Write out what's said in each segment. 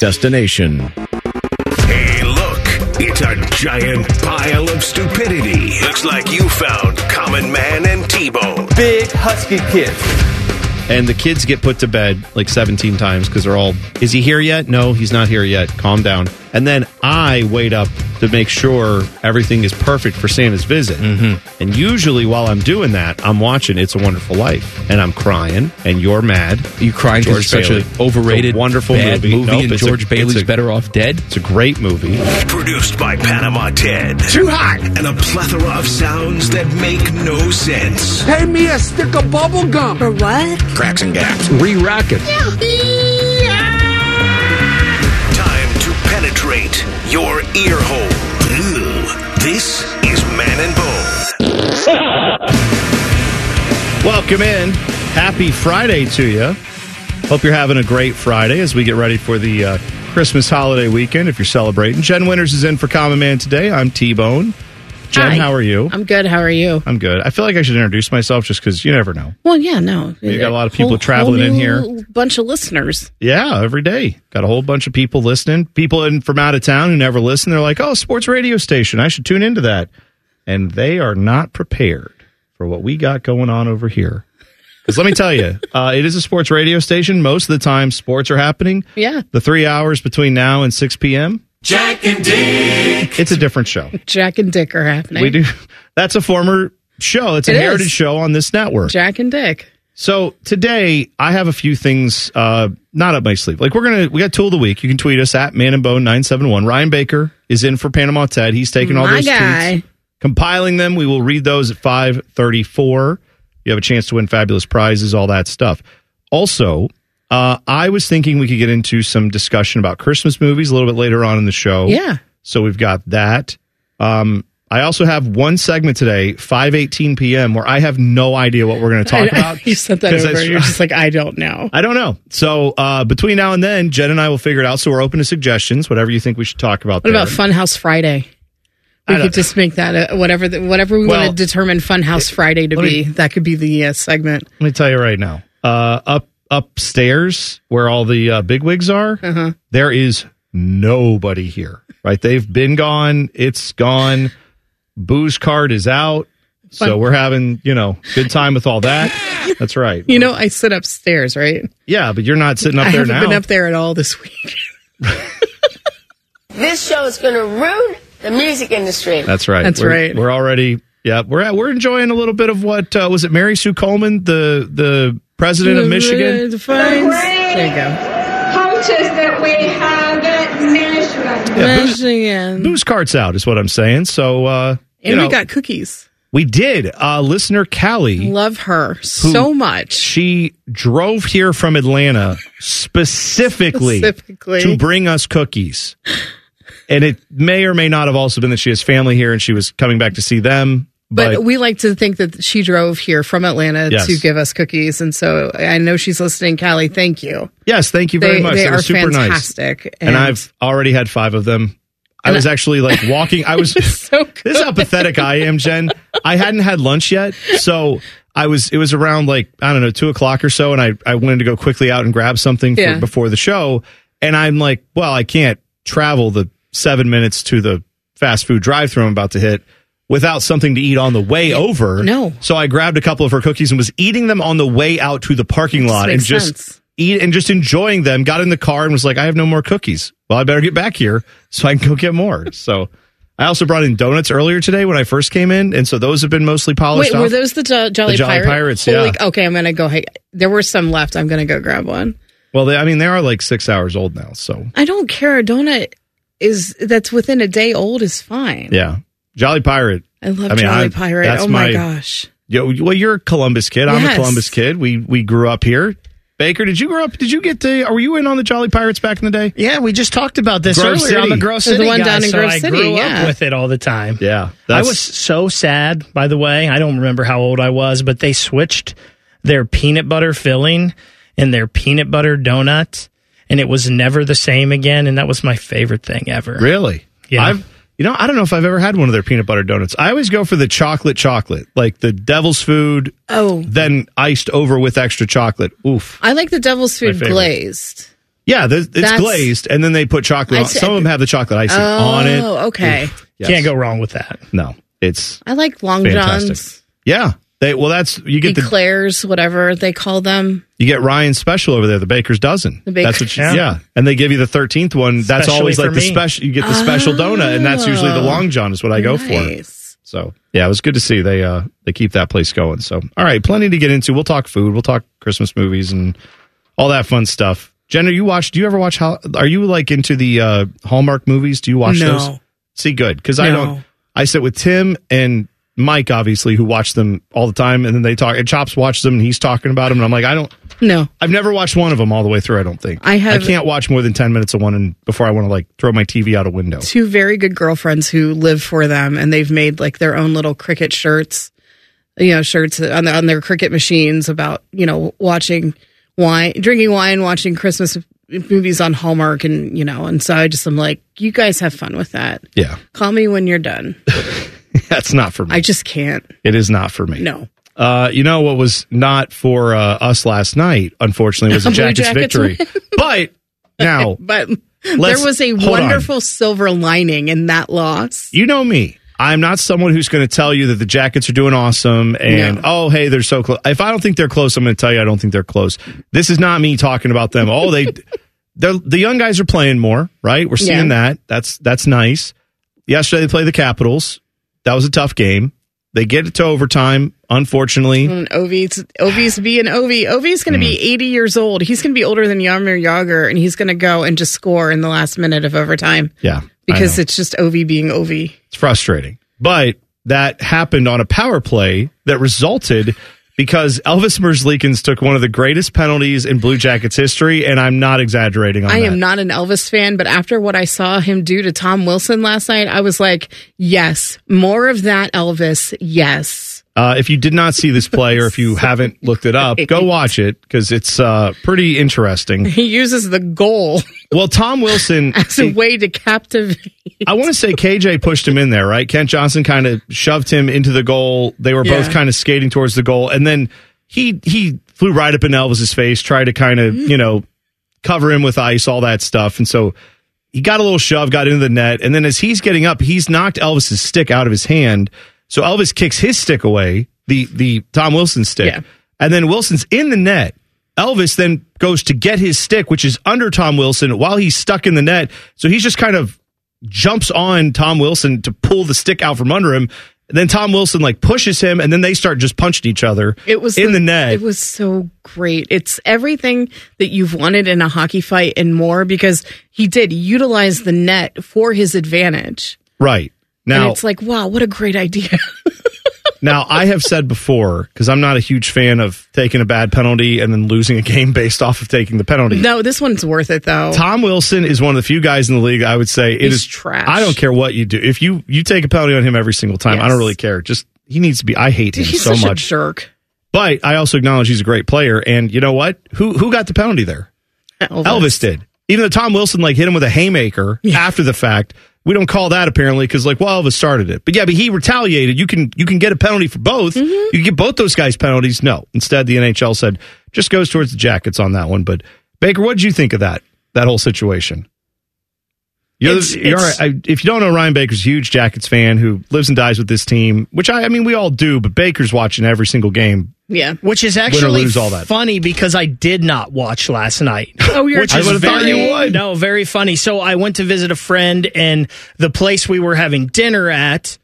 Destination. Hey, look, it's a giant pile of stupidity. Looks like you found Common Man and T-Bone. Big husky kids. And the kids get put to bed like 17 times because they're all, is he here yet? No, he's not here yet. Calm down. And then I wait up to make sure everything is perfect for Santa's visit. Mm-hmm. And usually while I'm doing that, I'm watching It's a Wonderful Life and I'm crying and you're mad. You crying because it's such Bailey. an overrated, It's a wonderful bad movie. movie, Nope, and it's a- George Bailey's a- better off dead. It's a great movie. Produced by Panama Ted. Too hot. And a plethora of sounds that make no sense. Pay me a stick of bubble gum. For what? Cracks and gaps. Re-rack it. Time to penetrate your ear hole. Ew. This is Man and Bone. Welcome in. Happy Friday to you. Hope you're having a great Friday as we get ready for the uh, Christmas holiday weekend if you're celebrating. Jen Winters is in for Common Man today. I'm T Bone. Jen, Hi. how are you? I'm good. How are you? I'm good. I feel like I should introduce myself just because you never know. Well, yeah, no. You got a lot of people Whole- traveling whole in here. Bunch of listeners. Yeah, every day. Got a whole bunch of people listening. People in from out of town who never listen. They're like, oh, sports radio station. I should tune into that. And they are not prepared for what we got going on over here. Because let me tell you, uh, it is a sports radio station. Most of the time, sports are happening. Yeah. The three hours between now and 6 p.m., Jack and Dick. it's a different show. Jack and Dick are happening. We do. That's a former show. It's a It is. heritage show on this network. Jack and Dick. So today I have a few things uh, not up my sleeve. Like we're gonna we got tool of the week. You can tweet us at Man and Bone nine seven one. Ryan Baker is in for Panama Ted. He's taking all My those guy. tweets, compiling them. We will read those at five thirty four. You have a chance to win fabulous prizes, all that stuff. Also, uh, I was thinking we could get into some discussion about Christmas movies a little bit later on in the show. Yeah. So we've got that. Um, I also have one segment today, five eighteen p.m., where I have no idea what we're going to talk about. you sent that over. I- You're just like, I don't know. I don't know. So uh, between now and then, Jen and I will figure it out. So we're open to suggestions, whatever you think we should talk about. What there. about Funhouse Friday? We could just make that a, whatever the, whatever we Well, want to determine Funhouse Friday to let be. me- that could be the uh, segment. Let me tell you right now. Uh, up upstairs where all the uh, bigwigs are, Uh-huh. there is nobody here. Right? They've been gone. It's gone. Booze card is out. So we're having, you know, good time with all that. That's right. You know, I sit upstairs, right? Yeah, but you're not sitting up there now. I haven't now. been up there at all this week. This show is going to ruin the music industry. That's right. That's We're- right. We're already yeah, we're at, we're enjoying a little bit of what uh, was it Mary Sue Coleman, the the president of Michigan? Defines- There you go. Cultures that we have in Michigan. Yeah, booze, Michigan. booze carts out is what I'm saying. So uh you And know, we got cookies. we did. Uh listener Callie, Love her so much. she drove here from Atlanta specifically, Specifically. to bring us cookies. And it may or may not have also been that she has family here and she was coming back to see them. But, But, we like to think that she drove here from Atlanta Yes. to give us cookies, and so I know she's listening. Callie, thank you. yes, thank you very They, much. they That are was super nice. fantastic, and I've already had five of them. I was I- actually like walking. I was. so this is how pathetic I am, Jen. I hadn't had lunch yet, so I was. It was around like I don't know two o'clock or so, and I I wanted to go quickly out and grab something for, Yeah. before the show, and I'm like, well, I can't travel the seven minutes to the fast food drive-through I'm about to hit without something to eat on the way over. No. so I grabbed a couple of her cookies and was eating them on the way out to the parking lot and just sense. eat and just enjoying them. Got in the car and was like, I have no more cookies. Well, I better get back here so I can go get more. So I also brought in donuts earlier today when I first came in, and so those have been mostly polished Wait, off. were those the jo- Jolly, The Jolly Pirate? Pirates, Holy- yeah. Okay, I'm gonna go. Hey, there were some left. I'm gonna go grab one. well, they, I mean, they are like six hours old now. So I don't care. A donut is that's within a day old is fine. yeah, Jolly Pirate. I love I mean, Jolly I- Pirate. that's Oh my, my- gosh. Yo, well, you're a Columbus kid. I'm a Columbus kid. We we grew up here. Baker, did you grow up? Did you get to? Are you in on the Jolly Pirates back in the day? Yeah, we just talked about this Grove earlier. I'm a Grove The one guy, down in so Grove I City, grew yeah. up with it all the time. Yeah, I was so sad, by the way. I don't remember how old I was, but they switched their peanut butter filling and their peanut butter donut, and it was never the same again. And that was my favorite thing ever. Really? Yeah. I've you know, I don't know if I've ever had one of their peanut butter donuts. I always go for the chocolate chocolate, like the devil's food, Oh, then iced over with extra chocolate. Oof. I like the devil's food glazed. Yeah, the, it's That's- glazed, and then they put chocolate on. Some of them have the chocolate icing Oh, on it. Oh, okay. Yes. Can't go wrong with that. No, it's I like Long fantastic. Johns, Yeah. They, well, that's you get the eclairs, whatever they call them. you get Ryan's special over there, the baker's dozen. The Baker- that's what you, Yeah. yeah. and they give you the thirteenth one. That's always for like the me. special. You get the special donut, and that's usually the Oh. long john is what I go for. So yeah, it was good to see they uh they keep that place going. So all right, plenty to get into. We'll talk food. We'll talk Christmas movies and all that fun stuff. Jenna, you watch? Do you ever watch? How are you like into the uh Hallmark movies? Do you watch No. those? See, good because I No. don't. I sit with Tim and Mike, obviously, who watched them all the time, and then they talk. And Chops watches them, and he's talking about them, and I'm like, I don't. No, I've never watched one of them all the way through. I don't think I have- I can't watch more than ten minutes of one, and before I want to like throw my TV out a window. two very good girlfriends who live for them, and they've made like their own little cricket shirts. You know, shirts on, the, on their cricket machines about you know watching wine, drinking wine, watching Christmas movies on Hallmark, and you know, and so I just am like, you guys have fun with that. Yeah, Call me when you're done. that's not for me. I just can't. it is not for me. No. Uh, you know what was not for uh, us last night, unfortunately, was a Jackets, Jackets victory. but now, But there was a hold on. wonderful silver lining in that loss. you know me. I'm not someone who's going to tell you that the Jackets are doing awesome and No. oh hey they're so close. If I don't think they're close, I'm going to tell you I don't think they're close. This is not me talking about them. Oh they, they're, the young guys are playing more, right? We're seeing Yeah. that. That's that's nice. Yesterday they played the Capitals. That was a tough game. They get it to overtime. Unfortunately, And Ovi's Ovi's being Ovi. Ovi's going to be Hmm. 80 years old. He's going to be older than Jaromir Jagr, and he's going to go and just score in the last minute of overtime yeah, because it's just Ovi being Ovi. It's frustrating. But that happened on a power play that resulted because Elvis Merzlikins took one of the greatest penalties in Blue Jackets history, and I'm not exaggerating on I that. am not an Elvis fan, but after what I saw him do to Tom Wilson last night, I was like, yes, more of that Elvis. Yes. Uh, if you did not see this play or if you haven't looked it up, go watch it because it's uh, pretty interesting. He uses the goal Well, Tom Wilson, as a way to captivate. I want to say KJ pushed him in there, right? Kent Johnson kind of shoved him into the goal. They were both kind of skating towards the goal, and then he he flew right up in Elvis's face, tried to kind of mm-hmm. you know cover him with ice, all that stuff, and so he got a little shove, got into the net, and then as he's getting up, he's knocked Elvis's stick out of his hand. So Elvis kicks his stick away, the the Tom Wilson stick, Yeah. and then Wilson's in the net. Elvis then goes to get his stick, which is under Tom Wilson, while he's stuck in the net. So he's just kind of jumps on Tom Wilson to pull the stick out from under him. And then Tom Wilson like pushes him, and then they start just punching each other. It was in the, net. It was so great. It's everything that you've wanted in a hockey fight and more because he did utilize the net for his advantage. right and now. it's like, wow, what a great idea. now I have said before because I'm not a huge fan of taking a bad penalty and then losing a game based off of taking the penalty. no, this one's worth it though. Tom Wilson is one of the few guys in the league I would say it He's is trash. I don't care what you do. If you you take a penalty on him every single time, I don't really care. Just he needs to be. I hate him He's so such much. a jerk. But I also acknowledge he's a great player. And you know what? Who who got the penalty there? Elvis. Elvis did. Even though Tom Wilson like hit him with a haymaker after the fact, we don't call that apparently because like well Elvis started it. But yeah, but he retaliated. You can you can get a penalty for both. Mm-hmm. You can get both those guys penalties. No, instead the NHL said just goes towards the Jackets on that one. But Baker, what did you think of that that whole situation? You're, It's- you're it's- I, if you don't know Ryan Baker's a huge Jackets fan who lives and dies with this team, which I, I mean we all do, but Baker's watching every single game. Yeah. Which is actually lose all that. funny because I did not watch last night. Oh, you're which I would've thought very you would. no, very funny. So I went to visit a friend, and the place we were having dinner at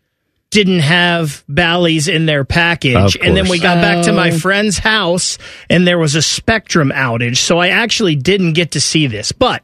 didn't have Bally's in their package. And then we course. got back to my Oh. friend's house, and there was a Spectrum outage. So I actually didn't get to see this, but.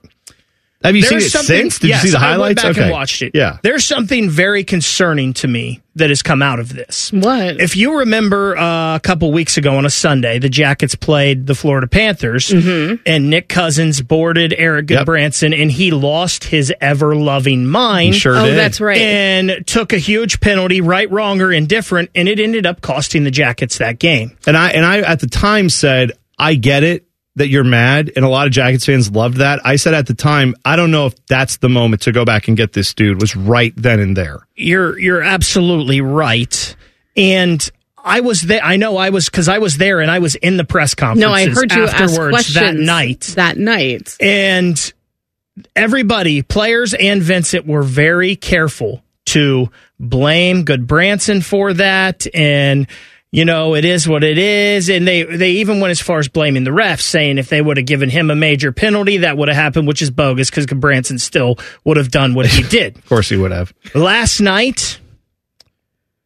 Have you seen There's it something- since? Did yes, you see the highlights? I went back okay. and watched it. Yeah. There's something very concerning to me that has come out of this. What? If you remember uh, a couple weeks ago on a Sunday, the Jackets played the Florida Panthers, Mm-hmm. and Nick Cousins boarded Eric Yep. Gudbranson, and he lost his ever loving mind. He sure oh, did. that's right. And took a huge penalty, right, wrong, or indifferent, and it ended up costing the Jackets that game. And I and I at the time said, I get it that you're mad, and a lot of Jackets fans loved that. I said at the time, I don't know if that's the moment to go back and get this dude. Was right then and there. You're you're absolutely right, and. I was there. I know I was because I was there and I was in the press conference. no, I heard you afterwards questions that night. That night. And everybody, players and Vincent, were very careful to blame Gudbranson for that. And, you know, it is what it is. And they, they even went as far as blaming the refs, saying if they would have given him a major penalty, that would have happened, which is bogus because Branson still would have done what he did. Of course, he would have. Last night,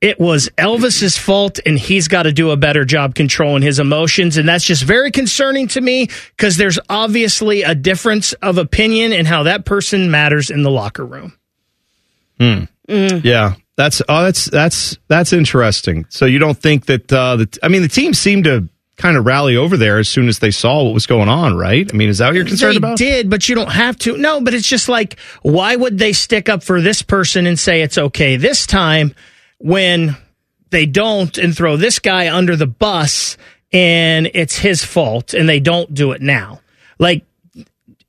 it was Elvis's fault, and he's got to do a better job controlling his emotions. And that's just very concerning to me because there's obviously a difference of opinion in how that person matters in the locker room. Hmm. Mm. Yeah, that's oh, that's that's that's interesting. So you don't think that? Uh, the, I mean, the team seemed to kind of rally over there as soon as they saw what was going on, right? I mean, is that what you're concerned they about? did, but you don't have to. No, but it's just like, why would they stick up for this person and say it's okay this time when they don't and throw this guy under the bus and it's his fault and they don't do it now? Like,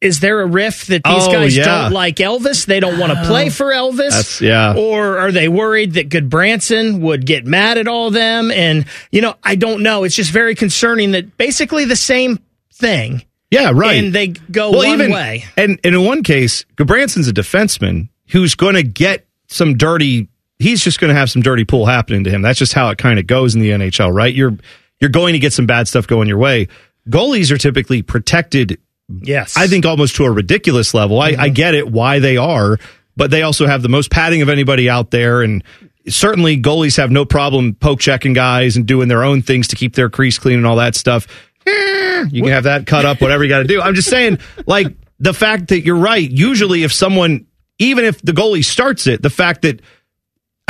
is there a riff that these Oh, guys yeah. don't like Elvis? They don't want to play for Elvis? That's- yeah. Or are they worried that Gudbranson would get mad at all them? And, you know, I don't know. It's just very concerning that basically the same thing Yeah, right. and they go well, one way. And, and in one case, Gudbranson's a defenseman who's going to get some dirty. He's just going to have some dirty pool happening to him. That's just how it kind of goes in the NHL, right? You're you're going to get some bad stuff going your way. Goalies are typically protected. Yes, I think almost to a ridiculous level. I, I get it why they are, but they also have the most padding of anybody out there, and certainly goalies have no problem poke checking guys and doing their own things to keep their crease clean and all that stuff. Eh, You can have that cut up, whatever you got to do. I'm just saying, like the fact that you're right. Usually, if someone, even if the goalie starts it, the fact that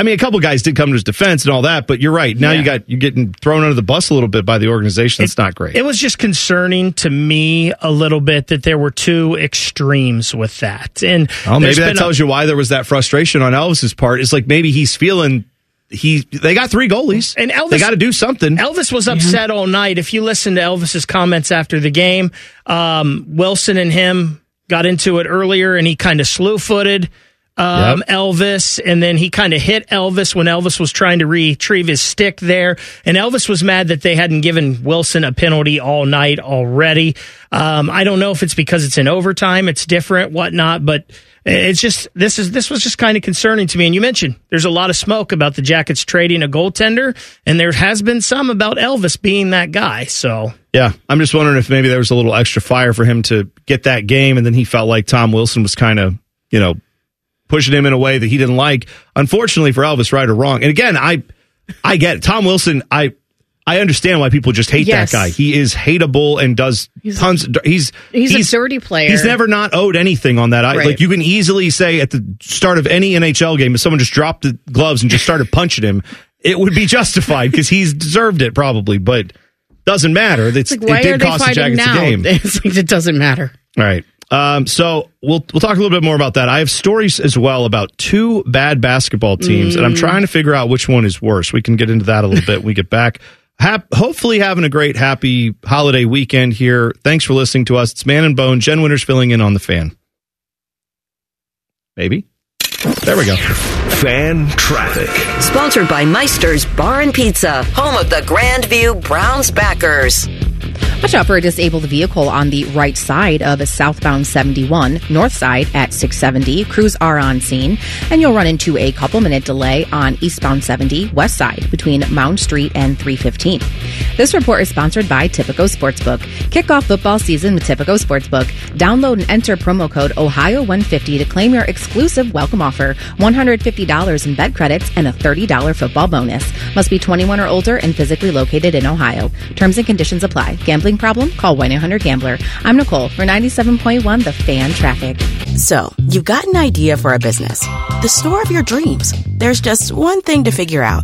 I mean, a couple guys did come to his defense and all that, but you're right. Now Yeah. you got you're getting thrown under the bus a little bit by the organization. That's not great. It was just concerning to me a little bit that there were two extremes with that. And Well, maybe that been a- tells you why there was that frustration on Elvis's part. It's like maybe he's feeling he they got three goalies And Elvis- they got to do something. Elvis was upset all night. If you listen to Elvis's comments after the game, um, Wilson and him got into it earlier, and he kind of slew footed um, Yep. Elvis, and then he kind of hit Elvis when Elvis was trying to retrieve his stick there. And Elvis was mad that they hadn't given Wilson a penalty all night already. Um, I don't know if it's because it's in overtime, it's different, whatnot, but. It's just this is this was just kind of concerning to me. And you mentioned there's a lot of smoke about the Jackets trading a goaltender, and there has been some about Elvis being that guy. So Yeah, I'm just wondering if maybe there was a little extra fire for him to get that game, and then he felt like Tom Wilson was kind of, you know, pushing him in a way that he didn't like. Unfortunately for Elvis, right or wrong. And again, I, I get it. Tom Wilson. I, I understand why people just hate Yes. that guy. He is hateable and does He's- tons. He's He's a dirty player. He's never not owed anything on that. I, Right. Like you can easily say at the start of any NHL game, if someone just dropped the gloves and just started punching him, it would be justified because he's deserved it probably. But doesn't matter. It's, Like, why it did cost the Jackets now? a game. It's like, it doesn't matter. All right. Um, so we'll we'll talk a little bit more about that. I have stories as well about two bad basketball teams, and I'm trying to figure out which one is worse. We can get into that a little bit when we get back. Hap- hopefully, having a great, happy holiday weekend here. Thanks for listening to us. It's Man and Bone. Jen Winters filling in on the fan. Maybe. There we go. Fan traffic. Sponsored by Meister's Bar and Pizza, home of the Grandview Browns backers. Watch out for a disabled vehicle on the right side of southbound 71, north side at 670. Crews are on scene, and you'll run into a couple minute delay on eastbound 70, west side between Mound Street and 315. This report is sponsored by Tipico Sportsbook. Kick off football season with Tipico Sportsbook. Download and enter promo code Ohio150 to claim your exclusive welcome offer $150 in bet credits and a $30 football bonus. Must be 21 or older and physically located in Ohio. Terms and conditions apply. Gambling problem? Call 1 800 Gambler. I'm Nicole for 97.1 The Fan Traffic. So, you've got an idea for a business, the store of your dreams. There's just one thing to figure out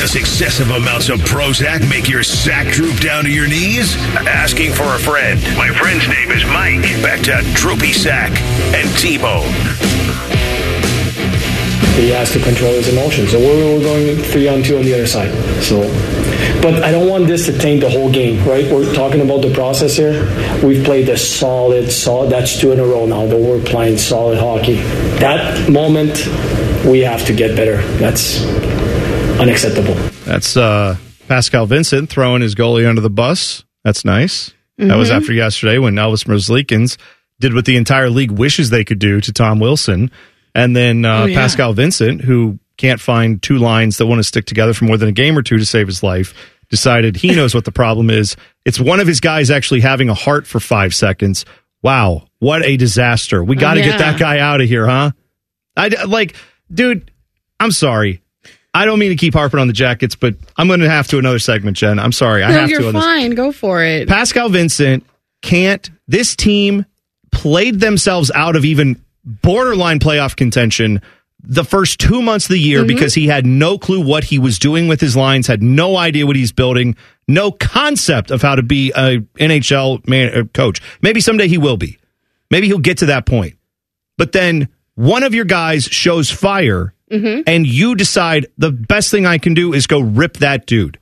Does excessive amounts of Prozac make your sack droop down to your knees? Asking for a friend. My friend's name is Mike. Back to Droopy Sack and T-Bone. He has to control his emotions. So we're, going three on two on the other side. So, but I don't want this to taint the whole game, right? We're talking about the process here. We've played a solid, solid. That's two in a row now. That we're playing solid hockey. That moment, we have to get better. That's unacceptable. That's uh, Pascal Vincent throwing his goalie under the bus. That's nice. That was Mhm. after yesterday when Elvis Merzlikins did what the entire league wishes they could do to Tom Wilson. And then uh, Oh, yeah. Pascal Vincent, who can't find two lines that want to stick together for more than a game or two to save his life, decided he knows what the problem is. It's one of his guys actually having a heart for five seconds. Wow, what a disaster. We got to Oh, get that guy out of here, huh? I like, dude, I'm sorry. I don't mean to keep harping on the jackets, but I'm going to have to another segment, Jen. I'm sorry. I no, have you're to. fine. Go for it. Pascal Vincent can't. This team played themselves out of even borderline playoff contention the first two months of the year Mhm. because he had no clue what he was doing with his lines, had no idea what he's building, no concept of how to be a NHL man uh, coach. Maybe someday he will be. Maybe he'll get to that point. But then one of your guys shows fire Mhm. and you decide the best thing I can do is go rip that dude.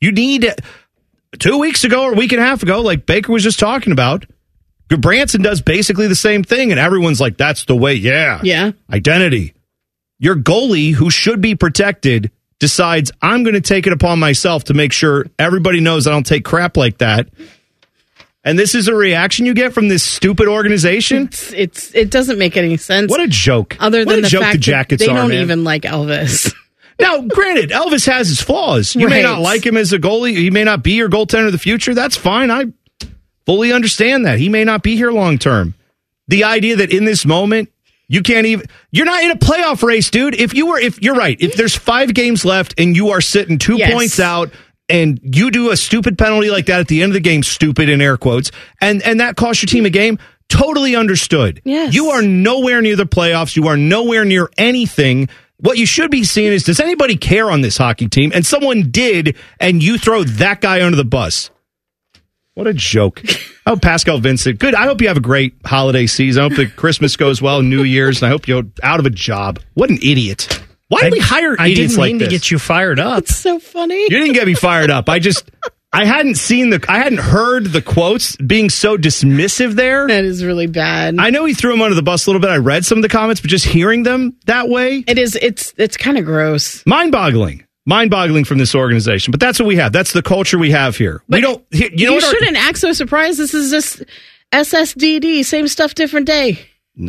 You need two weeks ago or a week and a half ago, like Baker was just talking about, Branson does basically the same thing, and everyone's like, that's the way. Yeah. Yeah. Identity. Your goalie, who should be protected, decides, I'm going to take it upon myself to make sure everybody knows I don't take crap like that. And this is a reaction you get from this stupid organization? It's, it's it doesn't make any sense. What a joke. Other What than a the joke fact the Jackets that they are, don't man. even like Elvis. Now, granted, Elvis has his flaws. You may not like him as a goalie. He may not be your goaltender of the future. That's fine. I fully understand that. He may not be here long term. The idea that in this moment, you can't even you're not in a playoff race, dude. If you were if you're right, if there's five games left and you are sitting two Yes. points out and you do a stupid penalty like that at the end of the game, stupid in air quotes, and and that costs your team a game, totally understood. Yes. You are nowhere near the playoffs. You are nowhere near anything. What you should be seeing is does anybody care on this hockey team? And someone did, and you throw that guy under the bus. What a joke. Oh, Pascal Vincent. Good. I hope you have a great holiday season. I hope that Christmas goes well, New Year's, and I hope you're out of a job. What an idiot. Why did we hire I idiots didn't like mean this? to get you fired up. It's so funny. You didn't get me fired up. I just I hadn't seen the I hadn't heard the quotes being so dismissive there. That is really bad. I know he threw him under the bus a little bit. I read some of the comments, but just hearing them that way, it is. It's it's kind of gross. mind-boggling. Mind-boggling from this organization. But that's what we have. That's the culture we have here. we don't you know You what our- shouldn't act so surprised. This is just SSDD, same stuff, different day.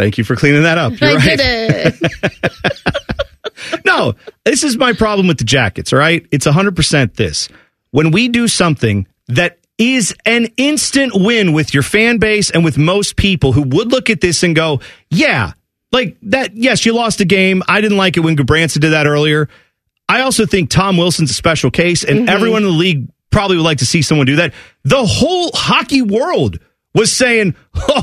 Thank you for cleaning that up. You're I right. did it. no, this is my problem with the jackets, all right? It's 100% this. When we do something that is an instant win with your fan base and with most people who would look at this and go, yeah, like that, yes, you lost a game. I didn't like it when Gudbranson did that earlier. I also think Tom Wilson's a special case, and mm-hmm. everyone in the league probably would like to see someone do that. The whole hockey world was saying,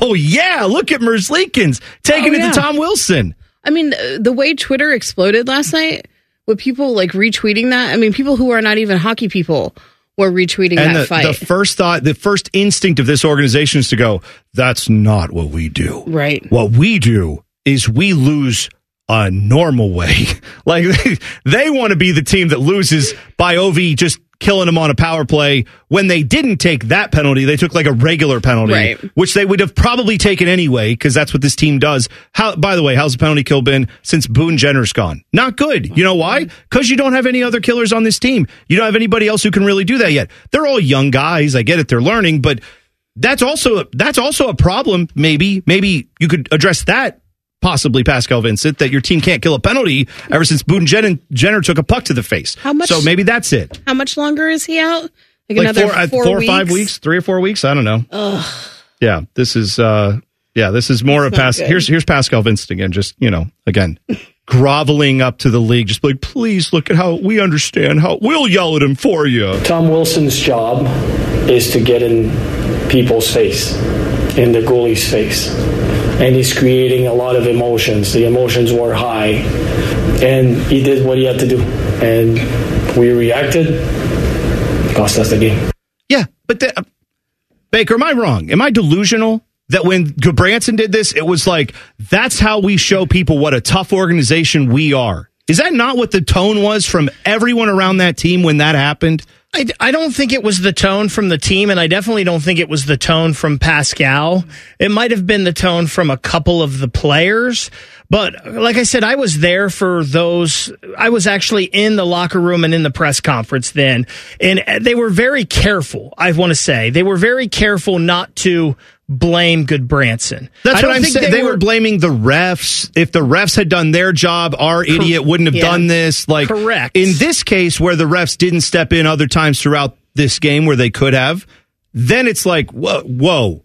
oh, yeah, look at Merzlikins taking Oh, it to Tom Wilson. I mean, uh, the way Twitter exploded last night with people like retweeting that. I mean, people who are not even hockey people were retweeting and that the, fight. the first thought, the first instinct of this organization is to go, that's not what we do. right. What we do is we lose a normal way. like they, they want to be the team that loses by OV just killing them on a power play. When they didn't take that penalty, they took like a regular penalty, Right. which they would have probably taken anyway because that's what this team does. How, by the way, how's the penalty kill been since Boone Jenner's gone? Not good. You know why? Because you don't have any other killers on this team. You don't have anybody else who can really do that yet. They're all young guys. I get it. They're learning, but that's also that's also a problem. Maybe maybe you could address that possibly Pascal Vincent, that your team can't kill a penalty ever since Boone Jenner, Jenner took a puck to the face. How much- So maybe that's it. How much longer is he out? Like, Like another four, uh, four, four or weeks? five weeks, three or four weeks. I don't know. Ugh. Yeah, this is uh yeah, this is more of That's not Pas- good. here's here's Pascal Vincent again, just you know, again, groveling up to the league, just like, please look at how we understand how we'll yell at him for you. Tom Wilson's job is to get in people's face, in the goalie's face. And he's creating a lot of emotions. The emotions were high. And he did what he had to do. And we reacted. Cost us the game. Yeah, but the, uh, Baker, am I wrong? Am I delusional that when Gudbranson did this, it was like that's how we show people what a tough organization we are? Is that not what the tone was from everyone around that team when that happened? I, I don't think it was the tone from the team, and I definitely don't think it was the tone from Pascal. It might have been the tone from a couple of the players. But like I said, I was there for those. I was actually in the locker room and in the press conference then. And they were very careful, I want to say. They were very careful not to blame Gudbranson. That's I what I'm saying. They, were, blaming the refs. If the refs had done their job, our idiot wouldn't have yeah. done this. Like Correct. in this case, where the refs didn't step in other times throughout this game where they could have, then it's like, whoa, whoa.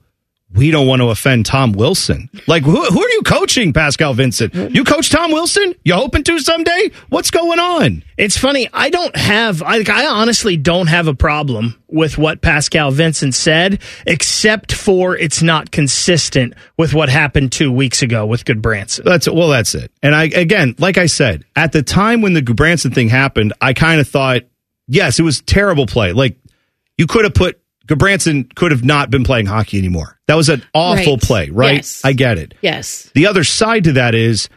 We don't want to offend Tom Wilson. Like, who, who are you coaching, Pascal Vincent? You coach Tom Wilson? You hoping to someday? What's going on? It's funny. I don't have. I, I honestly don't have a problem with what Pascal Vincent said, except for it's not consistent with what happened two weeks ago with Gudbranson. That's well, that's it. And I again, like I said, at the time when the Branson thing happened, I kind of thought, yes, it was terrible play. Like you could have put Gudbranson could have not been playing hockey anymore. That was an awful Right. play, right? Yes. I get it. Yes. The other side to that is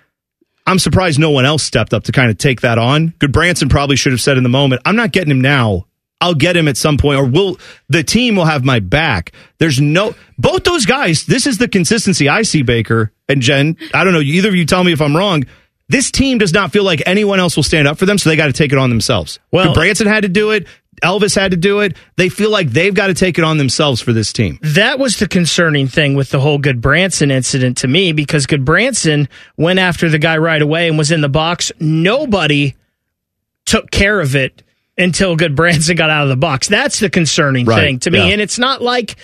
I'm surprised no one else stepped up to kind of take that on. Gudbranson probably should have said in the moment, I'm not getting him now. I'll get him at some point, or will the team will have my back. There's no both those guys. This is the consistency I see, Baker and Jen. I don't know. Either of you tell me if I'm wrong. This team does not feel like anyone else will stand up for them, so they got to take it on themselves. Well- Gudbranson had to do it. Elvis had to do it. They feel like they've got to take it on themselves for this team. That was the concerning thing with the whole Gudbranson incident to me because Gudbranson went after the guy right away and was in the box. Nobody took care of it until Gudbranson got out of the box. That's the concerning Right, thing to me. yeah. And it's not like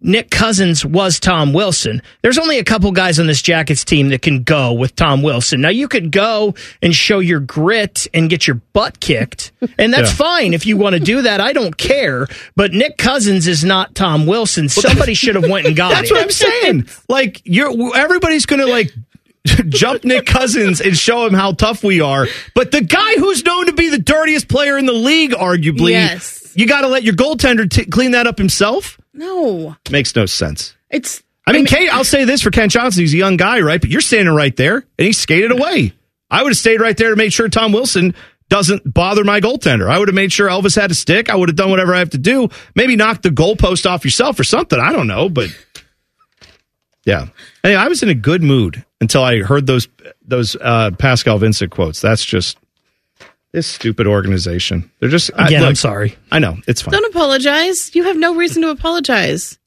Nick Cousins was Tom Wilson. There's only a couple guys on this Jackets team that can go with Tom Wilson. Now you could go and show your grit and get your butt kicked, and that's Yeah. fine if you want to do that. I don't care. But Nick Cousins is not Tom Wilson. Somebody should have went and got That's him. what I'm saying. Like you're everybody's going to like jump Nick Cousins and show him how tough we are. But the guy who's known to be the dirtiest player in the league, arguably, Yes. you got to let your goaltender t- clean that up himself. No. Makes no sense. It's. I mean, Kate, I'll say this for Kent Johnson. He's a young guy, right? But you're standing right there, and he skated away. I would have stayed right there to make sure Tom Wilson doesn't bother my goaltender. I would have made sure Elvis had a stick. I would have done whatever I have to do. Maybe knock the goalpost off yourself or something. I don't know, but yeah. Anyway, I was in a good mood until I heard those those uh, Pascal Vincent quotes. That's just this stupid organization. They're just I- Again, I'm sorry. I know it's fine. Don't apologize. You have no reason to apologize.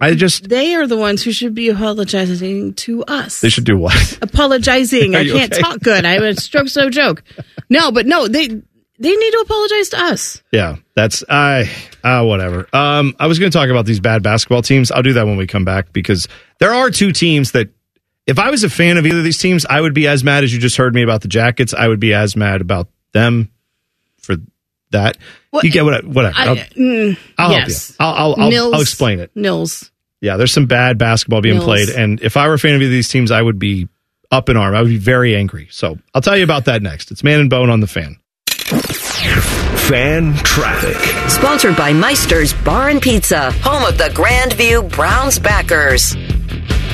I just They are the ones who should be apologizing to us. they should do what? apologizing. I can't okay? talk good. I have a stroke so joke. No, but no, they they need to apologize to us. Yeah, that's I uh, whatever. Um, I was going to talk about these bad basketball teams. I'll do that when we come back because there are two teams that, if I was a fan of either of these teams, I would be as mad as you just heard me about the Jackets. I would be as mad about them for that. What- you get what? Whatever. I, I'll, mm, I'll help you. I'll I'll, I'll, Nils- I'll explain it. Nils. Yeah, there's some bad basketball being Nils. played, and if I were a fan of of these teams, I would be up in arm. I would be very angry. So I'll tell you about that next. It's Man and Bone on the Fan. Fan traffic. Sponsored by Meister's Bar and Pizza, home of the Grandview Browns backers.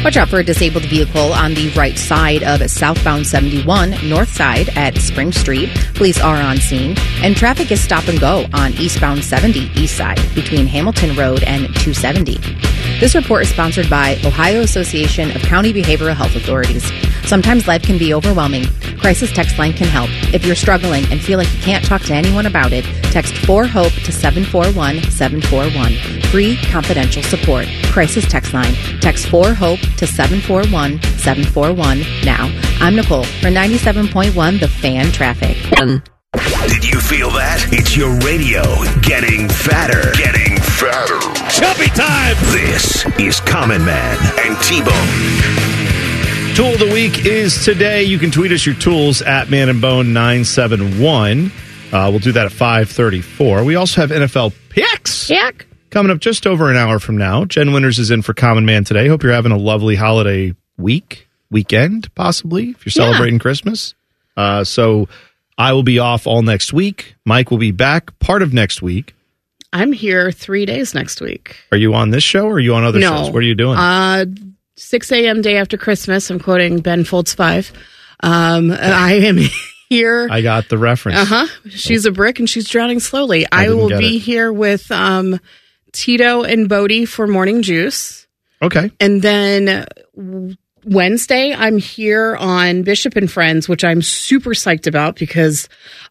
Watch out for a disabled vehicle on the right side of southbound 71, north side at Spring Street. Police are on scene, and traffic is stop and go on eastbound 70, east side, between Hamilton Road and 270. This report is sponsored by Ohio Association of County Behavioral Health Authorities. Sometimes life can be overwhelming. Crisis Text Line can help. If you're struggling and feel like you can't talk to anyone about it, text 4HOPE to 741 741. free confidential support. Crisis text line. Text 4HOPE to 741 741 now. I'm Nicole for 97.1 The Fan Traffic. Did you feel that? It's your radio getting fatter. Getting fatter. Chubby time. This is Common Man and T-Bone. Tool of the week is today. You can tweet us your tools at Man and Bone 971. Uh, we'll do that at 534. We also have NFL picks. Yak. Coming up just over an hour from now. Jen Winters is in for Common Man today. Hope you're having a lovely holiday week, weekend, possibly, if you're Yeah. celebrating Christmas. Uh, so I will be off all next week. Mike will be back part of next week. I'm here three days next week. Are you on this show or are you on other no. shows? What are you doing? Uh, 6 a.m. day after Christmas. I'm quoting Ben Folds 5. Um, I am here. I got the reference. Uh huh. She's a brick and she's drowning slowly. I I, will be it. here with um, Tito and Bodie for morning juice. Okay. And then Wednesday, I'm here on Bishop and Friends, which I'm super psyched about because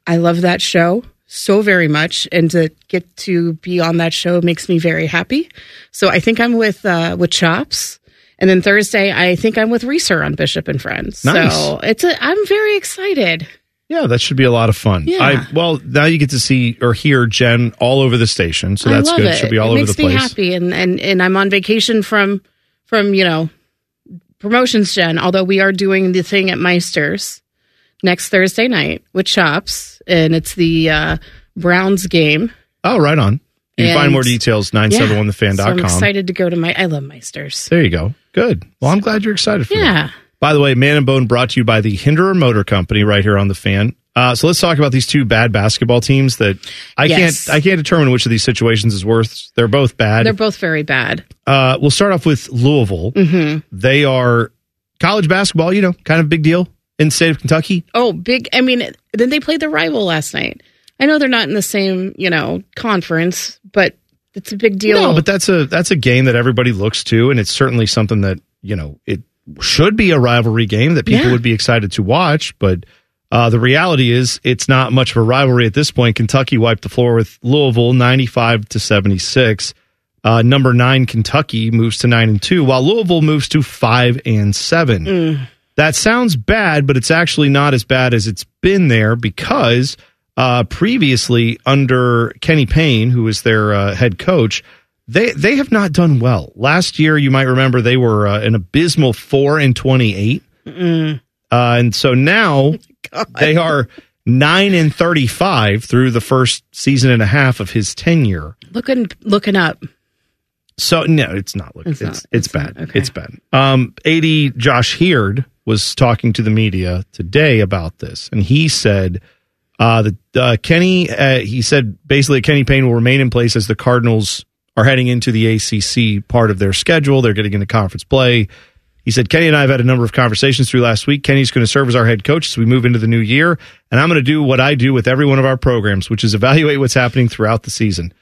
I love that show so very much. And to get to be on that show makes me very happy. So I think I'm with, uh, with Chops. And then Thursday, I think I'm with Reeser on Bishop and Friends. Nice. So it's a, I'm very excited. Yeah, that should be a lot of fun. Yeah. I well, now you get to see or hear Jen all over the station, so that's good. It. Should be all it over the place. Makes me happy, and, and and I'm on vacation from from you know promotions, Jen. Although we are doing the thing at Meister's next Thursday night with Chops, and it's the uh, Browns game. Oh, right on. You can find more details Yeah. 971thefan.com. So I'm excited to go to my. I love Meisters. There you go. Good. Well, I'm glad you're excited for Yeah. that. By the way, Man and Bone brought to you by the Hinderer Motor Company right here on the fan. Uh, so let's talk about these two bad basketball teams that I Yes. can't I can't determine which of these situations is worse. They're both bad. They're both very bad. Uh, we'll start off with Louisville. hmm They are college basketball, you know, kind of big deal in the state of Kentucky. Oh, big! I mean, then they played their rival last night. I know they're not in the same you know conference, but it's a big deal. No, but that's a that's a game that everybody looks to, and it's certainly something that you know it should be a rivalry game that people Yeah. would be excited to watch. But uh, the reality is, it's not much of a rivalry at this point. Kentucky wiped the floor with Louisville, ninety-five to seventy-six. Uh, number nine Kentucky moves to nine and two, while Louisville moves to five and seven. Mm. That sounds bad, but it's actually not as bad as it's been there because uh, previously under Kenny Payne, who was their uh, head coach, they they have not done well. Last year, you might remember they were uh, an abysmal four and twenty eight, uh, and so now they are nine and thirty five through the first season and a half of his tenure. looking looking up. So no, it's not. looking. it's It's it's, not. bad. It's bad. Um, AD Josh Heird was talking to the media today about this, and he said uh, that uh, Kenny. Uh, he said basically Kenny Payne will remain in place as the Cardinals are heading into the ACC part of their schedule. They're getting into conference play. He said, Kenny and I have had a number of conversations through last week. Kenny's going to serve as our head coach as we move into the new year. And I'm going to do what I do with every one of our programs, which is evaluate what's happening throughout the season.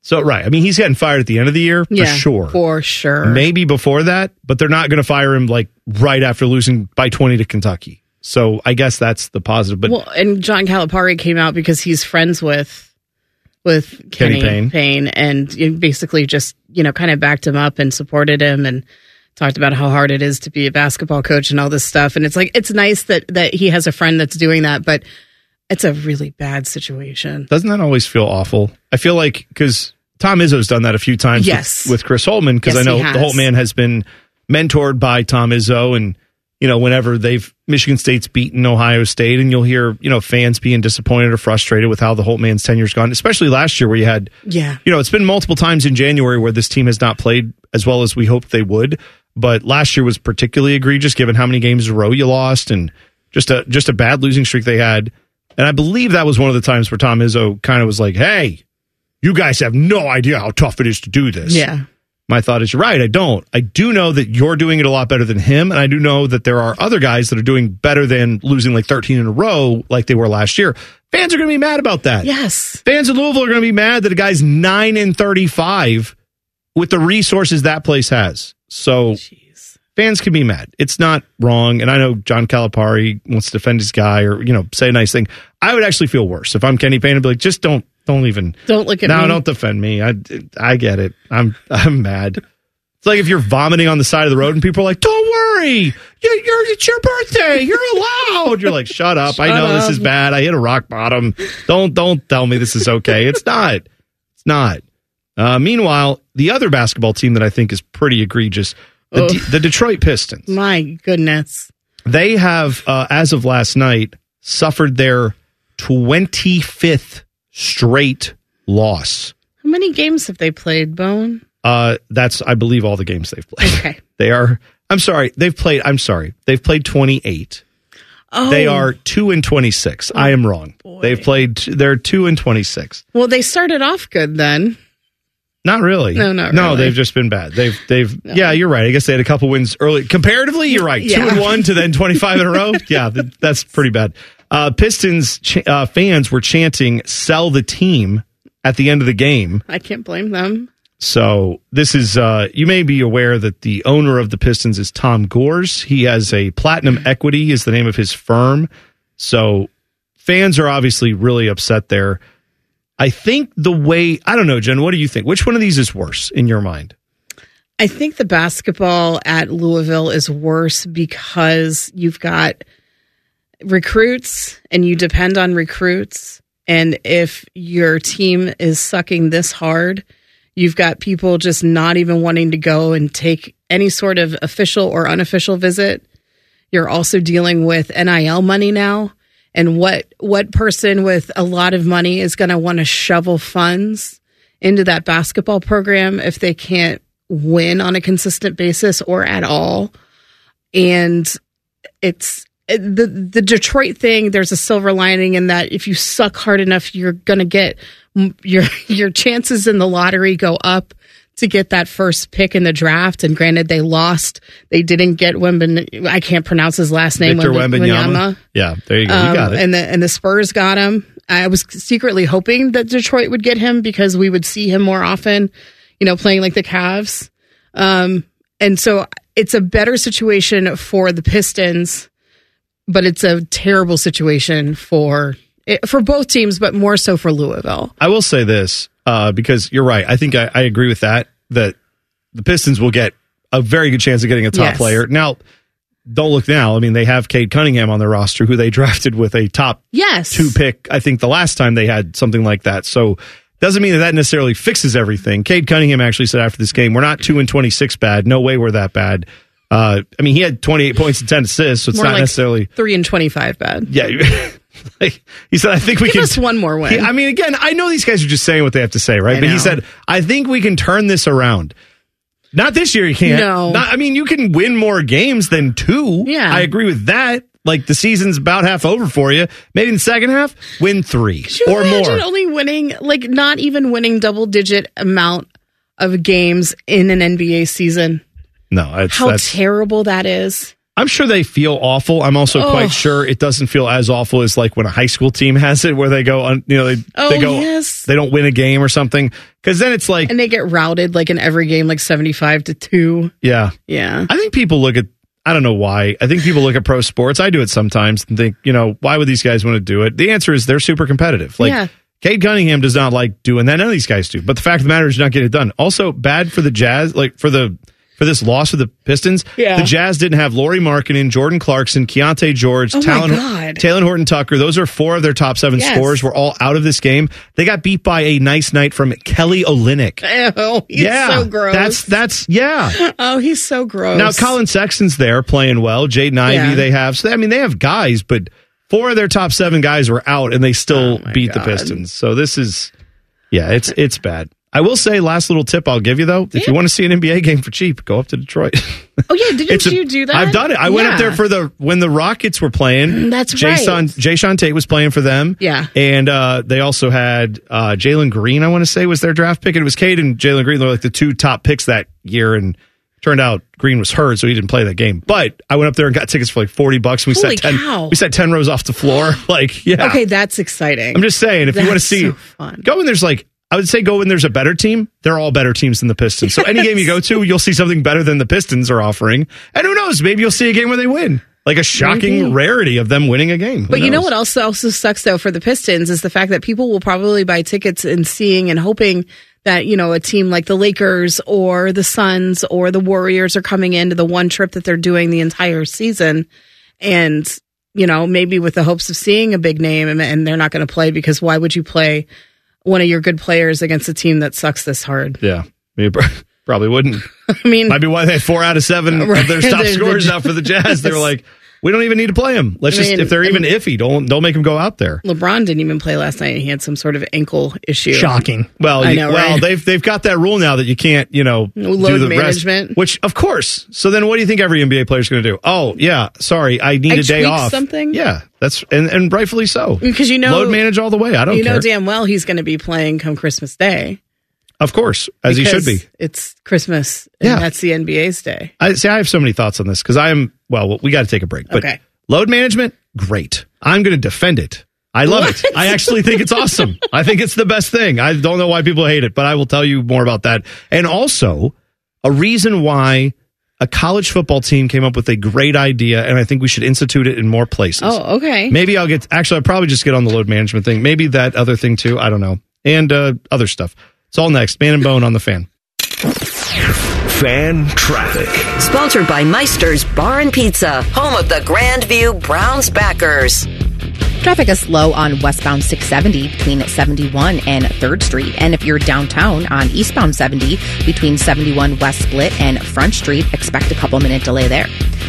So, right. I mean, he's getting fired at the end of the year for yeah, sure. for sure. Maybe before that, but they're not going to fire him like right after losing by 20 to Kentucky. So I guess that's the positive. But well, and John Calipari came out because he's friends with with Kenny Kenny, Payne. Payne. and basically just you know kind of backed him up and supported him and talked about how hard it is to be a basketball coach and all this stuff. And it's like it's nice that that he has a friend that's doing that, but it's a really bad situation. doesn't that always feel awful? I feel like because Tom Izzo's done that a few times Yes. with, with Chris Holtmann because Yes, I know the. Holtmann has been mentored by Tom Izzo and you know whenever they've Michigan State's beaten Ohio State and you'll hear you know fans being disappointed or frustrated with how the Holtmann's tenure's gone especially last year where you had Yeah. you know it's been multiple times in January where this team has not played as well as we hoped they would but last year was particularly egregious given how many games in a row you lost and just a just a bad losing streak they had and I believe that was one of the times where Tom Izzo kind of was like hey you guys have no idea how tough it is to do this Yeah. My thought is, you're right. I don't. I do know that you're doing it a lot better than him, and I do know that there are other guys that are doing better than losing like 13 in a row, like they were last year. Fans are going to be mad about that. Yes. Fans in Louisville are going to be mad that a guy's nine and 35 with the resources that place has. So fans can be mad. It's not wrong, and I know John Calipari wants to defend his guy or you know say a nice thing. I would actually feel worse if I'm Kenny Payne and be like, just don't don't even. Don't look at no, me. don't defend me. I, I get it. I'm I'm mad. It's like if you're vomiting on the side of the road and people are like, "Don't worry, you you're, it's your birthday. You're allowed." You're like, "Shut up! I Shut know this is bad. I hit a rock bottom. Don't don't tell me this is okay. It's not. It's not." Uh, meanwhile, the other basketball team that I think is pretty egregious, the. D- the Detroit Pistons. My goodness. They have, uh, as of last night, suffered their 25th straight loss. How many games have they played, Bone? Uh, that's, I believe, all the games they've played. Okay. They are, I'm sorry, they've played, I'm sorry, they've played 28. Oh. They are 2 and 26. I am wrong. They've played, they're 2 and 26. Well, they started off good then. Not really. No, not No, really. they've just been bad. They've they've yeah, you're right. I guess they had a couple wins early. Comparatively, you're right. Two and one to then 25 in a row. Yeah, that's pretty bad. Uh, Pistons ch- uh, fans were chanting "Sell the team" at the end of the game. I can't blame them. So this is uh, you may be aware that the owner of the Pistons is Tom Gores. He has a Platinum Equity is the name of his firm. So fans are obviously really upset there. I think the way I don't know, Jen. What do you think? Which one of these is worse in your mind? I think the basketball at Louisville is worse because you've got recruits and you depend on recruits. And if your team is sucking this hard, you've got people just not even wanting to go and take any sort of official or unofficial visit. You're also dealing with NIL money now. And what what person with a lot of money is going to want to shovel funds into that basketball program if they can't win on a consistent basis or at all? And it's the the Detroit thing. There's a silver lining in that if you suck hard enough, you're going to get your your chances in the lottery go up to get that first pick in the draft. And granted, they lost. They didn't get Wemben. I can't pronounce his last name. Victor Wemben- Wembanyama. Yeah, there you go. you um, got it. And the and the Spurs got him. I was secretly hoping that Detroit would get him because we would see him more often, you know, playing like the Cavs. Um, and so it's a better situation for the Pistons, but it's a terrible situation for for both teams, but more so for Louisville. I will say this uh, because you're right. I think I, I agree with that. That the Pistons will get a very good chance of getting a top Yes. player. Now, don't look now. I mean, they have Cade Cunningham on their roster, who they drafted with a top Yes. two pick. I think the last time they had something like that. So doesn't mean that that necessarily fixes everything. Cade Cunningham actually said after this game, "We're not two and twenty six bad. No way we're that bad." Uh, I mean, he had twenty eight points and ten assists, so it's More not like necessarily. three and twenty five bad. Yeah, like he said, I think we Give can us one more win. He- I mean, again, I know these guys are just saying what they have to say, right? I but he said, I think we can turn this around. Not this year, you can't. No. Not, I mean, you can win more games than two. Yeah. I agree with that. Like the season's about half over for you. Maybe in the second half, win three or imagine more. only winning like not even winning double digit amount of games in an NBA season? No, it's, How that's, terrible that is. I'm sure they feel awful. I'm also Oh. quite sure it doesn't feel as awful as like when a high school team has it, where they go on, you know, they, Oh, they go, yes. they don't win a game or something. Cause then it's like, And they get routed like in every game, like 75 to 2. yeah. Yeah. I think people look at I don't know why. I think people look at pro sports. I do it sometimes and think, you know, why would these guys want to do it? The answer is they're super competitive. Like Yeah. Cade Cunningham does not like doing that. None of these guys do. But the fact of the matter is, you're not getting it done. Also, bad for the Jazz, like for the for this loss of the Pistons. Yeah. The Jazz didn't have Lauri Markkanen, Jordan Clarkson, Keyonte George, Oh Talon, God. Talen Horton Tucker. Those are four of their top seven Yes. scorers. Were all out of this game. They got beat by a nice night from Kelly Olynyk. Oh, he's yeah, so gross. That's that's yeah. oh, he's so gross. Now Collin Sexton's there playing well. Jaden Ivey Yeah. they have. So I mean they have guys, but four of their top seven guys were out and they still Oh beat the Pistons. So this is yeah, it's it's bad. I will say last little tip I'll give you though. If you want to see an NBA game for cheap, go up to Detroit. Oh, yeah. Didn't a- you do that? I've done it. I went up there for the when the Rockets were playing. That's great. Jason, right. Jae'Sean Tate was playing for them. Yeah. And uh, they also had uh, Jalen Green, I want to say, was their draft pick. And it was Cade and Jalen Green. They were like the two top picks that year. And turned out Green was hurt, so he didn't play that game. But I went up there and got tickets for like 40 bucks. We Holy sat 10 cow. we sat 10 rows off the floor. like, yeah. Okay, that's exciting. I'm just saying, if you want to see, so go and there's like, I would say go when there's a better team. They're all better teams than the Pistons. So any game you go to, you'll see something better than the Pistons are offering. And who knows, maybe you'll see a game where they win. like a shocking Maybe. rarity of them winning a game. Who But you know what also also sucks though for the Pistons is the fact that people will probably buy tickets and seeing and hoping that you know a team like the Lakers or the Suns or the Warriors are coming into the one trip that they're doing the entire season, and you know maybe with the hopes of seeing a big name and, and they're not going to play because why would you play one of your good players against a team that sucks this hard? Yeah, maybe probably wouldn't. I mean, Might be why they had four out of seven Right. of their top The- the- scorers out for the Jazz. They were like, we don't even need to play him. Let's I just if they're even and- iffy, don't don't make him go out there. LeBron didn't even play last night. He had some sort of ankle issue. Shocking. Well, I you- know, well, right? they've they've got that rule now that you can't, you know, Load do the management. Rest, which, of course. So then, what do you think every NBA player is going to do? Oh, yeah, sorry, I need I a day off. something? Yeah, that's and, and rightfully so. Mm, because you know, load manage all the way. I don't you care. know damn well he's going to be playing come Christmas Day. Of course, as he should be. It's Christmas, and Yeah. that's the NBA's day. I see. I have so many thoughts on this because I am. Well, we got to take a break. But Okay. load management, great. I'm going to defend it. I love it. I actually think it's awesome. I think it's the best thing. I don't know why people hate it, but I will tell you more about that. And also, a reason why a college football team came up with a great idea, and I think we should institute it in more places. Oh, okay. Maybe I'll get. Actually, I'll probably just get on the load management thing. Maybe that other thing too. I don't know. And uh, other stuff. It's all next. Man and Bone on the fan. Fan traffic. Sponsored by Meister's Bar and Pizza, home of the Grandview Browns backers. Traffic is slow on westbound 670 between 71 and 3rd Street. And if you're downtown on eastbound 70 between 71 West Split and Front Street, expect a couple minute delay there.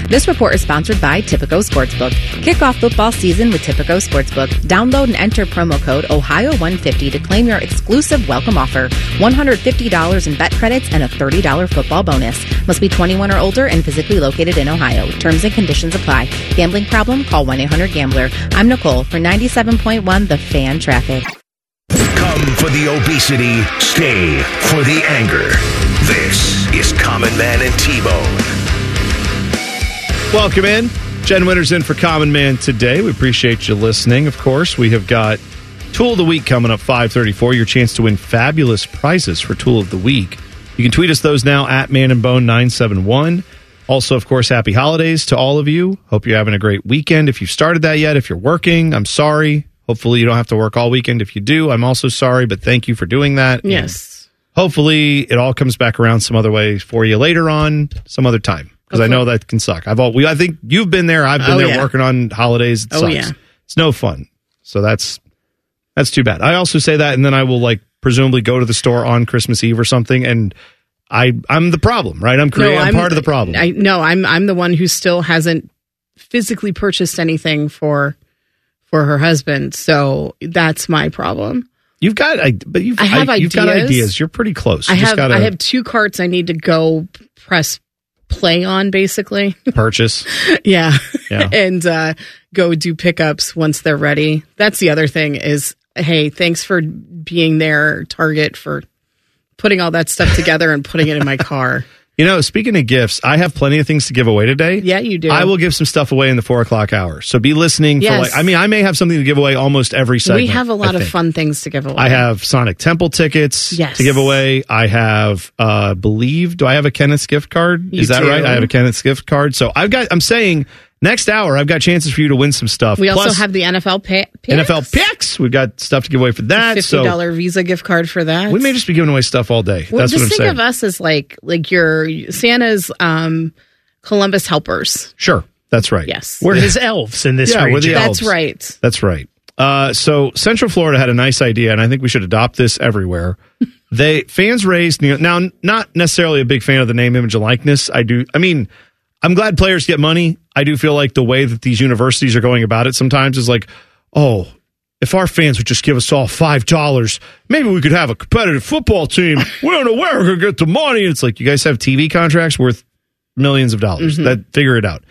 This report is sponsored by Tipico Sportsbook. Kick off football season with Tipico Sportsbook. Download and enter promo code Ohio150 to claim your exclusive welcome offer. $150 in bet credits and a $30 football bonus. Must be 21 or older and physically located in Ohio. Terms and conditions apply. Gambling problem? Call 1-800-GAMBLER. I'm Nicole for 97.1 The Fan Traffic. Come for the obesity, stay for the anger. This is Common Man and T-Bone. Welcome in. Jen Winters in for Common Man today. We appreciate you listening. Of course, we have got Tool of the Week coming up 534. Your chance to win fabulous prizes for Tool of the Week. You can tweet us those now at Man and Bone 971. Also, of course, happy holidays to all of you. Hope you're having a great weekend. If you've started that yet, if you're working, I'm sorry. Hopefully, you don't have to work all weekend. If you do, I'm also sorry, but thank you for doing that. Yes. hopefully it all comes back around some other way for you later on, some other time. Because I know that can suck. I've all we I think you've been there. I've been Oh, there yeah. working on holidays. It Oh, sucks. yeah. It's no fun. So that's that's too bad. I also say that, and then I will like presumably go to the store on Christmas Eve or something, and I I'm the problem, right? I'm creating. I'm, part of the problem. I no, I'm I'm the one who still hasn't physically purchased anything for for her husband. So that's my problem. you've got, I, but you've I have I, you've got ideas. ideas. You're pretty close. You I have gotta I have two carts I need to go press play on basically. purchase. yeah. Yeah. and uh go do pickups once they're ready. That's the other thing is hey, thanks for being there Target for putting all that stuff together and putting it in my car. You know, speaking of gifts, I have plenty of things to give away today. Yeah, you do. I will give some stuff away in the four o'clock hour. So be listening for like. I mean, I may have something to give away almost every segment. we have a lot of fun things to give away. I have Sonic Temple tickets Yes. to give away. I have, uh, believe, do I have a Kenneth's gift card? You Is that do. right? I have a Kenneth's gift card. So I've got, I'm saying next hour, I've got chances for you to win some stuff. We also have the NFL pay, NFL picks. We've got stuff to give away for that. fifty So Visa gift card for that. we may just be giving away stuff all day. Well, That's just what I'm think saying. of us as like like your Santa's um, Columbus helpers. Sure. That's right. Yes. We're his elves in this Yeah, we're the elves. That's right. That's right. Uh, so Central Florida had a nice idea, and I think we should adopt this everywhere. they fans raised you know, now, not necessarily a big fan of the name, image, and likeness. I do. I mean, I'm glad players get money. I do feel like the way that these universities are going about it sometimes is like, oh, if our fans would just give us all five dollars, maybe we could have a competitive football team. we don't know where we're gonna get the money. It's like you guys have TV contracts worth millions of dollars. Mm-hmm. That figure it out.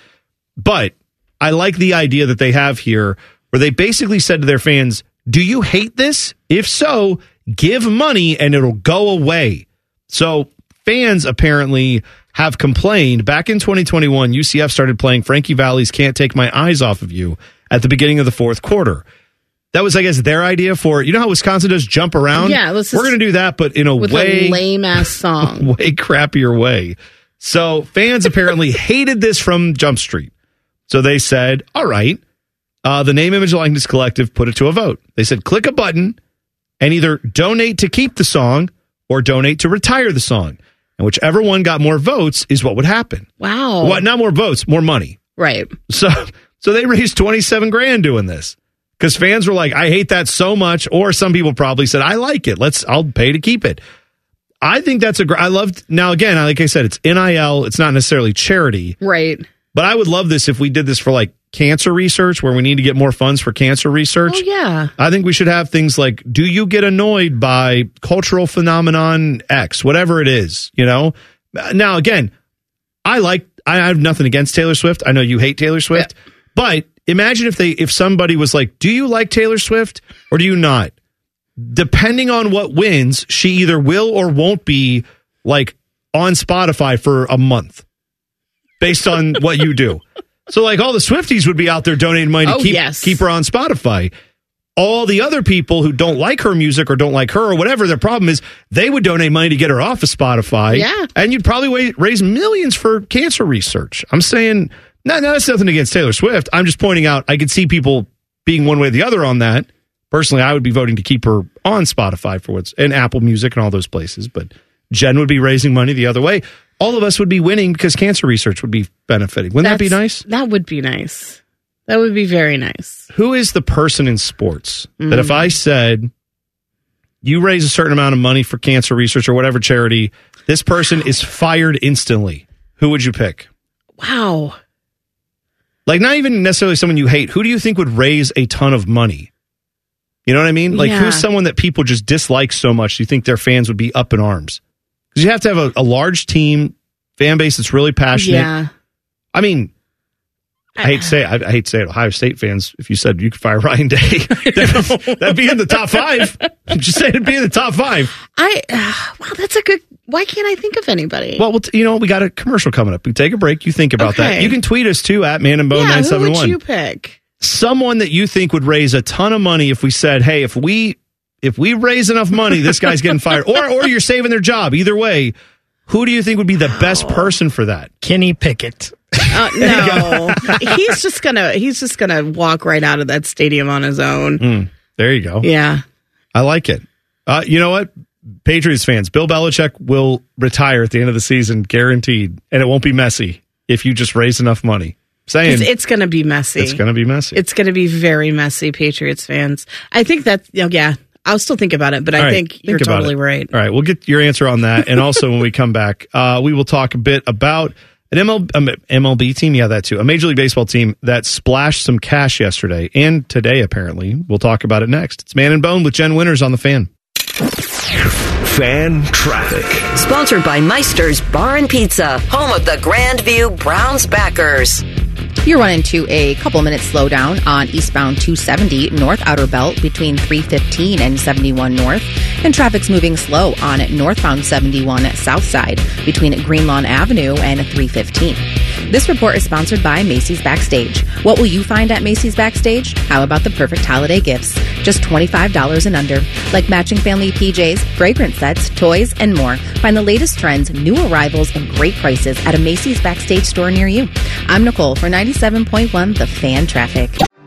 But I like the idea that they have here where they basically said to their fans, Do you hate this? If so, give money and it'll go away. So fans apparently have complained. Back in 2021, UCF started playing Frankie Valli's Can't Take My Eyes Off of You at the beginning of the fourth quarter. That was, I guess, their idea for you know how Wisconsin does jump around? Yeah, let's we're going to do that, but in a With way lame ass song. way crappier way. So fans apparently hated this from Jump Street. So they said, all right, uh, the Name, Image, Likeness Collective put it to a vote. They said, click a button and either donate to keep the song or donate to retire the song. And whichever one got more votes is what would happen. Wow. What? Not more votes, more money. Right. So, so they raised 27 grand doing this because fans were like, I hate that so much. Or some people probably said, I like it. Let's, I'll pay to keep it. I think that's a great, I loved, now again, like I said, it's NIL. It's not necessarily charity. Right. But I would love this if we did this for like cancer research where we need to get more funds for cancer research. Oh yeah. I think we should have things like do you get annoyed by cultural phenomenon X, whatever it is, you know? Now again, I like I have nothing against Taylor Swift. I know you hate Taylor Swift, but imagine if they if somebody was like, "Do you like Taylor Swift or do you not?" Depending on what wins, she either will or won't be like on Spotify for a month based on what you do. So like all the Swifties would be out there donating money to Oh, keep yes. keep her on Spotify. All the other people who don't like her music or don't like her or whatever their problem is, they would donate money to get her off of Spotify. Yeah. And you'd probably raise millions for cancer research. I'm saying, no, no, that's nothing against Taylor Swift. I'm just pointing out I could see people being one way or the other on that. Personally, I would be voting to keep her on Spotify for what's and Apple Music and all those places. But Jen would be raising money the other way. All of us would be winning because cancer research would be benefiting. Wouldn't that be nice? That would be nice. That would be very nice. Who is the person in sports that if Mm. I said you raise a certain amount of money for cancer research or whatever charity, this person is fired instantly? Who would you pick? Wow. Like not even necessarily someone you hate. Who do you think would raise a ton of money? You know what I mean? Like Yeah. who's someone that people just dislike so much Do you think their fans would be up in arms? Because you have to have a, a large team, fan base that's really passionate. Yeah. I mean, I hate to say it, I, hate to say it, Ohio State fans, if you said you could fire Ryan Day, that'd, that'd be in the top five. Just saying it'd be in the top five. I uh, wow, that's a good. Why can't I think of anybody? Well, we'll t- you know, we got a commercial coming up. We take a break. You think about that. You can tweet us too at Man and Bone nine seven one. who would you pick? Someone that you think would raise a ton of money if we said, "Hey, if we if we raise enough money, this guy's getting fired," or or you're saving their job. Either way, who do you think would be the best person for that? Kenny Pickett. Uh, no, he's just gonna he's just gonna walk right out of that stadium on his own. Mm, there you go. Yeah. I like it. Uh, you know what? Patriots fans, Bill Belichick will retire at the end of the season, guaranteed, and it won't be messy if you just raise enough money. Saying It's, it's gonna be messy. it's going to be messy. It's gonna be very messy, Patriots fans. I think that you know, yeah. I'll still think about it, but I All right, think you're totally it. right. All right, we'll get your answer on that, and also when we come back, uh, we will talk a bit about an ML, um, MLB team. Yeah, that too. A Major League Baseball team that splashed some cash yesterday and today. Apparently, we'll talk about it next. It's Man and Bone with Jen Winters on the Fan. Fan traffic. Sponsored by Meister's Bar and Pizza, home of the Grandview Browns backers. You're running to a couple minutes slowdown on eastbound 270 North Outer Belt between 315 and 71 North, and traffic's moving slow on northbound 71 South Side between Greenlawn Avenue and 315. This report is sponsored by Macy's Backstage. What will you find at Macy's Backstage? How about the perfect holiday gifts? Just $25 and under, like matching family PJs, fragrance sets, toys, and more. Find the latest trends, new arrivals, and great prices at a Macy's Backstage store near you. I'm Nicole for 97.1 The Fan Traffic.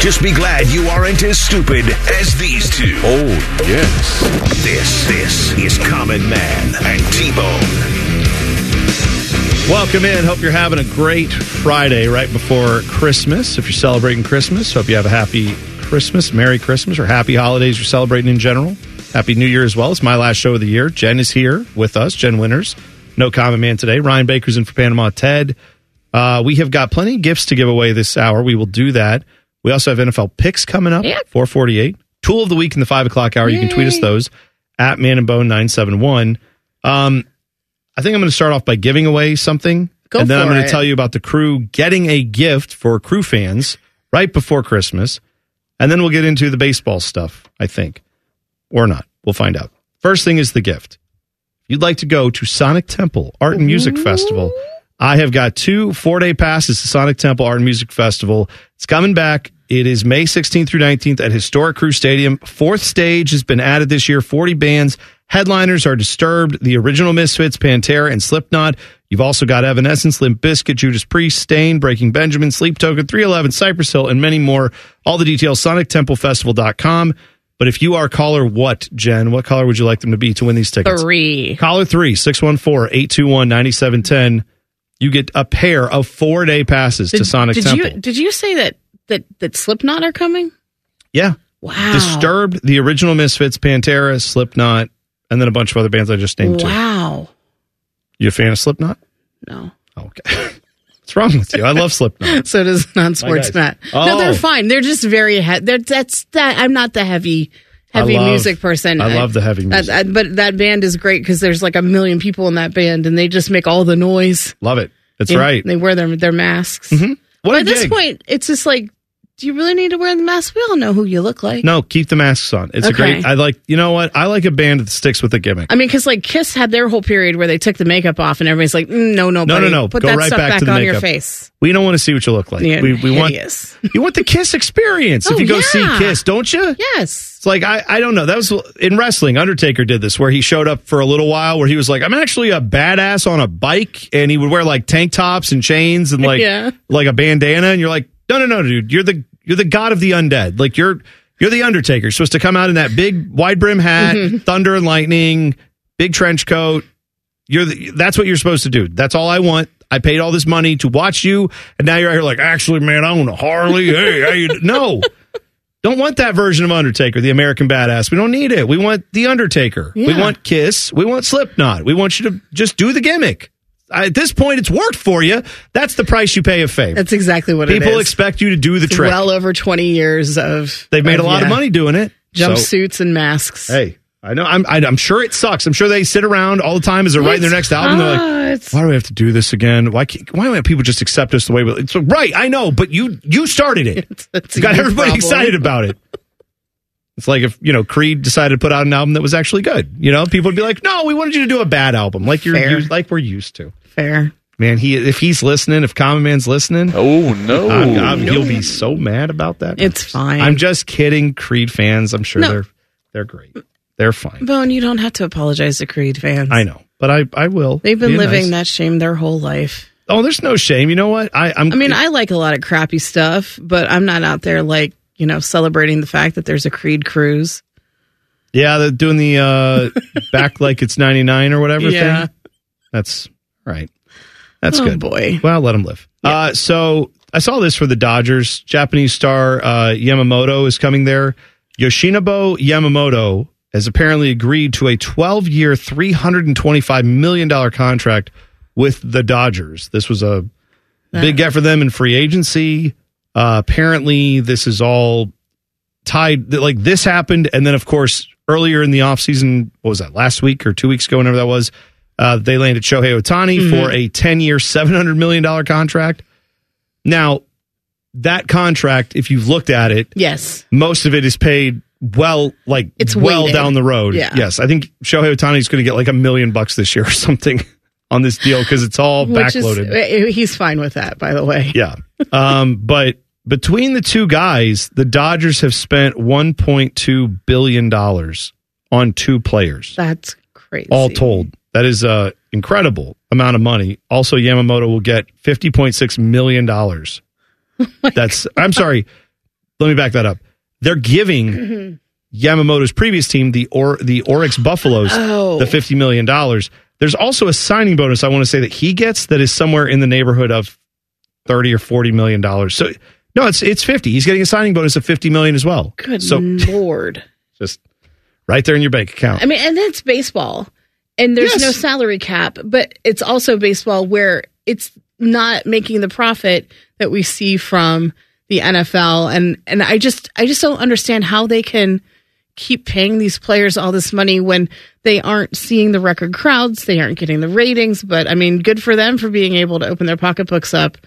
Just be glad you aren't as stupid as these two. Oh, yes. This, this is Common Man and T-Bone. Welcome in. Hope you're having a great Friday right before Christmas. If you're celebrating Christmas, hope you have a happy Christmas, Merry Christmas, or happy holidays you're celebrating in general. Happy New Year as well. It's my last show of the year. Jen is here with us, Jen Winters. No common man today. Ryan Baker's in for Panama Ted. Uh, we have got plenty of gifts to give away this hour. We will do that. We also have NFL picks coming up, yeah. 448. Tool of the week in the five o'clock hour. You can tweet us those at Man and Bone 971. Um, I think I'm going to start off by giving away something Go and then I'm going to tell you about the crew getting a gift for crew fans right before Christmas. And then we'll get into the baseball stuff, I think. Or not. We'll find out. First thing is the gift. If you'd like to go to Sonic Temple Art and Music Festival, I have got two four day passes to Sonic Temple Art and Music Festival. It's coming back. It is May 16th through 19th at Historic Crew Stadium. Fourth stage has been added this year, 40 bands. Headliners are Disturbed, the original Misfits, Pantera, and Slipknot. You've also got Evanescence, Limp Bizkit, Judas Priest, Staind, Breaking Benjamin, Sleep Token, 311, Cypress Hill, and many more. All the details, sonictemplefestival.com. But if you are caller what, Jen, what caller would you like them to be to win these tickets? Three. Caller 3, 614-821-9710. You get a pair of four day passes to Sonic did Temple. you did you say that that that Slipknot are coming? yeah. Wow. Disturbed, the original Misfits, Pantera, Slipknot, and then a bunch of other bands I just named too. Wow. You a fan of Slipknot? No. Oh, okay. What's wrong with you? I love Slipknot. So does non-sports guys. Matt. Oh. No, they're oh. fine. They're just very. He- they're, that's that. I'm not the heavy, heavy love- music person. I love the heavy music. I- but that band is great because there's like a million people in that band, and they just make all the noise. Love it. That's And right. They wear their their masks. Mm-hmm. A at this point, it's just like, do you really need to wear the mask? We all know who you look like. No, keep the masks on. It's a great. I like. You know what? I like a band that sticks with the gimmick. I mean, because like Kiss had their whole period where they took the makeup off, and everybody's like, mm, no, no, No, no, buddy. no. Put Go that right stuff back back, to the on your face. We don't want to see what you look like. Yeah, we we want you want the Kiss experience if Oh, you go yeah. see Kiss, don't you? Yes. It's like I I don't know. That was in wrestling. Undertaker did this where he showed up for a little while where he was like, I'm actually a badass on a bike, and he would wear like tank tops and chains and like Yeah. like a bandana, and you're like, no, no, no, dude, you're the you're the god of the undead. Like you're you're the Undertaker. You're supposed to come out in that big wide brim hat, mm-hmm. thunder and lightning, big trench coat. You're the, that's what you're supposed to do. That's all I want. I paid all this money to watch you, and now you're out here like, actually, man, I own a Harley. Hey, how you? No, don't want that version of Undertaker, the American badass. We don't need it. We want the Undertaker. We want Kiss. We want Slipknot. We want you to just do the gimmick. At this point, it's worked for you. That's the price you pay of fame. That's exactly what it is. People expect you to do the It's trick. well over 20 years of. They've made a lot of money doing it. So- Jumpsuits and masks. Hey, I know. I'm. I, I'm sure it sucks. I'm sure they sit around all the time as they're writing their next album. They're like, "Why do we have to do this again? Why can't? Why don't people just accept us the way we?" It's right. I know, but you you started it. That's you got everybody problem. excited about it. It's like if you know Creed decided to put out an album that was actually good. You know, people would be like, "No, we wanted you to do a bad album, like you're used, like we're used to." Fair. Man, he if he's listening, if Common Man's listening, oh no, I'm- I'm- he'll be so mad about that. It's fine. I'm just kidding, Creed fans. I'm sure No. they're they're great. They're fine. Bone, you don't have to apologize to Creed fans. I know, but I I will. They've been Be living nice. that shame their whole life. Oh, there's no shame. You know what? I I'm. I mean, I like a lot of crappy stuff, but I'm not out there like, you know, celebrating the fact that there's a Creed cruise. yeah, they're doing the uh back like it's 99 or whatever Yeah. thing. That's right. That's Oh, good. boy. Well, let them live. Uh, so I saw this for the Dodgers. Japanese star uh, Yamamoto is coming there. Yoshinobu Yamamoto has apparently agreed to a 12 year, $325 million contract with the Dodgers. This was a big get for them in free agency. Uh, apparently, this is all tied. Like this happened. And then, of course, earlier in the offseason, what was that, last week or two weeks ago, whenever that was, uh, they landed Shohei Ohtani Mhm. for a 10 year, $700 million contract. Now, that contract, if you've looked at it, Yes. most of it is paid well, like It's well weighted. down the road. Yeah. Yes, I think Shohei Ohtani is going to get like a million bucks this year or something on this deal because it's all Which is, backloaded. eh, he's fine with that, by the way. yeah, um, but between the two guys, the Dodgers have spent 1.2 billion dollars on two players, That's crazy. all told. That is a incredible amount of money. Also, Yamamoto will get 50.6 million dollars. Oh That's. I'm sorry. Let me back that up. They're giving mm-hmm. Yamamoto's previous team, the or the Orix Buffaloes, Oh. the fifty million dollars. There's also a signing bonus I want to say that he gets that is somewhere in the neighborhood of thirty or forty million dollars. So no, it's it's fifty. He's getting a signing bonus of fifty million as well. Good So lord. just right there in your bank account. I mean, and that's baseball, and there's Yes. no salary cap, but it's also baseball where it's not making the profit that we see from the NFL, and and I just I just don't understand how they can keep paying these players all this money when they aren't seeing the record crowds, they aren't getting the ratings. But I mean, good for them for being able to open their pocketbooks up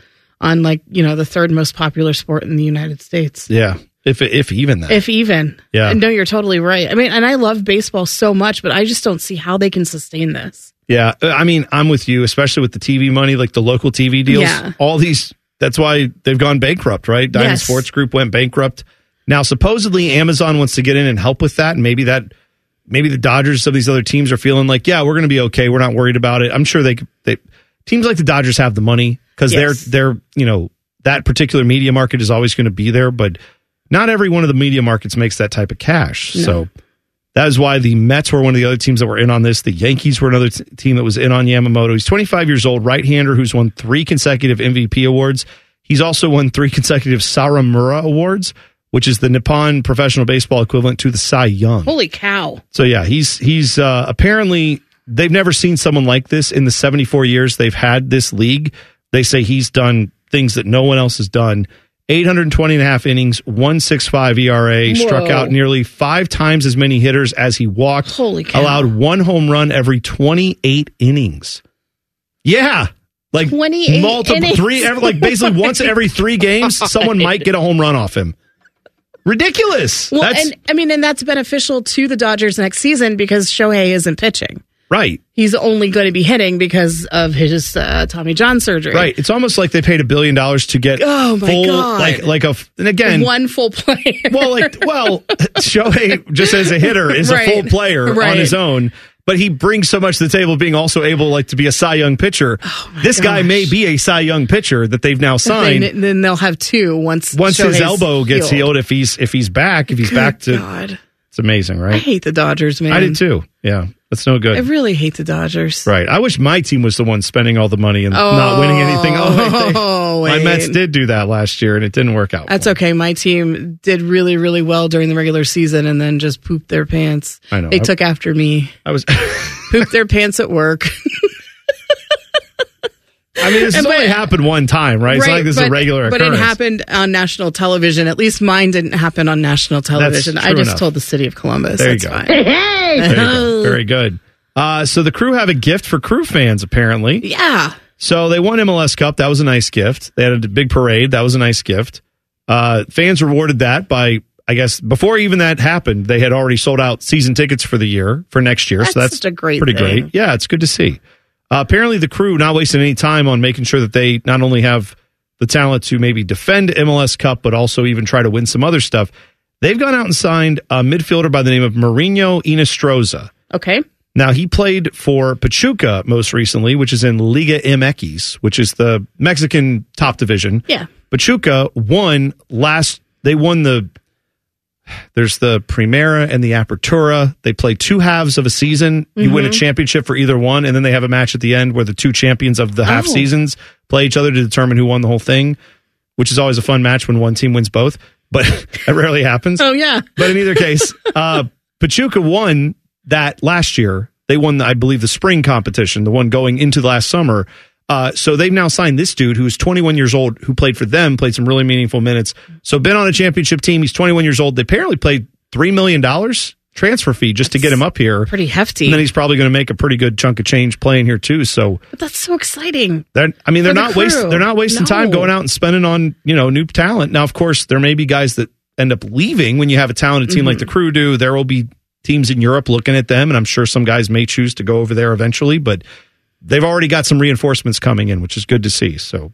on like you know the third most popular sport in the United States, Yeah, if if even that. if even. Yeah. No, you're totally right. I mean, and I love baseball so much, but I just don't see how they can sustain this. Yeah, uh, I mean, I'm with you, especially with the TV money, like the local TV deals. Yeah. All these, that's why they've gone bankrupt, right? Diamond Yes. Sports Group went bankrupt. Now, supposedly Amazon wants to get in and help with that. And maybe that, maybe the Dodgers, some of these other teams are feeling like, yeah, we're going to be okay. We're not worried about it. I'm sure they, they teams like the Dodgers have the money because Yes. they're, they're, you know, that particular media market is always going to be there, but not every one of the media markets makes that type of cash. No. So, that is why the Mets were one of the other teams that were in on this. The Yankees were another t- team that was in on Yamamoto. He's 25 years old, right hander who's won three consecutive MVP awards. He's also won three consecutive Sawamura Awards, which is the Nippon professional baseball equivalent to the Cy Young. Holy cow! So yeah, he's he's uh, apparently they've never seen someone like this in the 74 years they've had this league. They say he's done things that no one else has done. 820 and a half innings, 165 ERA, struck out nearly five times as many hitters as he walked. Holy cow. Allowed one home run every 28 innings. Yeah. Like 28 multiple innings. three every, like basically once every 3 games someone might get a home run off him. Ridiculous. Well, That's and I mean, and that's beneficial to the Dodgers next season because Shohei isn't pitching. Right. He's only going to be hitting because of his uh, Tommy John surgery. Right. It's almost like they paid a billion dollars to get Oh, my full, God. like like a and again One full player. well like well Shohei just as a hitter is Right. a full player on his own. But he brings so much to the table, being also able like to be a Cy Young pitcher. this guy may be a Cy Young pitcher that they've now signed. Then, then they'll have two once once his Shohei's elbow gets healed, if he's if he's back, if he's Good back to, God. It's amazing, right? I hate the Dodgers, man. I did too. Yeah, that's no good. I really hate the Dodgers. Right. I wish my team was the one spending all the money and not winning anything. Oh, wait, Oh, my. Mets did do that last year and it didn't work out. That's okay. My team did really, really well during the regular season and then just pooped their pants. I know. They I- took after me. I was. Pooped their pants at work. I mean, this has only happened one time, right? It's not like this is a but- regular But it happened on national television. At least mine didn't happen on national television. I true just enough. told the city of Columbus. There you go. fine. There you go. Very good. Uh, so the crew have a gift for crew fans, apparently. Yeah. So they won MLS Cup. That was a nice gift. They had a big parade. That was a nice gift. Uh, fans rewarded that by, I guess, before even that happened, they had already sold out season tickets for the year, for next year. so That's that's such a great pretty thing. great. Yeah, it's good to see. Uh, apparently, the crew not wasting any time on making sure that they not only have the talent to maybe defend MLS Cup, but also even try to win some other stuff. They've gone out and signed a midfielder by the name of Marino Hinestroza. Okay. Now he played for Pachuca most recently, which is in Liga MX, which is the Mexican top division. Yeah. Pachuca won last. They won the. There's the Primera and the Apertura. They play two halves of a season. You win a Mhm. championship for either one, and then they have a match at the end where the two champions of the half Oh. seasons play each other to determine who won the whole thing, which is always a fun match when one team wins both. But it rarely happens. Oh, yeah. But in either case, uh, Pachuca won that last year. They won, I believe, the spring competition, the one going into last summer. Uh, so they've now signed this dude who's 21 years old, who played for them, played some really meaningful minutes. So been on a championship team. He's 21 years old. They apparently paid three million dollars transfer fee just to get him up here. Pretty hefty. And then he's probably going to make a pretty good chunk of change playing here too. So But that's so exciting. they're, I mean, they're For the not wasting. They're not wasting time going out and spending on you know new talent. Now, of course, there may be guys that end up leaving when you have a talented team Mm-hmm. like the crew do. There will be teams in Europe looking at them, and I'm sure some guys may choose to go over there eventually. But they've already got some reinforcements coming in, which is good to see. So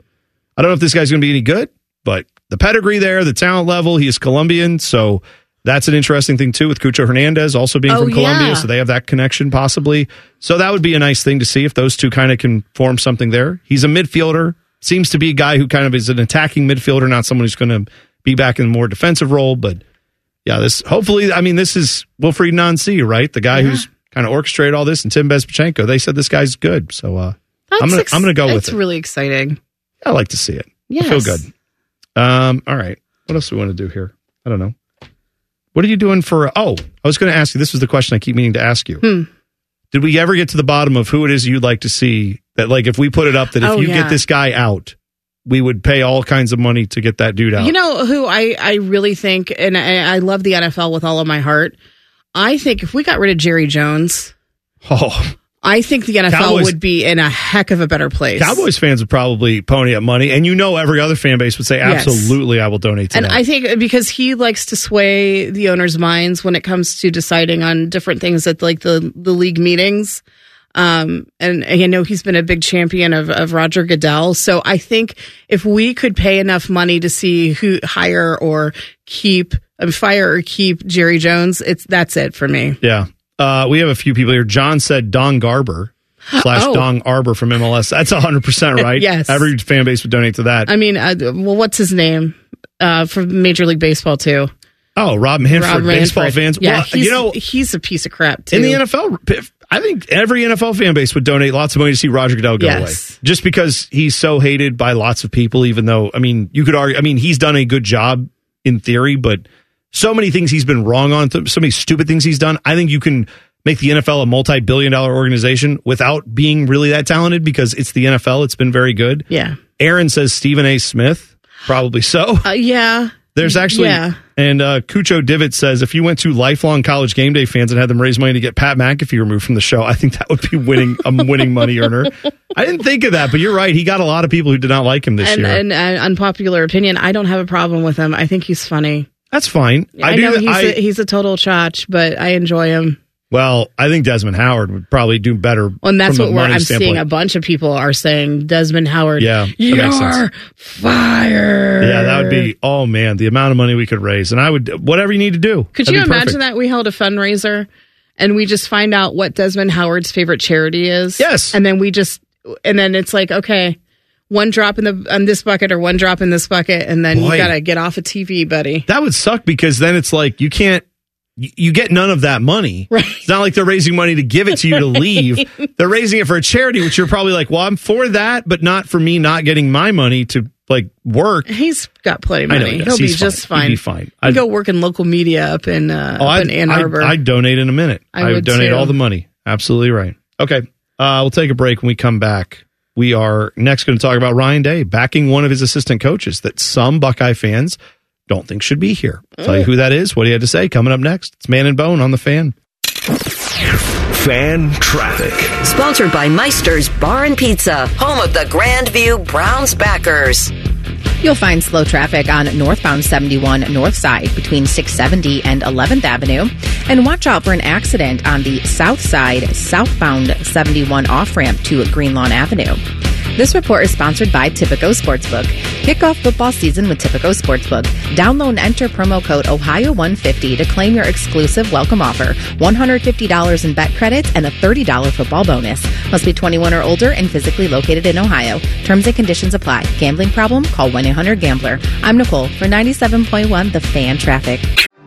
I don't know if this guy's going to be any good, but the pedigree there, the talent level, he is Colombian, so. That's an interesting thing too with Cucho Hernandez also being Oh, from Colombia, yeah. so they have that connection possibly. So that would be a nice thing to see if those two kind of can form something there. He's a midfielder, seems to be a guy who kind of is an attacking midfielder, not someone who's going to be back in a more defensive role. But yeah, this hopefully, I mean, this is Wilfried Nancy, right? The guy who's kind of orchestrated all this, and Tim Bezbatchenko. They said this guy's good, so uh, I'm gonna ex- I'm gonna go with It's it. really exciting. I like to see it. Yes. feel good. Um, all right. What else do we want to do here? I don't know. What are you doing for? Oh, I was going to ask you. This was the question I keep meaning to ask you. Hmm. Did we ever get to the bottom of who it is you'd like to see? That like if we put it up that if Oh, you yeah. get this guy out, we would pay all kinds of money to get that dude out. You know who I, I really think, and I, I love the NFL with all of my heart. I think if we got rid of Jerry Jones, Oh, I think the NFL Cowboys- would be in a heck of a better place. Cowboys fans would probably pony up money, and you know every other fan base would say, Yes. "Absolutely, I will donate to And that." I think because he likes to sway the owners' minds when it comes to deciding on different things at like the the league meetings. Um, and I know he's been a big champion of, of Roger Goodell. So I think if we could pay enough money to see who hire or keep, fire or keep Jerry Jones, it's that's it for me. yeah, uh, we have a few people here. John said Don Garber slash Oh. Don Arbor from MLS. That's hundred percent right. Yes. every fan base would donate to that. I mean, uh, well, what's his name? Uh, from Major League Baseball too. oh, Rob Manfred, Rob baseball fans. Yeah, well, he's, you know, he's a piece of crap too. in the NFL, I think every NFL fan base would donate lots of money to see Roger Goodell go Yes. away, just because he's so hated by lots of people. Even though, I mean, you could argue, I mean, he's done a good job in theory, but so many things he's been wrong on, so many stupid things he's done. I think you can make the NFL a multi-billion-dollar organization without being really that talented because it's the NFL. It's been very good. Yeah. Aaron says Stephen A. Smith, probably so. Uh, yeah. There's actually, Yeah. and uh, Cucho Divot says if you went to lifelong college game day fans and had them raise money to get Pat McAfee removed from the show, I think that would be winning a winning money earner. I didn't think of that, but you're right. He got a lot of people who did not like him this and, year. and, and unpopular opinion, I don't have a problem with him. I think he's funny. That's fine. I, do know he's, I- a, he's a total chotch, but I enjoy him. well, I think Desmond Howard would probably do better. Well, and that's what we're, I'm standpoint. seeing. A bunch of people are saying Desmond Howard. Yeah, you're fired. Yeah, that would be. Oh man, the amount of money we could raise, and I would whatever you need to do. Could you imagine perfect. that we held a fundraiser and we just find out what Desmond Howard's favorite charity is? Yes. And then we just, and then it's like, okay, one drop in the on this bucket or one drop in this bucket, and then Boy. you gotta get off of TV, buddy. That would suck because then it's like you can't. You you get none of that money. Right. It's not like they're raising money to give it to you to leave. They're raising it for a charity, which you're probably like, well, I'm for that, but not for me not getting my money to like work. He's got plenty of money. he he'll be He's just fine. fine. He'd be fine. I'd- go work in local media up in uh, Oh, up I'd, in Ann I'd- Arbor. I'd donate in a minute. I I would would donate too. all the money. Absolutely right. Okay. Uh, we'll take a break when we come back. We are next going to talk about Ryan Day backing one of his assistant coaches that some Buckeye fans don't think should be here. I'll tell you mm. who that is, what he had to say coming up next. It's Man and Bone on the fan. Fan traffic. Sponsored by Meister's Bar and Pizza, home of the Grandview Browns backers. You'll find slow traffic on northbound 71 north side between 670 and 11th Avenue. And watch out for an accident on the south side southbound 71 off ramp to Green Lawn Avenue. This report is sponsored by Tipico Sportsbook. Kick off football season with Tipico Sportsbook. Download and enter promo code Ohio150 to claim your exclusive welcome offer. $150 in bet credits and a $30 football bonus. Must be 21 or older and physically located in Ohio. Terms and conditions apply. Gambling problem? Call 1-800-GAMBLER. I'm Nicole for 97.1 The Fan Traffic.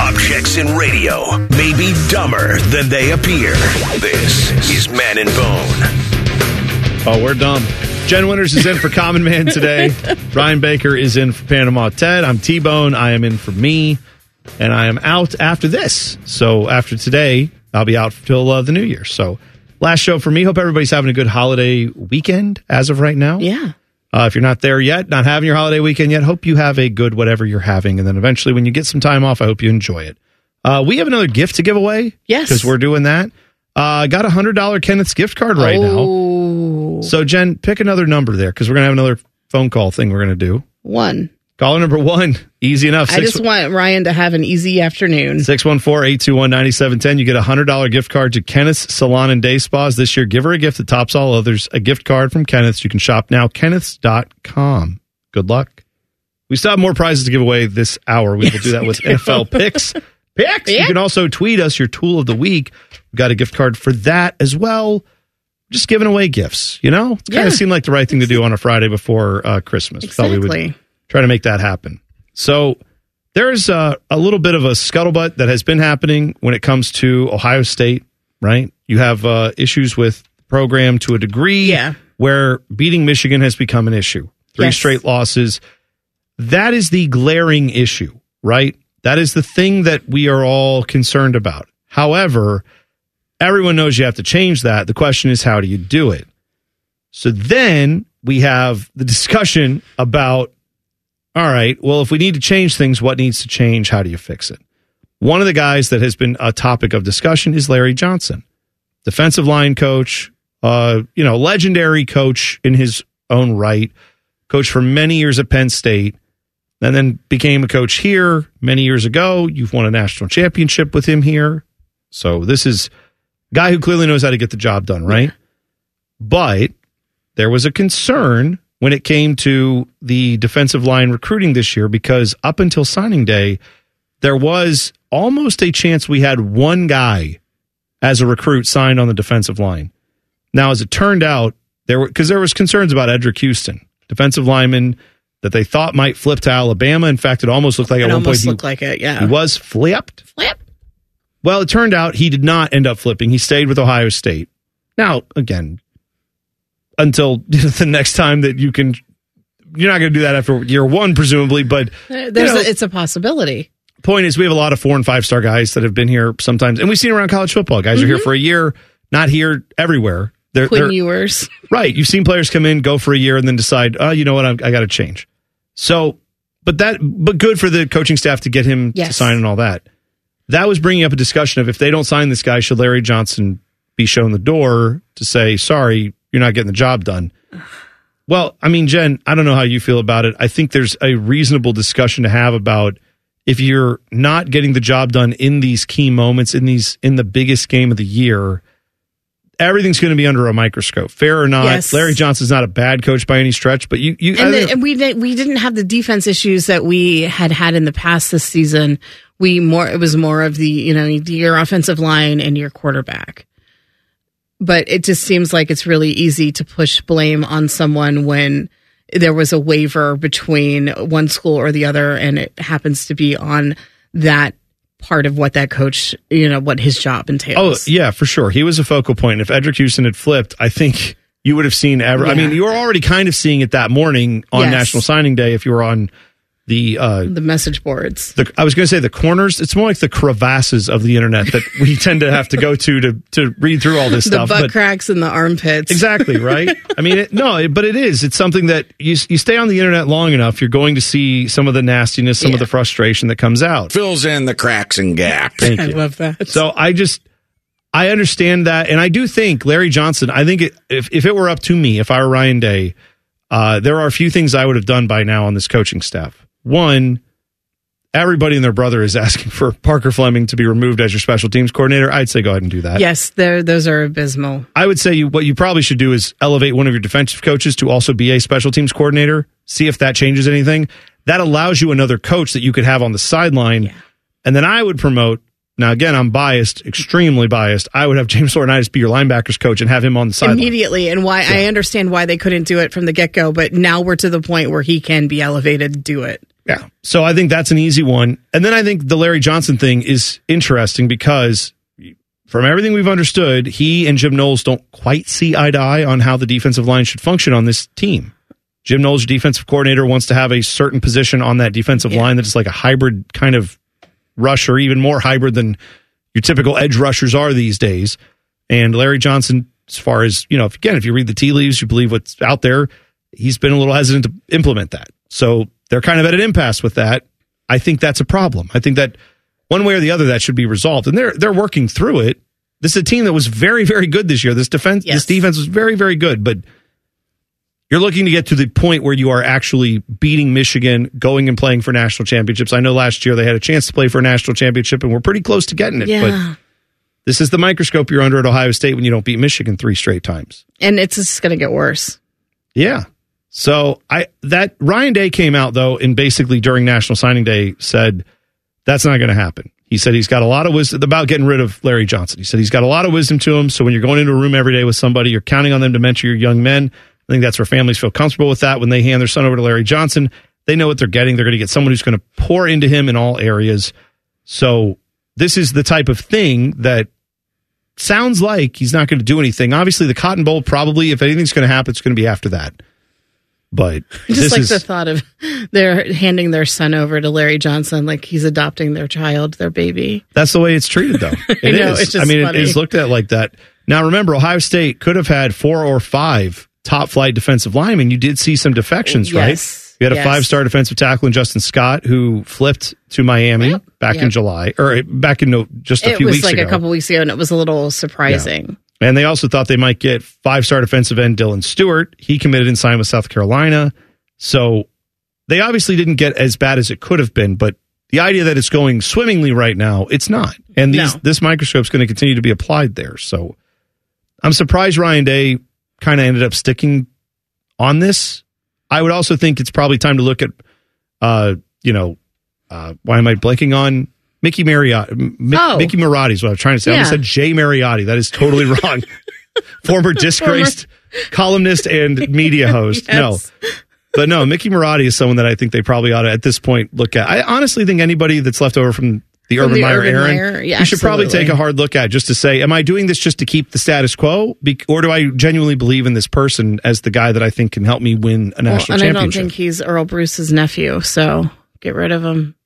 Objects in radio may be dumber than they appear. This is Man and Bone. Oh, we're dumb. Jen Winters is in for Common Man today. Ryan Baker is in for Panama Ted. I'm T Bone. I am in for me. And I am out after this. So after today, I'll be out till uh, the new year. So last show for me. Hope everybody's having a good holiday weekend as of right now. Yeah. Uh, if you're not there yet, not having your holiday weekend yet, hope you have a good whatever you're having. And then eventually, when you get some time off, I hope you enjoy it. Uh, we have another gift to give away. Yes. Because we're doing that. Uh, got a $100 Kenneth's gift card right Oh. now. So, Jen, pick another number there because we're going to have another phone call thing we're going to do. One. Caller number one, easy enough. I just want Ryan to have an easy afternoon. 614-821-9710. You get a $100 gift card to Kenneth's Salon and Day Spas this year. Give her a gift that tops all others. A gift card from Kenneth's. You can shop now, kenneth's.com. Good luck. We still have more prizes to give away this hour. We will do that with NFL picks. Picks. You can also tweet us your tool of the week. We've got a gift card for that as well. Just giving away gifts, you know? It kind Yeah. of seemed like the right thing to do on a Friday before uh, Christmas. Thought we would Exactly. Try to make that happen. So there's a, a little bit of a scuttlebutt that has been happening when it comes to Ohio State, right? You have uh, issues with the program to a degree Yeah. where beating Michigan has become an issue. Three Yes. straight losses. That is the glaring issue, right? That is the thing that we are all concerned about. However, everyone knows you have to change that. The question is, how do you do it? So then we have the discussion about all right, well, if we need to change things, what needs to change? How do you fix it? One of the guys that has been a topic of discussion is Larry Johnson, defensive line coach, uh, you know, legendary coach in his own right, coach for many years at Penn State, and then became a coach here many years ago. You've won a national championship with him here. So this is a guy who clearly knows how to get the job done, right? But there was a concern when it came to the defensive line recruiting this year because up until signing day, there was almost a chance we had one guy as a recruit signed on the defensive line. Now, as it turned out, there were because there was concerns about Eddrick Houston, defensive lineman that they thought might flip to Alabama. In fact, it almost looked like It at one point he, like it, yeah. he was flipped. Flip. Well, it turned out he did not end up flipping. He stayed with Ohio State. Now, again, until the next time that you can, you're not going to do that after year one, presumably. But There's you know, a, it's a possibility. point is, we have a lot of four and five star guys that have been here sometimes, and we've seen around college football. Guys are here Mhm. for a year, not here everywhere. They're, Quinn they're- Ewers. Right. You've seen players come in, go for a year, and then decide, oh, you know what, I, I got to change. So, but that, but good for the coaching staff to get him to sign and all that. That was bringing up a discussion of if they don't sign this guy, should Larry Johnson be shown the door to say, sorry, you're not getting the job done? Well, I mean, Jen, I don't know how you feel about it. I think there's a reasonable discussion to have about if you're not getting the job done in these key moments, in these in the biggest game of the year, everything's going to be under a microscope. Fair or not, Yes. Larry Johnson's not a bad coach by any stretch, but you, you and, the, and we we didn't have the defense issues that we had had in the past this season. We more it was more of the you know your offensive line and your quarterback. But it just seems like it's really easy to push blame on someone when there was a waiver between one school or the other, and it happens to be on that part of what that coach you know what his job entails. oh yeah, for sure, he was a focal point. If Eddrick Houston had flipped, I think you would have seen. Ever, I mean, you were already kind of seeing it that morning on Yes. National Signing Day. If you were on the uh, the message boards. the, I was going to say the corners. It's more like the crevasses of the internet that we tend to have to go to to to read through all this the stuff. The butt but cracks and the armpits. exactly right. I mean, it, no, it, but it is. It's something that you you stay on the internet long enough, you're going to see some of the nastiness, some of the frustration that comes out. Fills in the cracks and gaps. Thank I you. love that. So I just I understand that, and I do think Larry Johnson. I think it, if if it were up to me, if I were Ryan Day, uh, there are a few things I would have done by now on this coaching staff. One, everybody and their brother is asking for Parker Fleming to be removed as your special teams coordinator. I'd say go ahead and do that. Yes, those are abysmal. I would say you, what you probably should do is elevate one of your defensive coaches to also be a special teams coordinator. See if that changes anything. That allows you another coach that you could have on the sideline. And then I would promote. Now, again, I'm biased, extremely biased. I would have James Laurinaitis be your linebackers coach and have him on the sideline. Immediately, and why I understand why they couldn't do it from the get go, but now we're to the point where he can be elevated. Do it. Yeah. So I think that's an easy one. And then I think the Larry Johnson thing is interesting because from everything we've understood, he and Jim Knowles don't quite see eye to eye on how the defensive line should function on this team. Jim Knowles, your defensive coordinator, wants to have a certain position on that defensive line that is like a hybrid kind of rush or even more hybrid than your typical edge rushers are these days. And Larry Johnson, as far as, you know, if, again, if you read the tea leaves, you believe what's out there, he's been a little hesitant to implement that. So they're kind of at an impasse with that. I think that's a problem. I think that one way or the other that should be resolved. And they're they're working through it. This is a team that was very, very good this year. This defense this defense was very, very good, but you're looking to get to the point where you are actually beating Michigan, going and playing for national championships. I know last year they had a chance to play for a national championship and we're pretty close to getting it. Yeah. But this is the microscope you're under at Ohio State when you don't beat Michigan three straight times. And it's just going to get worse. Yeah. So I that Ryan Day came out though and basically during National Signing Day said that's not going to happen. He said he's got a lot of wisdom about getting rid of Larry Johnson. He said he's got a lot of wisdom to him. So when you're going into a room every day with somebody, you're counting on them to mentor your young men. I think that's where families feel comfortable with that when they hand their son over to Larry Johnson. They know what they're getting. They're going to get someone who's going to pour into him in all areas. So this is the type of thing that sounds like he's not going to do anything. Obviously, the Cotton Bowl probably, if anything's going to happen, it's going to be after that. But Just like is, the thought of they're handing their son over to Larry Johnson, like he's adopting their child, their baby. That's the way it's treated, though. It is. know, just I mean, funny. it is looked at like that. Now, remember, Ohio State could have had four or five top flight defensive linemen. You did see some defections, Yes. right? You had a Yes. five star defensive tackle in Justin Scott who flipped to Miami back in July or back in no, just a it few weeks like ago. a couple weeks ago, and it was a little surprising. And they also thought they might get five star defensive end Dylan Stewart. He committed and signed with South Carolina. So they obviously didn't get as bad as it could have been, but the idea that it's going swimmingly right now, it's not. And these No. this microscope's going to continue to be applied there. So I'm surprised Ryan Day kind of ended up sticking on this. I would also think it's probably time to look at uh, you know, uh, why am I blanking on Mickey Mariotti? M- Oh. Mickey Marotti is what I was trying to say. I almost said Jay Mariotti. That is totally wrong. Former disgraced columnist and media host. Yes. No. But no, Mickey Marotti is someone that I think they probably ought to at this point look at. I honestly think anybody that's left over from the From Urban the Meyer Urban Meyer, yeah, you should probably take a hard look at just to say, am I doing this just to keep the status quo, or do I genuinely believe in this person as the guy that I think can help me win a Well, national and I don't think he's Earle Bruce's nephew, so get rid of him.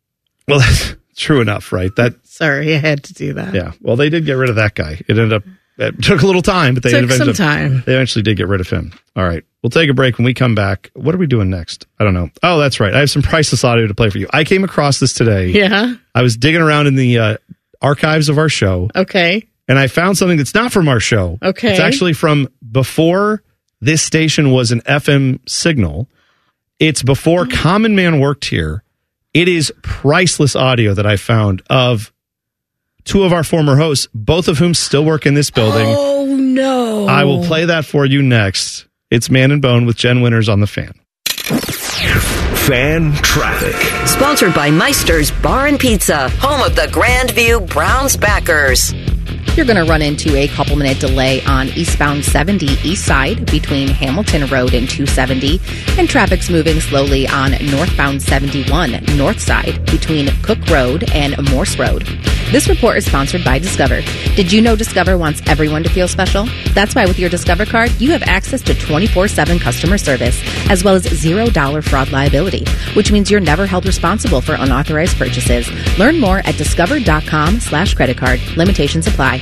well, that's true enough, right? That Sorry, I had to do that. Yeah. Well, they did get rid of that guy. It ended up it took a little time, but they Took eventually, some time. They eventually did get rid of him. All right. We'll take a break when we come back. What are we doing next? I don't know. Oh, that's right. I have some priceless audio to play for you. I came across this today. Yeah. I was digging around in the uh, archives of our show Okay. and I found something that's not from our show. Okay. It's actually from before this station was an FM signal. It's before Common Man worked here. It is priceless audio that I found of two of our former hosts, both of whom still work in this building. Oh no! I will play that for you next. It's Man and Bone with Jen Winters on the fan. Fan traffic. Sponsored by Meister's Bar and Pizza, home of the Grandview Browns backers. You're going to run into a couple minute delay on eastbound 70 east side between Hamilton Road and 270, and traffic's moving slowly on northbound 71 north side between Cook Road and Morse Road. This report is sponsored by Discover. Did you know Discover wants everyone to feel special? That's why with your Discover card, you have access to 24 7 customer service, as well as $0 fraud liability, which means you're never held responsible for unauthorized purchases. Learn more at discover.com slash credit card. Limitations apply.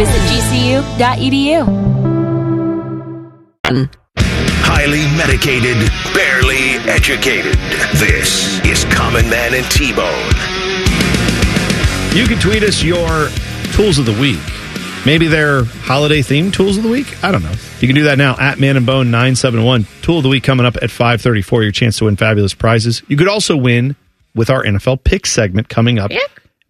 Visit gcu.edu. Highly medicated, barely educated. This is Common Man and T Bone. You can tweet us your tools of the week. Maybe they're holiday themed tools of the week. I don't know. You can do that now at Man and Bone 971. Tool of the week coming up at 534. Your chance to win fabulous prizes. You could also win with our NFL pick segment coming up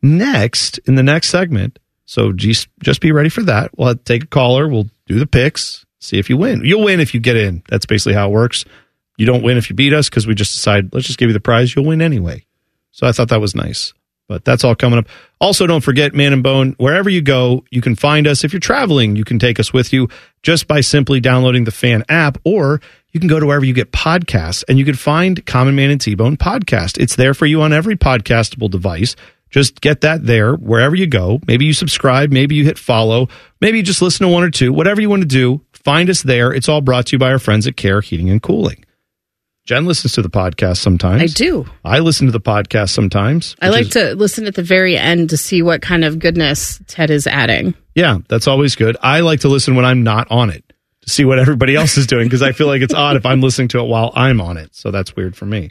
next in the next segment. So just, just be ready for that. We'll take a caller. We'll do the picks. See if you win. You'll win if you get in. That's basically how it works. You don't win if you beat us because we just decide, let's just give you the prize. You'll win anyway. So I thought that was nice. But that's all coming up. Also, don't forget, Man and Bone, wherever you go, you can find us. If you're traveling, you can take us with you just by simply downloading the fan app, or you can go to wherever you get podcasts and you can find Common Man and T Bone podcast. It's there for you on every podcastable device. Just get that there wherever you go. Maybe you subscribe, maybe you hit follow, maybe you just listen to one or two, whatever you want to do. Find us there. It's all brought to you by our friends at Care Heating and Cooling. Jen listens to the podcast sometimes. I do. I listen to the podcast sometimes. I like is- to listen at the very end to see what kind of goodness Ted is adding. Yeah, that's always good. I like to listen when I'm not on it to see what everybody else is doing because I feel like it's odd if I'm listening to it while I'm on it. So that's weird for me.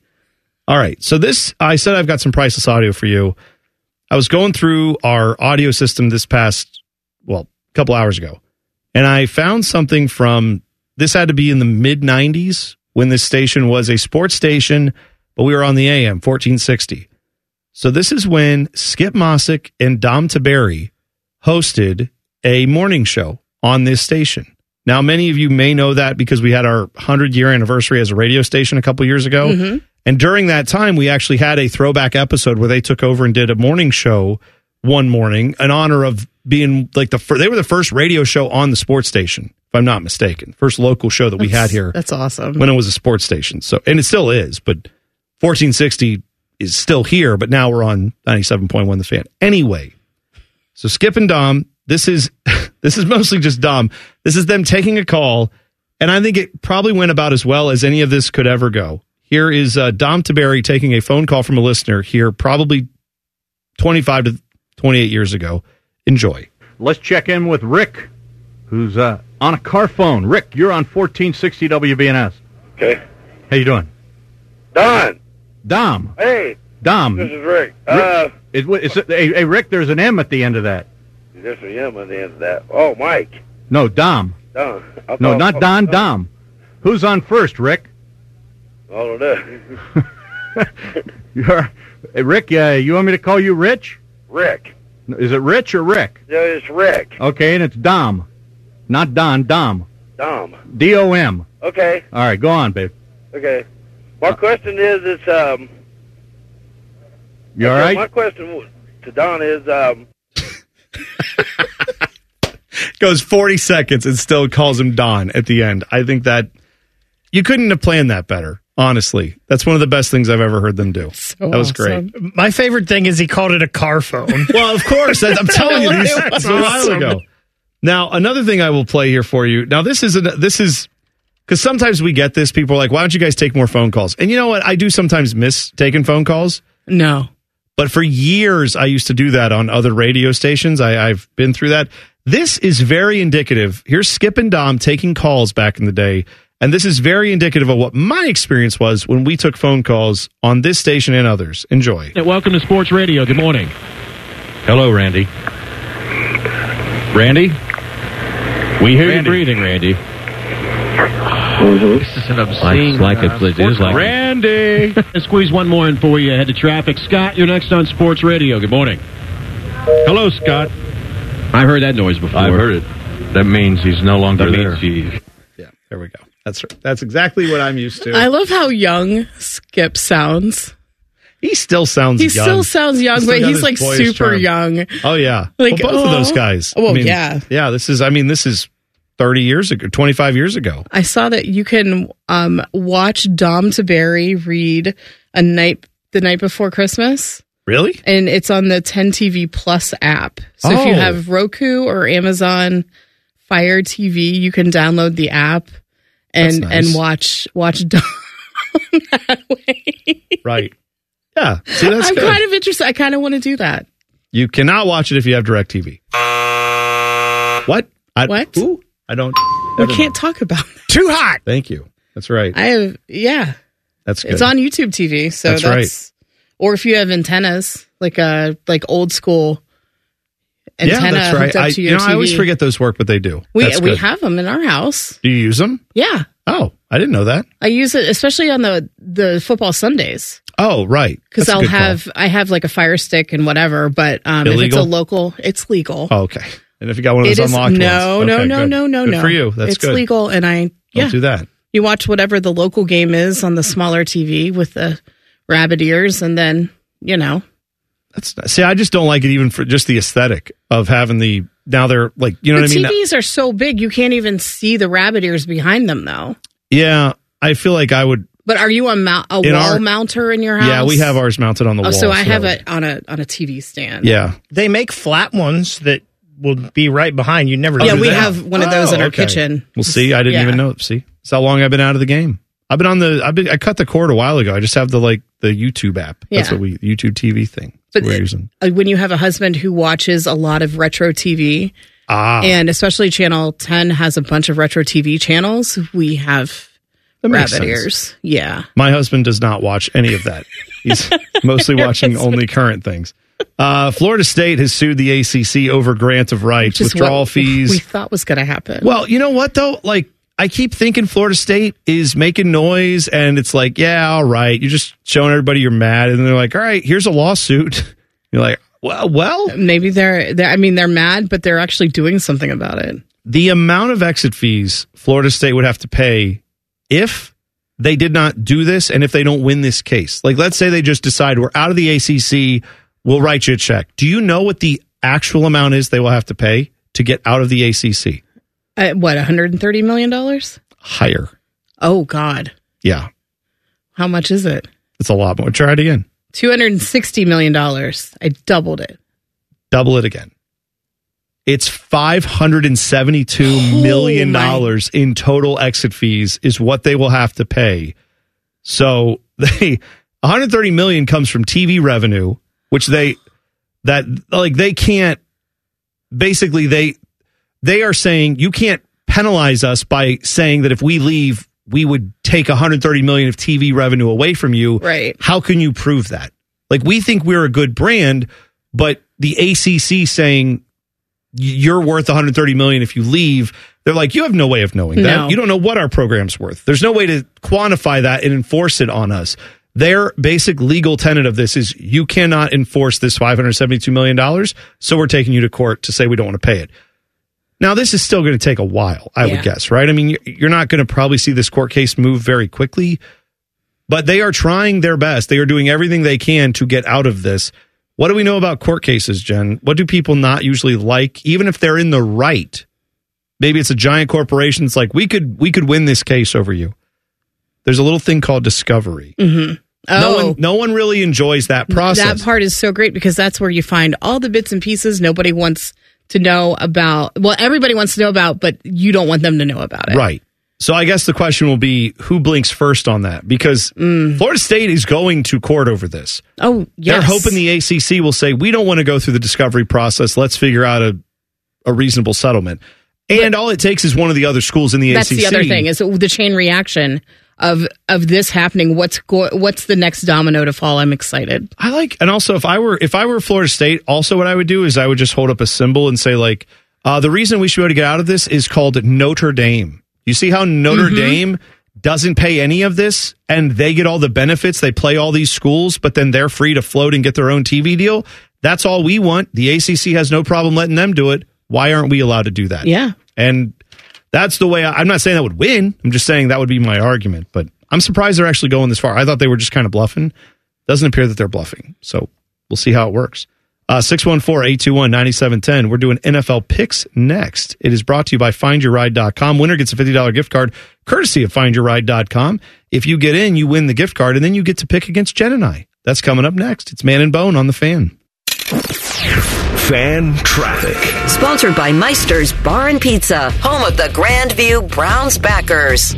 All right. So this, I said I've got some priceless audio for you. I was going through our audio system this past, well, a couple hours ago, and I found something from this had to be in the mid 90s when this station was a sports station but we were on the AM 1460. So this is when Skip Mosic and Dom Tiberi hosted a morning show on this station. Now, many of you may know that because we had our 100 year anniversary as a radio station a couple years ago. Mhm. And during that time, we actually had a throwback episode where they took over and did a morning show one morning in honor of being like the fir- they were the first radio show on the sports station, if I'm not mistaken. First local show that we had here That's awesome. when it was a sports station. So, and it still is, but 1460 is still here, but now we're on 97.1 The Fan. Anyway, so Skip and Dom, this is this is mostly just Dom. This is them taking a call, and I think it probably went about as well as any of this could ever go. Here is uh, Dom Tiberi taking a phone call from a listener here, probably 25 to 28 years ago. Enjoy. Let's check in with Rick, who's uh, on a car phone. Rick, you're on 1460 WBNS. Okay. How you doing? Don. Dom. Hey. Dom. This is Rick. Uh, Is, is, it- hey, hey, Rick, there's an M at the end of that. there's an M at the end of that. Oh, Mike. No, Dom. Don. No, thought- not Don, Dom. Who's on first, Rick? I don't know. You're, hey, Rick, uh, you want me to call you Rich? Rick. Is it Rich or Rick? Yeah, it's Rick. Okay, and it's Dom. Not Don, Dom. Dom. D O M. Okay. All right, go on, babe. Okay. My question is, it's um. You all okay, right? My question to Don is um. Goes 40 seconds and still calls him Don at the end. I think that you couldn't have planned that better. Honestly, that's one of the best things I've ever heard them do. that was great. My favorite thing is he called it a car phone. Well, of course. I'm telling you, these, It this was was a while ago. Now, another thing I will play here for you. Now, this is a, this is because sometimes we get this. People are like, "Why don't you guys take more phone calls?" And you know what? I do sometimes miss taking phone calls. No. But for years, I used to do that on other radio stations. I, I've been through that. This is very indicative. Here's Skip and Dom taking calls back in the day. And this is very indicative of what my experience was when we took phone calls on this station and others. Enjoy. Hey, Welcome to Sports Radio. Good morning. Hello, Randy. Randy? We hear Randy. you breathing, Randy. Mm-hmm. This is an obscene. Like, uh, like it, it is like Randy. Let's squeeze one more in for you. Head to traffic. Scott, you're next on Sports Radio. Good morning. Hello, Scott. I've heard that noise before. I've heard it. That means he's no longer That there. means he- Yeah, there we go. That's that's exactly what I'm used to. I love how young Skip sounds. He still sounds He young. still sounds young, He's but he's like super charm. young. Oh yeah, Like, well, both of those oh. guys. Well, I mean, yeah. yeah. This is. I mean, this is 30 years ago, 25 years ago. I saw that you can um, watch Dom Tiberi read a night the night before Christmas. Really? And it's on the 10 TV Plus app. So if you Oh. have Roku or Amazon Fire TV, you can download the app and nice. and watch watch that way. Right. Yeah. See, that's I'm good. kind of interested. I kind of want to do that. you cannot watch it if you have DirecTV. What? I, What? Ooh, I don't. We can't talk about that. Too hot. Thank you. That's right. I have yeah. That's good. It's on YouTube TV, so That's that's, or if you have antennas, like a like old school antenna yeah, that's right. I, to you know, TV. I always forget those work, but they do. we That's we good. have them in our house. Do you use them? Yeah, Oh, I didn't know that. I use it especially on the the football Sundays Oh, right. because I'll good call. have I have like a Fire Stick and whatever. But um, if it's a local, it's legal. Oh, okay. And if you got one of It those is unlocked no, ones, no, Okay, no, good. no, no, Good no. for you. That's it's good. legal, and I yeah. Don't do that. You watch whatever the local game is on the smaller TV with the rabbit ears, and then you know That's see, I just don't like it even for just the aesthetic of having the now they're like you know the what I mean. TVs are so big you can't even see the rabbit ears behind them, though. Yeah, I feel like I would. But are you a, mount, a wall our- mounter in your house? Yeah, we have ours mounted on the Oh, wall. so I have it on a on a TV stand. Yeah. They make flat ones that will be right behind. You never. Oh, yeah, do we that. have one of those in Oh, our okay. kitchen. Well, see, I didn't Yeah. even know. See, that's how long I've been out of the game. I've been on the. I've been. I cut the cord a while ago. I just have the like the YouTube app. That's Yeah. what we YouTube TV thing. But That's it- Uh, when you have a husband who watches a lot of retro TV, Ah, and especially Channel Ten has a bunch of retro TV channels, we have That rabbit ears. Yeah, my husband does not watch any of that. He's mostly watching only current things. Uh, Florida State has sued the ACC over grant of rights, withdrawal fees. we thought was going to happen. Well, you know what though? Like I keep thinking Florida State is making noise, and it's like, yeah, all right, you're just showing everybody you're mad, and they're like, all right, here's a lawsuit. You're like, well, well, maybe they're, they're. I mean, they're mad, but they're actually doing something about it. the amount of exit fees Florida State would have to pay if they did not do this and if they don't win this case. Like, let's say they just decide we're out of the ACC, we'll write you a check. Do you know what the actual amount is they will have to pay to get out of the ACC? Uh, what, 130 million dollars? Higher. Oh God, Yeah, how much is it? it's a lot more. Try it again. 260 million dollars. I doubled it. Double it again. It's five hundred and seventy-two million dollars in total exit fees is what they will have to pay. So they 130 million comes from TV revenue, which they that like they can't basically they they are saying you can't penalize us by saying that if we leave we would take 130 million of TV revenue away from you. Right. How can you prove that? Like we think we're a good brand, but the ACC saying you're worth 130 million if you leave, they're like you have no way of knowing that. No. You don't know what our program's worth. There's no way to quantify that and enforce it on us. Their basic legal tenet of this is you cannot enforce this 572 million dollars, so we're taking you to court to say we don't want to pay it. Now, this is still going to take a while, I Yeah. would guess, right? I mean, you're- you're not going to probably see this court case move very quickly, but they are trying their best. They are doing everything they can to get out of this. What do we know about court cases, Jen? What do people not usually like, even if they're in the right? Maybe it's a giant corporation. It's like we could we could win this case over you. There's a little thing called discovery. Mm-hmm. Oh, No one no one really enjoys that process. That part is so great because that's where you find all the bits and pieces nobody wants to know about. Well, everybody wants to know about, but you don't want them to know about it. Right. So I guess the question will be who blinks first on that because Florida State is going to court over this. Oh, Mm. yes. They're hoping the ACC will say we don't want to go through the discovery process. Let's figure out a a reasonable settlement. And all it takes is one of the other schools in the That's ACC. the other thing is the chain reaction of of this happening. What's go- what's the next domino to fall? I'm excited. I like, and also if I were if I were Florida State, also what I would do is I would just hold up a symbol and say like, uh, the reason we should be able to get out of this is called Notre Dame. You see how Notre Mhm. Dame doesn't pay any of this, and they get all the benefits. They play all these schools, but then they're free to float and get their own TV deal. That's all we want. The ACC has no problem letting them do it. Why aren't we allowed to do that? Yeah. And that's the way I, I'm not saying that would win. I'm just saying that would be my argument. But I'm surprised they're actually going this far. I thought they were just kind of bluffing. Doesn't appear that they're bluffing. So we'll see how it works. Uh, 614-821-9710. We're doing NFL picks next. It is brought to you by findyourride.com. Winner gets a $50 gift card courtesy of findyourride.com. If you get in, you win the gift card and then you get to pick against Jen and I. That's coming up next. It's Man and Bone on the fan. Fan traffic. Sponsored by Meister's Bar and Pizza, home of the Grandview Browns backers.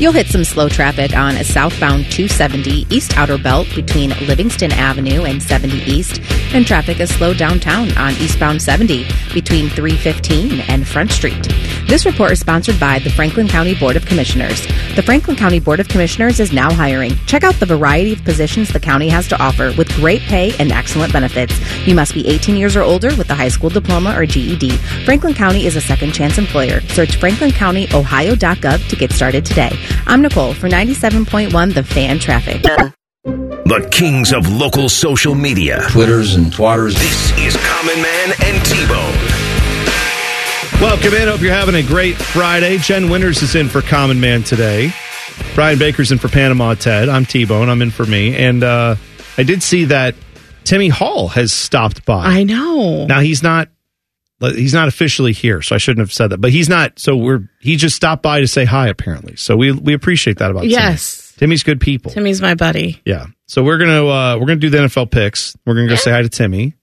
You'll hit some slow traffic on a southbound 270 East Outer Belt between Livingston Avenue and 70 East, and traffic is slow downtown on eastbound 70 between 315 and Front Street. This report is sponsored by the Franklin County Board of Commissioners. The Franklin County Board of Commissioners is now hiring. Check out the variety of positions the county has to offer with great pay and excellent benefits. You must be 18 years or older with a high school diploma or GED. Franklin County is a second chance employer. Search franklincountyohio.gov to get started today. I'm Nicole for 97.1 The Fan Traffic. The kings of local social media. Twitters and twatters. This is Common Man and T-Bone. Welcome in. Hope you're having a great Friday. Jen Winters is in for Common Man today. Brian Baker's in for Panama Ted. I'm T Bone. I'm in for me. And uh, I did see that Timmy Hall has stopped by. I know. Now he's not he's not officially here, so I shouldn't have said that. But he's not. So we're he just stopped by to say hi. Apparently, so we we appreciate that about Yes. Timmy. Timmy's good people. Timmy's my buddy. Yeah. So we're gonna uh, we're gonna do the NFL picks. We're gonna go say hi to Timmy,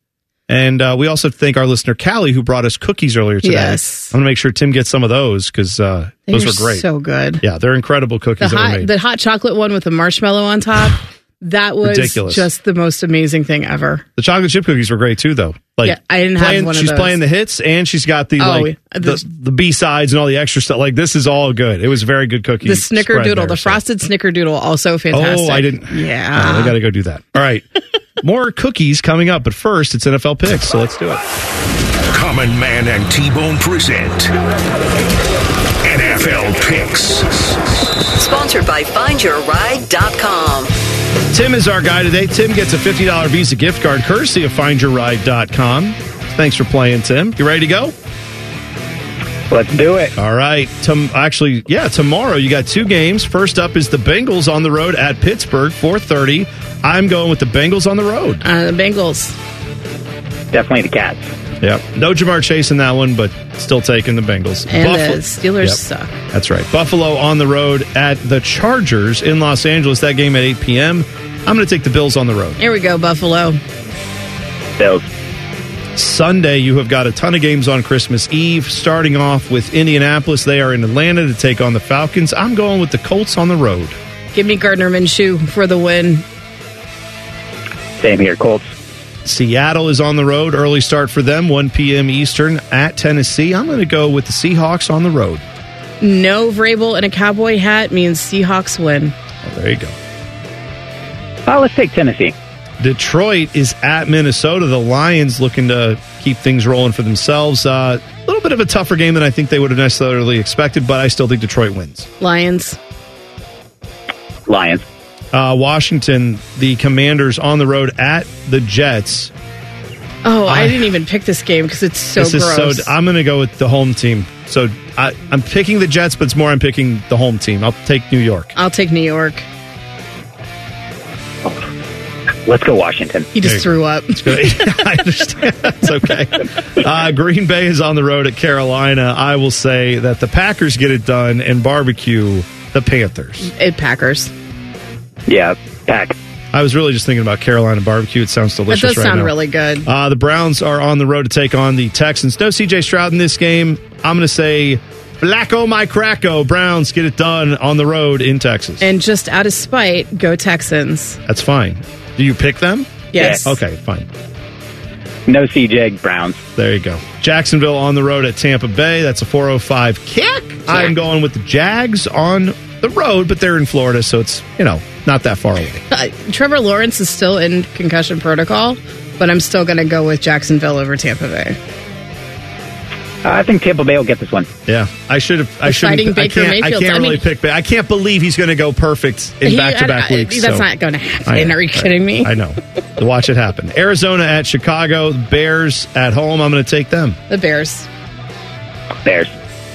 and uh, we also thank our listener Callie who brought us cookies earlier today. Yes. I'm gonna make sure Tim gets some of those because uh, those were great. So good. yeah, they're incredible The cookies that were hot made. the hot chocolate one with the marshmallow on top. That was Ridiculous. just the most amazing thing ever. The chocolate chip cookies were great too, though. Like Yeah, I didn't have playing, one of She's those. playing the hits, and she's got the Oh, like yeah, the, the B sides and all the extra stuff. Like this is all good. It was a very good cookie. The spread snickerdoodle, there, the so- frosted snickerdoodle, also fantastic. Oh, I didn't. Yeah. I got to go do that. All right, more cookies coming up, but first it's NFL picks. So let's do it. Common Man and T-Bone present NFL picks. Sponsored by FindYourRide.com. Tim is our guy today. Tim gets a $50 Visa gift card courtesy of findyourride.com. Thanks for playing, Tim. You ready to go? Let's do it. All right. Tom, actually, yeah, tomorrow you got two games. First up is the Bengals on the road at Pittsburgh, 4:30. I'm going with the Bengals on the road. Uh, the Bengals. Definitely the Cats. Yep. No Ja'Marr Chase in that one, but still taking the Bengals. And Buffalo- the Steelers Yep. suck. That's right. Buffalo on the road at the Chargers in Los Angeles. That game at 8 p.m. I'm going to take the Bills on the road. Here we go, Buffalo. Bills. Sunday, you have got a ton of games on Christmas Eve, starting off with Indianapolis. They are in Atlanta to take on the Falcons. I'm going with the Colts on the road. Give me Gardner Minshew for the win. Same here, Colts. Seattle is on the road. Early start for them, 1 p.m. Eastern at Tennessee. I'm going to go with the Seahawks on the road. No Vrabel in a cowboy hat means Seahawks win. Oh, there you go. Oh, let's take Tennessee. Detroit is at Minnesota. The Lions looking to keep things rolling for themselves. Uh, a little bit of a tougher game than I think they would have necessarily expected, but I still think Detroit wins. Lions. Lions. Uh, Washington, the Commanders on the road at the Jets. Oh, I, I- didn't even pick this game because it's so this gross. is so. I'm going to go with the home team. So I, I'm picking the Jets, but it's more I'm picking the home team. I'll take New York. I'll take New York. Let's go Washington. He just threw up. I understand. That's okay. Uh, Green Bay is on the road at Carolina. I will say that the Packers get it done and barbecue the Panthers. It Packers. Yeah, Pack. I was really just thinking about Carolina barbecue. It sounds That delicious does right sound now. really good. Uh, the Browns are on the road to take on the Texans. No CJ Stroud in this game. I'm going to say Blacko my cracko. Browns get it done on the road in Texas. And just out of spite, go Texans. That's fine. Do you pick them? Yes. Okay, fine. No CJ Browns. There you go. Jacksonville on the road at Tampa Bay. That's a 405 kick. I'm going with the Jags on the road, but they're in Florida, so it's, you know, not that far away. Uh, Trevor Lawrence is still in concussion protocol, but I'm still going to go with Jacksonville over Tampa Bay. Uh, I think Tampa Bay will get this one. Yeah, I should have. I The should. fighting I Baker can't. I Mayfield. can't I really mean- pick. Ba- I can't believe he's going to go perfect in He- back-to-back I- I- weeks. That's so- not going to happen. know. Are you kidding me? I know. Watch it happen. Arizona at Chicago. Bears at home. I'm going to take them. The Bears. Bears.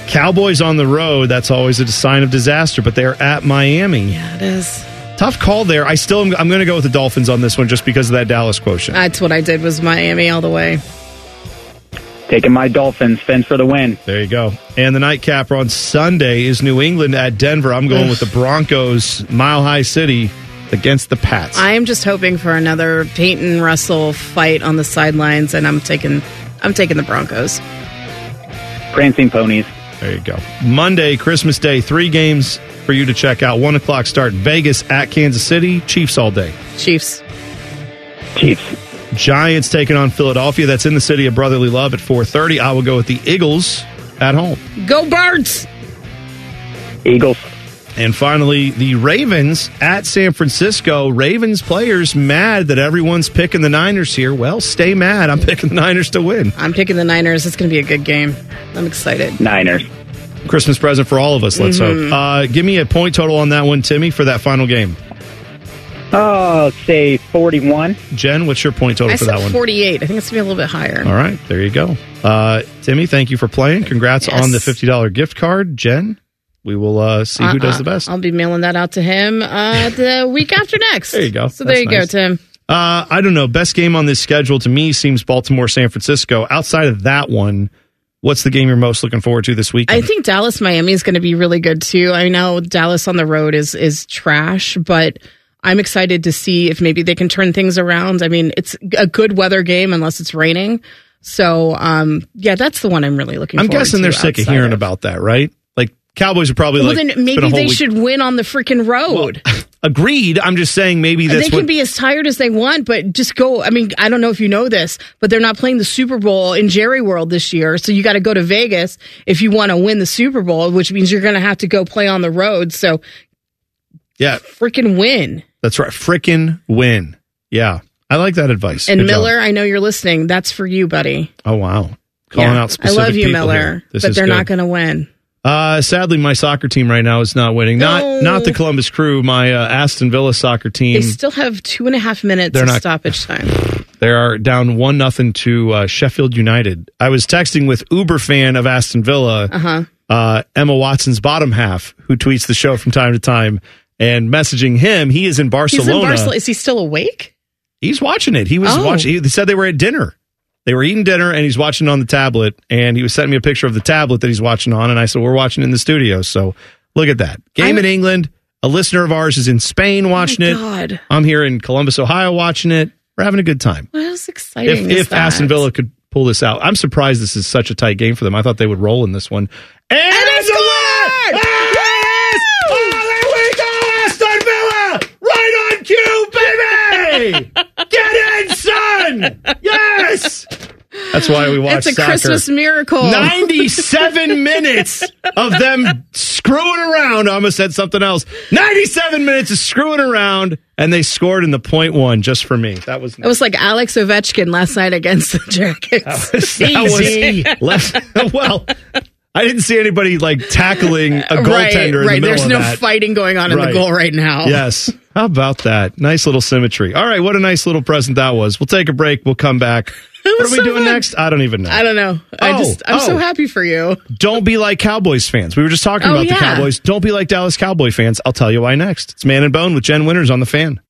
Cowboys on the road. That's always a sign of disaster, but they're at Miami. Yeah, it is. Tough call there. I still am, I'm going to go with the Dolphins on this one just because of that Dallas quotient. That's what I did was Miami all the way. Taking my Dolphins. Fence for the win. There you go. And the nightcap on Sunday is New England at Denver. I'm going with the Broncos, Mile High City against the Pats. I am just hoping for another Payton Russell fight on the sidelines, and I'm taking I'm taking the Broncos. Prancing ponies. There you go. Monday, Christmas Day, three games for you to check out. One o'clock start. Vegas at Kansas City. Chiefs all day. Chiefs. Chiefs. Giants taking on Philadelphia. That's in the city of brotherly love at 4:30. I will go with the Eagles at home. Go Birds! Eagles. And finally, the Ravens at San Francisco. Ravens players mad that everyone's picking the Niners here. Well, stay mad. I'm picking the Niners to win. I'm picking the Niners. It's going to be a good game. I'm excited. Niners. Christmas present for all of us. Let's Mhm. hope. Uh, give me a point total on that one, Timmy, for that final game. Oh, say 41. Jen, what's your point total I for said that one? 48. I think it's going to be a little bit higher. All right, there you go. Uh, Timmy, thank you for playing. Congrats Yes. on the $50 gift card. Jen, we will uh, see who does Uh-uh. the best. I'll be mailing that out to him uh, the week after next. There you go. So there you nice. go, Tim. Uh, I don't know. Best game on this schedule to me seems Baltimore San Francisco. Outside of that one, what's the game you're most looking forward to this week? I think Dallas Miami is going to be really good too. I know Dallas on the road is is trash, but I'm excited to see if maybe they can turn things around. I mean, it's a good weather game unless it's raining. So, um, yeah, that's the one I'm really looking. I'm guessing they're sick of hearing about that, right? Like Cowboys are probably Well, like then maybe they week." should win on the freaking road. Agreed. I'm just saying maybe they can what. be as tired as they want, but just go. I mean, I don't know if you know this, but they're not playing the Super Bowl in Jerry World this year. So you got to go to Vegas if you want to win the Super Bowl, which means you're going to have to go play on the road. So yeah, freaking win. that's right. Frickin' win. Yeah, I like that advice. And Good job. Miller, I know you're listening. That's for you, buddy. Oh wow, calling Yeah. out specific I love you, Miller, but they're good. not going to win. Uh, sadly, my soccer team right now is not winning. No. Not not the Columbus Crew. My uh, Aston Villa soccer team. They still have two and a half minutes They're of not- stoppage time. They are down one nothing to uh, Sheffield United. I was texting with Uber fan of Aston Villa, Uh-huh. uh, Emma Watson's bottom half, who tweets the show from time to time, and messaging him. He is in Barcelona. He's in Barcelona. Is he still awake? He's watching it. He was Oh. watching. He said they were at dinner. They were eating dinner, and he's watching on the tablet. And he was sending me a picture of the tablet that he's watching on. And I said, "We're watching in the studio." So look at that game in England. A listener of ours is in Spain oh watching it. Oh God. I'm here in Columbus, Ohio, watching it. We're having a good time. What else exciting If, if that? Aston Villa could pull this out, I'm surprised this is such a tight game for them. I thought they would roll in this one. And, it's a win! Yes! Oh, there we go, Aston Villa! Right on cue, baby! Get in, son! Yes! That's why we watch It's a soccer. Christmas miracle. 97 minutes of them screwing around. I almost said something else. 97 minutes of screwing around, and they scored in the point one just for me. That was It was like Alex Ovechkin last night against the Jackets. that was left. well, I didn't see anybody like tackling a goaltender right, in the right. There's of no that. fighting going on in Right. the goal right now. Yes. How about that? Nice little symmetry. All right, what a nice little present that was. We'll take a break. We'll come back. What are was we doing fun. next? I don't even know. I don't know. I Oh, just I'm so oh. happy for you. Don't be like Cowboys fans. We were just talking Oh, about the. Cowboys. Don't be like Dallas Cowboy fans. I'll tell you why next. It's Man and Bone with Jen Winters on the fan.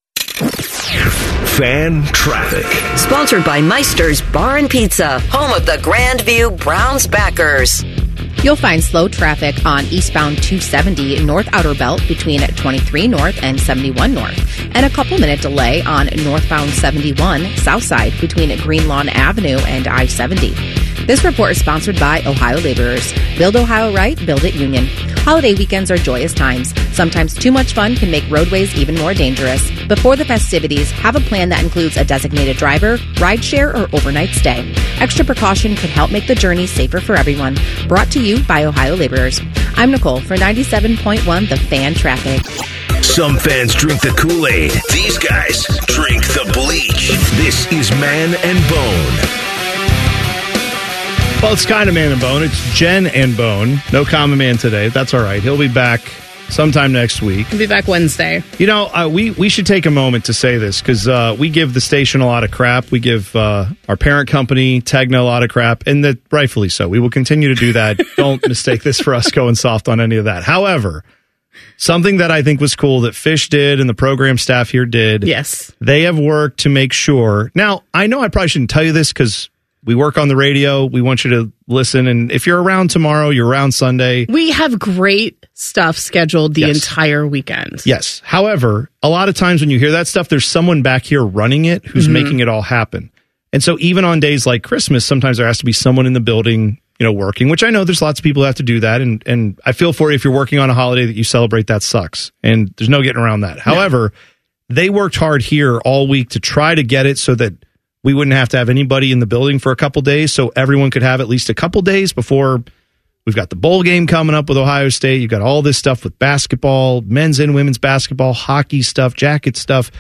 Fan traffic. Sponsored by Meister's Bar and Pizza, home of the Grandview Browns backers. You'll find slow traffic on eastbound 270 North Outer Belt between 23 North and 71 North, and a couple minute delay on northbound 71 South Side between Green Lawn Avenue and I 70. This report is sponsored by Ohio Laborers. Build Ohio right, build it Union. Holiday weekends are joyous times. Sometimes too much fun can make roadways even more dangerous. Before the festivities, have a plan that includes a designated driver, rideshare, or overnight stay. Extra precaution could help make the journey safer for everyone. Brought to you by Ohio Laborers. I'm Nicole for 97.1 The Fan Traffic. Some fans drink the Kool Aid. These guys drink the bleach. This is Man and Bone. Well, it's kind of Man and Bone. It's Jen and Bone. No common man today. That's all right. He'll be back sometime next week. I'll be back Wednesday. You know, uh, we we should take a moment to say this because uh, we give the station a lot of crap. We give uh, our parent company Tegna a lot of crap, and that rightfully so. We will continue to do that. Don't mistake this for us going soft on any of that. However, something that I think was cool that Fish did and the program staff here did. Yes. They have worked to make sure. Now, I know I probably shouldn't tell you this because we work on the radio. We want you to listen. And if you're around tomorrow, you're around Sunday. We have great stuff scheduled the Yes. entire weekend. Yes. However, a lot of times when you hear that stuff, there's someone back here running it who's Mhm. making it all happen. And so even on days like Christmas, sometimes there has to be someone in the building, you know, working, which I know there's lots of people who have to do that. And, and I feel for you if you're working on a holiday that you celebrate, that sucks. And there's no getting around that. However, they worked hard here all week to try to get it so that we wouldn't have to have anybody in the building for a couple days. So everyone could have at least a couple days before We've got the bowl game coming up with Ohio State. You've got all this stuff with basketball, men's and women's basketball, hockey stuff, jacket stuff.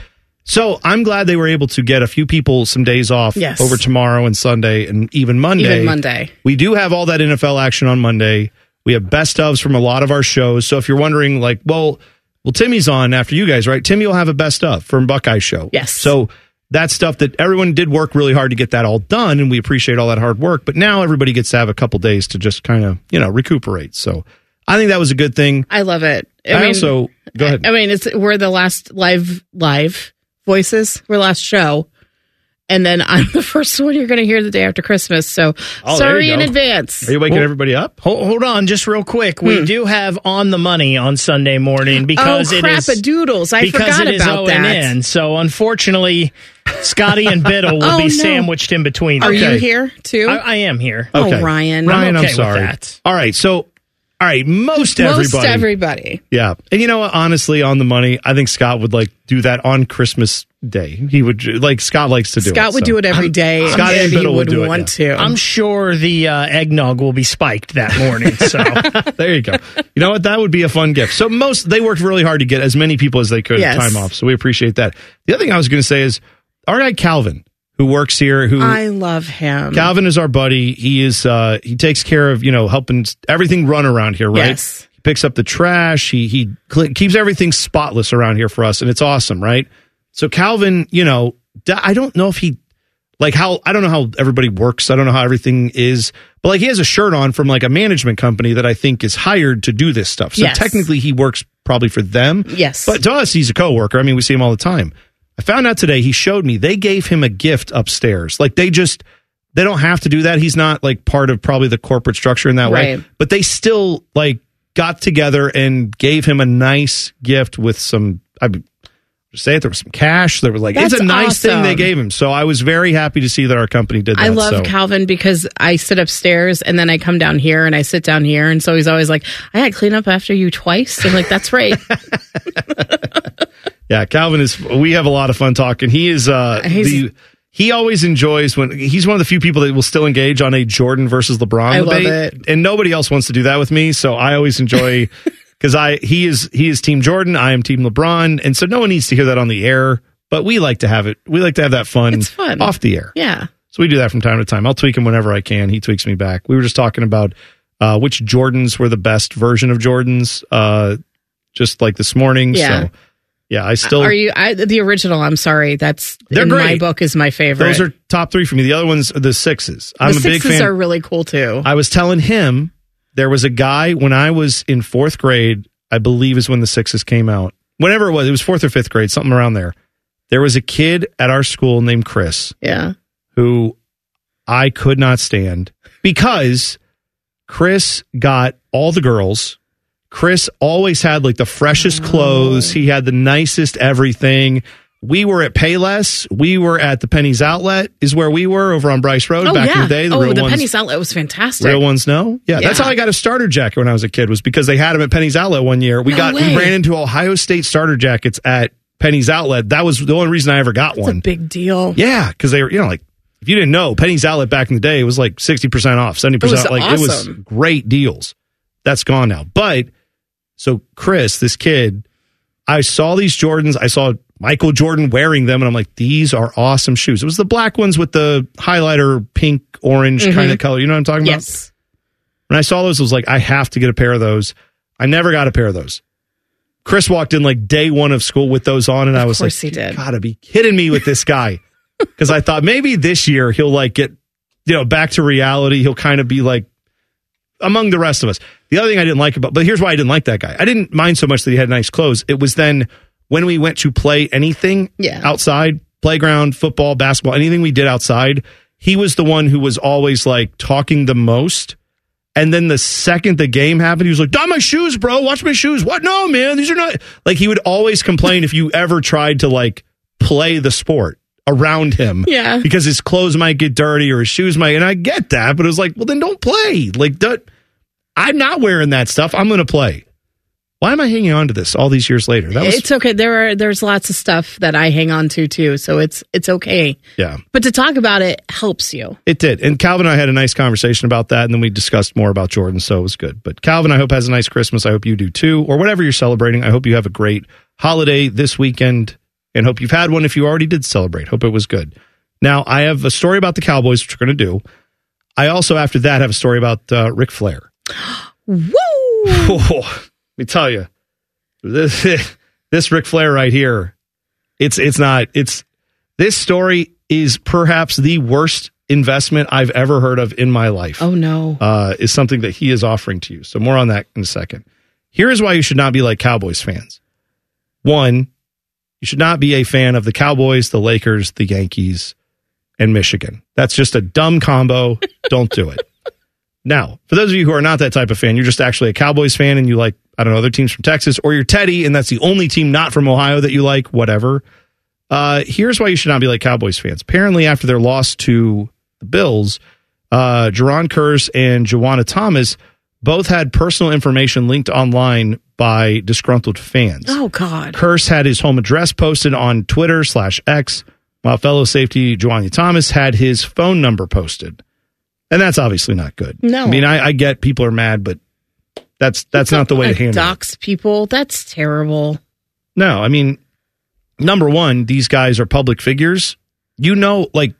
So I'm glad they were able to get a few people some days off Yes. over tomorrow and Sunday and even Monday. Even Monday. We do have all that NFL action on Monday. We have best ofs from a lot of our shows. So if you're wondering, like, well, well, Timmy's on after you guys, right? Timmy will have a best of from Buckeye Show. Yes. So that's stuff that everyone did work really hard to get that all done, and we appreciate all that hard work. But now everybody gets to have a couple days to just kind of, you know, recuperate. So I think that was a good thing. I love it. I, mean also go ahead. I mean, it's we're the last live live voices. We're last show, and then I'm the first one you're going to hear the day after Christmas. So Oh, sorry in advance. Are you waking everybody up? Hold, hold on, just real quick. Hmm. We do have on the money on Sunday morning because oh, it is crap-a-doodles. I because forgot it is about O that. and N. So unfortunately, Scotty and Biddle will Oh, be no. sandwiched in between. Are Okay. you here too? I, I am here. Oh, Ryan. Ryan, I'm I'm, okay with sorry. that. All right. So, all right. Most, everybody. Most everybody. everybody. Yeah. And you know what? Honestly, on the money, I think Scott would like do that on Christmas Day. He would, like, Scott likes to do it. Scott would so. do it every day Scott if and he Biddle would would do it, want yeah. to. I'm sure the uh, eggnog will be spiked that morning. So there you go. You know what? That would be a fun gift. So most they worked really hard to get as many people as they could Yes. time off. So we appreciate that. The other thing I was going to say is our guy Calvin, who works here. Who I love him. Calvin is our buddy. He is uh he takes care of, you know, helping everything run around here, right? Yes. He picks up the trash. He he cl- keeps everything spotless around here for us and it's awesome, right? So Calvin, you know, I don't know if he like how I don't know how everybody works. I don't know how everything is. But like he has a shirt on from like a management company that I think is hired to do this stuff. So Yes. technically he works probably for them. Yes. But to us he's a coworker. I mean, we see him all the time. I found out today he showed me they gave him a gift upstairs. Like they just they don't have to do that. He's not like part of probably the corporate structure in that way. But they still like got together and gave him a nice gift with some I would say it there was some cash. There was like That's it's a nice thing they gave him. So I was very happy to see that our company did that. I love so. Calvin because I sit upstairs and then I come down here and I sit down here. And so he's always like, I had to clean up after you twice. I'm like, that's right. Yeah, Calvin is. We have a lot of fun talking. He is. uh He's- the, He always enjoys when he's one of the few people that will still engage on a Jordan versus LeBron I love debate, it. and nobody else wants to do that with me. So I always enjoy because I he is he is Team Jordan, I am Team LeBron, and so no one needs to hear that on the air. But we like to have it. We like to have that fun, It's fun. off the air. yeah. So we do that from time to time. I'll tweak him whenever I can. He tweaks me back. We were just talking about uh, which Jordans were the best version of Jordans, uh, just like this morning. Yeah. So yeah, I still Are you I, the original? I'm sorry. That's They're in my great. book is my favorite. Those are top three for me. The other ones are the sixes. I'm the a big sixes fan. are really cool too. I was telling him there was a guy when I was in fourth grade, I believe is when the sixes came out. Whenever it was, it was fourth or fifth grade, something around there. There was a kid at our school named Chris Yeah. who I could not stand because Chris got all the girls. Chris always had like the freshest oh. clothes. He had the nicest everything. We were at Payless. We were at the Penny's Outlet, is where we were over on Bryce Road oh back yeah. in the day. The oh, real the ones, Penny's outlet was fantastic. real ones know. Yeah, that's how I got a starter jacket when I was a kid. Was because they had them at Penny's Outlet one year. We No got way. we ran into Ohio State starter jackets at Penny's Outlet. That was the only reason I ever got one. One. a big deal. Yeah, because they were, you know, like if you didn't know, Penny's Outlet back in the day was like sixty percent off, seventy percent. Like it was great deals. That's gone now. But so Chris, this kid, I saw these Jordans. I saw Michael Jordan wearing them, and I'm like, these are awesome shoes. It was the black ones with the highlighter, pink, orange kind Mhm. of color. You know what I'm talking about? Yes. When I saw those, I was like, I have to get a pair of those. I never got a pair of those. Chris walked in like day one of school with those on, and I was like, he did. Gotta be kidding me with this guy. Because I thought maybe this year he'll like get, you know, back to reality. He'll kind of be like among the rest of us. The other thing I didn't like about, but here's why I didn't like that guy. I didn't mind so much that he had nice clothes. It was then when we went to play anything Yeah. outside, playground, football, basketball, anything we did outside, he was the one who was always like talking the most. And then the second the game happened, he was like, "Don, my shoes, bro. Watch my shoes." What? No, man, these are not. Like he would always complain if you ever tried to like play the sport around him, Yeah. because his clothes might get dirty or his shoes might. And I get that, but it was like, well, then don't play. Like, that, I'm not wearing that stuff. I'm going to play. Why am I hanging on to this all these years later? That was it's okay. There are there's lots of stuff that I hang on to too, so it's it's okay. yeah. But to talk about it helps you. It did. And Calvin and I had a nice conversation about that. And then we discussed more about Jordan. So it was good. But Calvin, I hope has a nice Christmas. I hope you do too. Or whatever you're celebrating. I hope you have a great holiday this weekend and hope you've had one if you already did celebrate. Hope it was good. Now, I have a story about the Cowboys, which we're going to do. I also, after that, have a story about uh, Ric Flair. Woo! me tell you, this this Ric Flair right here, it's it's not it's this story is perhaps the worst investment I've ever heard of in my life. Oh no. Uh, is something that he is offering to you. So more on that in a second. Here is why you should not be like Cowboys fans. One, you should not be a fan of the Cowboys, the Lakers, the Yankees, and Michigan. That's just a dumb combo. Don't do it. Now, for those of you who are not that type of fan, you're just actually a Cowboys fan and you like, I don't know, other teams from Texas, or you're Teddy and that's the only team not from Ohio that you like, whatever. Uh, here's why you should not be like Cowboys fans. Apparently, after their loss to the Bills, uh, Jayron Kearse and Juanyeh Thomas both had personal information linked online by disgruntled fans. Oh God. Kearse had his home address posted on Twitter slash X, while fellow safety Juanyeh Thomas had his phone number posted. And that's obviously not good. No. I mean, I, I get people are mad, but that's that's not the way to handle it. dox people. That's terrible. No, I mean, number one, these guys are public figures. You know, like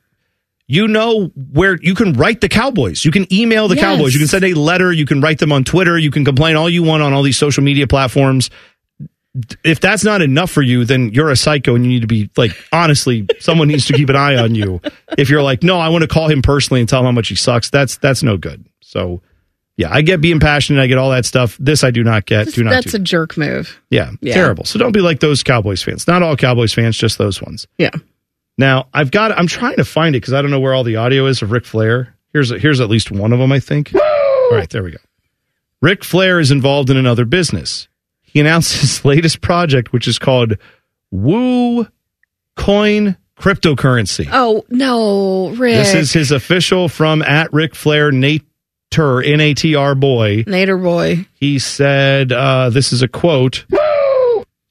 you know where you can write the Cowboys. You can email the Yes. Cowboys. You can send a letter. You can write them on Twitter. You can complain all you want on all these social media platforms. If that's not enough for you, then you're a psycho and you need to be like, honestly, someone needs to keep an eye on you. If you're like, no, I want to call him personally and tell him how much he sucks, that's that's no good. So yeah, I get being passionate, I get all that stuff. This I do not get. Do not That's do. a jerk move. yeah, Yeah. terrible. So don't be like those Cowboys fans. Not all Cowboys fans, just those ones. Yeah. Now I've got. I'm trying to find it because I don't know where all the audio is of Ric Flair. Here's here's at least one of them. I think. All right, there we go. Ric Flair is involved in another business. He announced his latest project, which is called Woo Coin Cryptocurrency. Oh no, Rick. This is his official from at Ric Flair Nater N A T R boy. Nater boy. He said, uh, "This is a quote."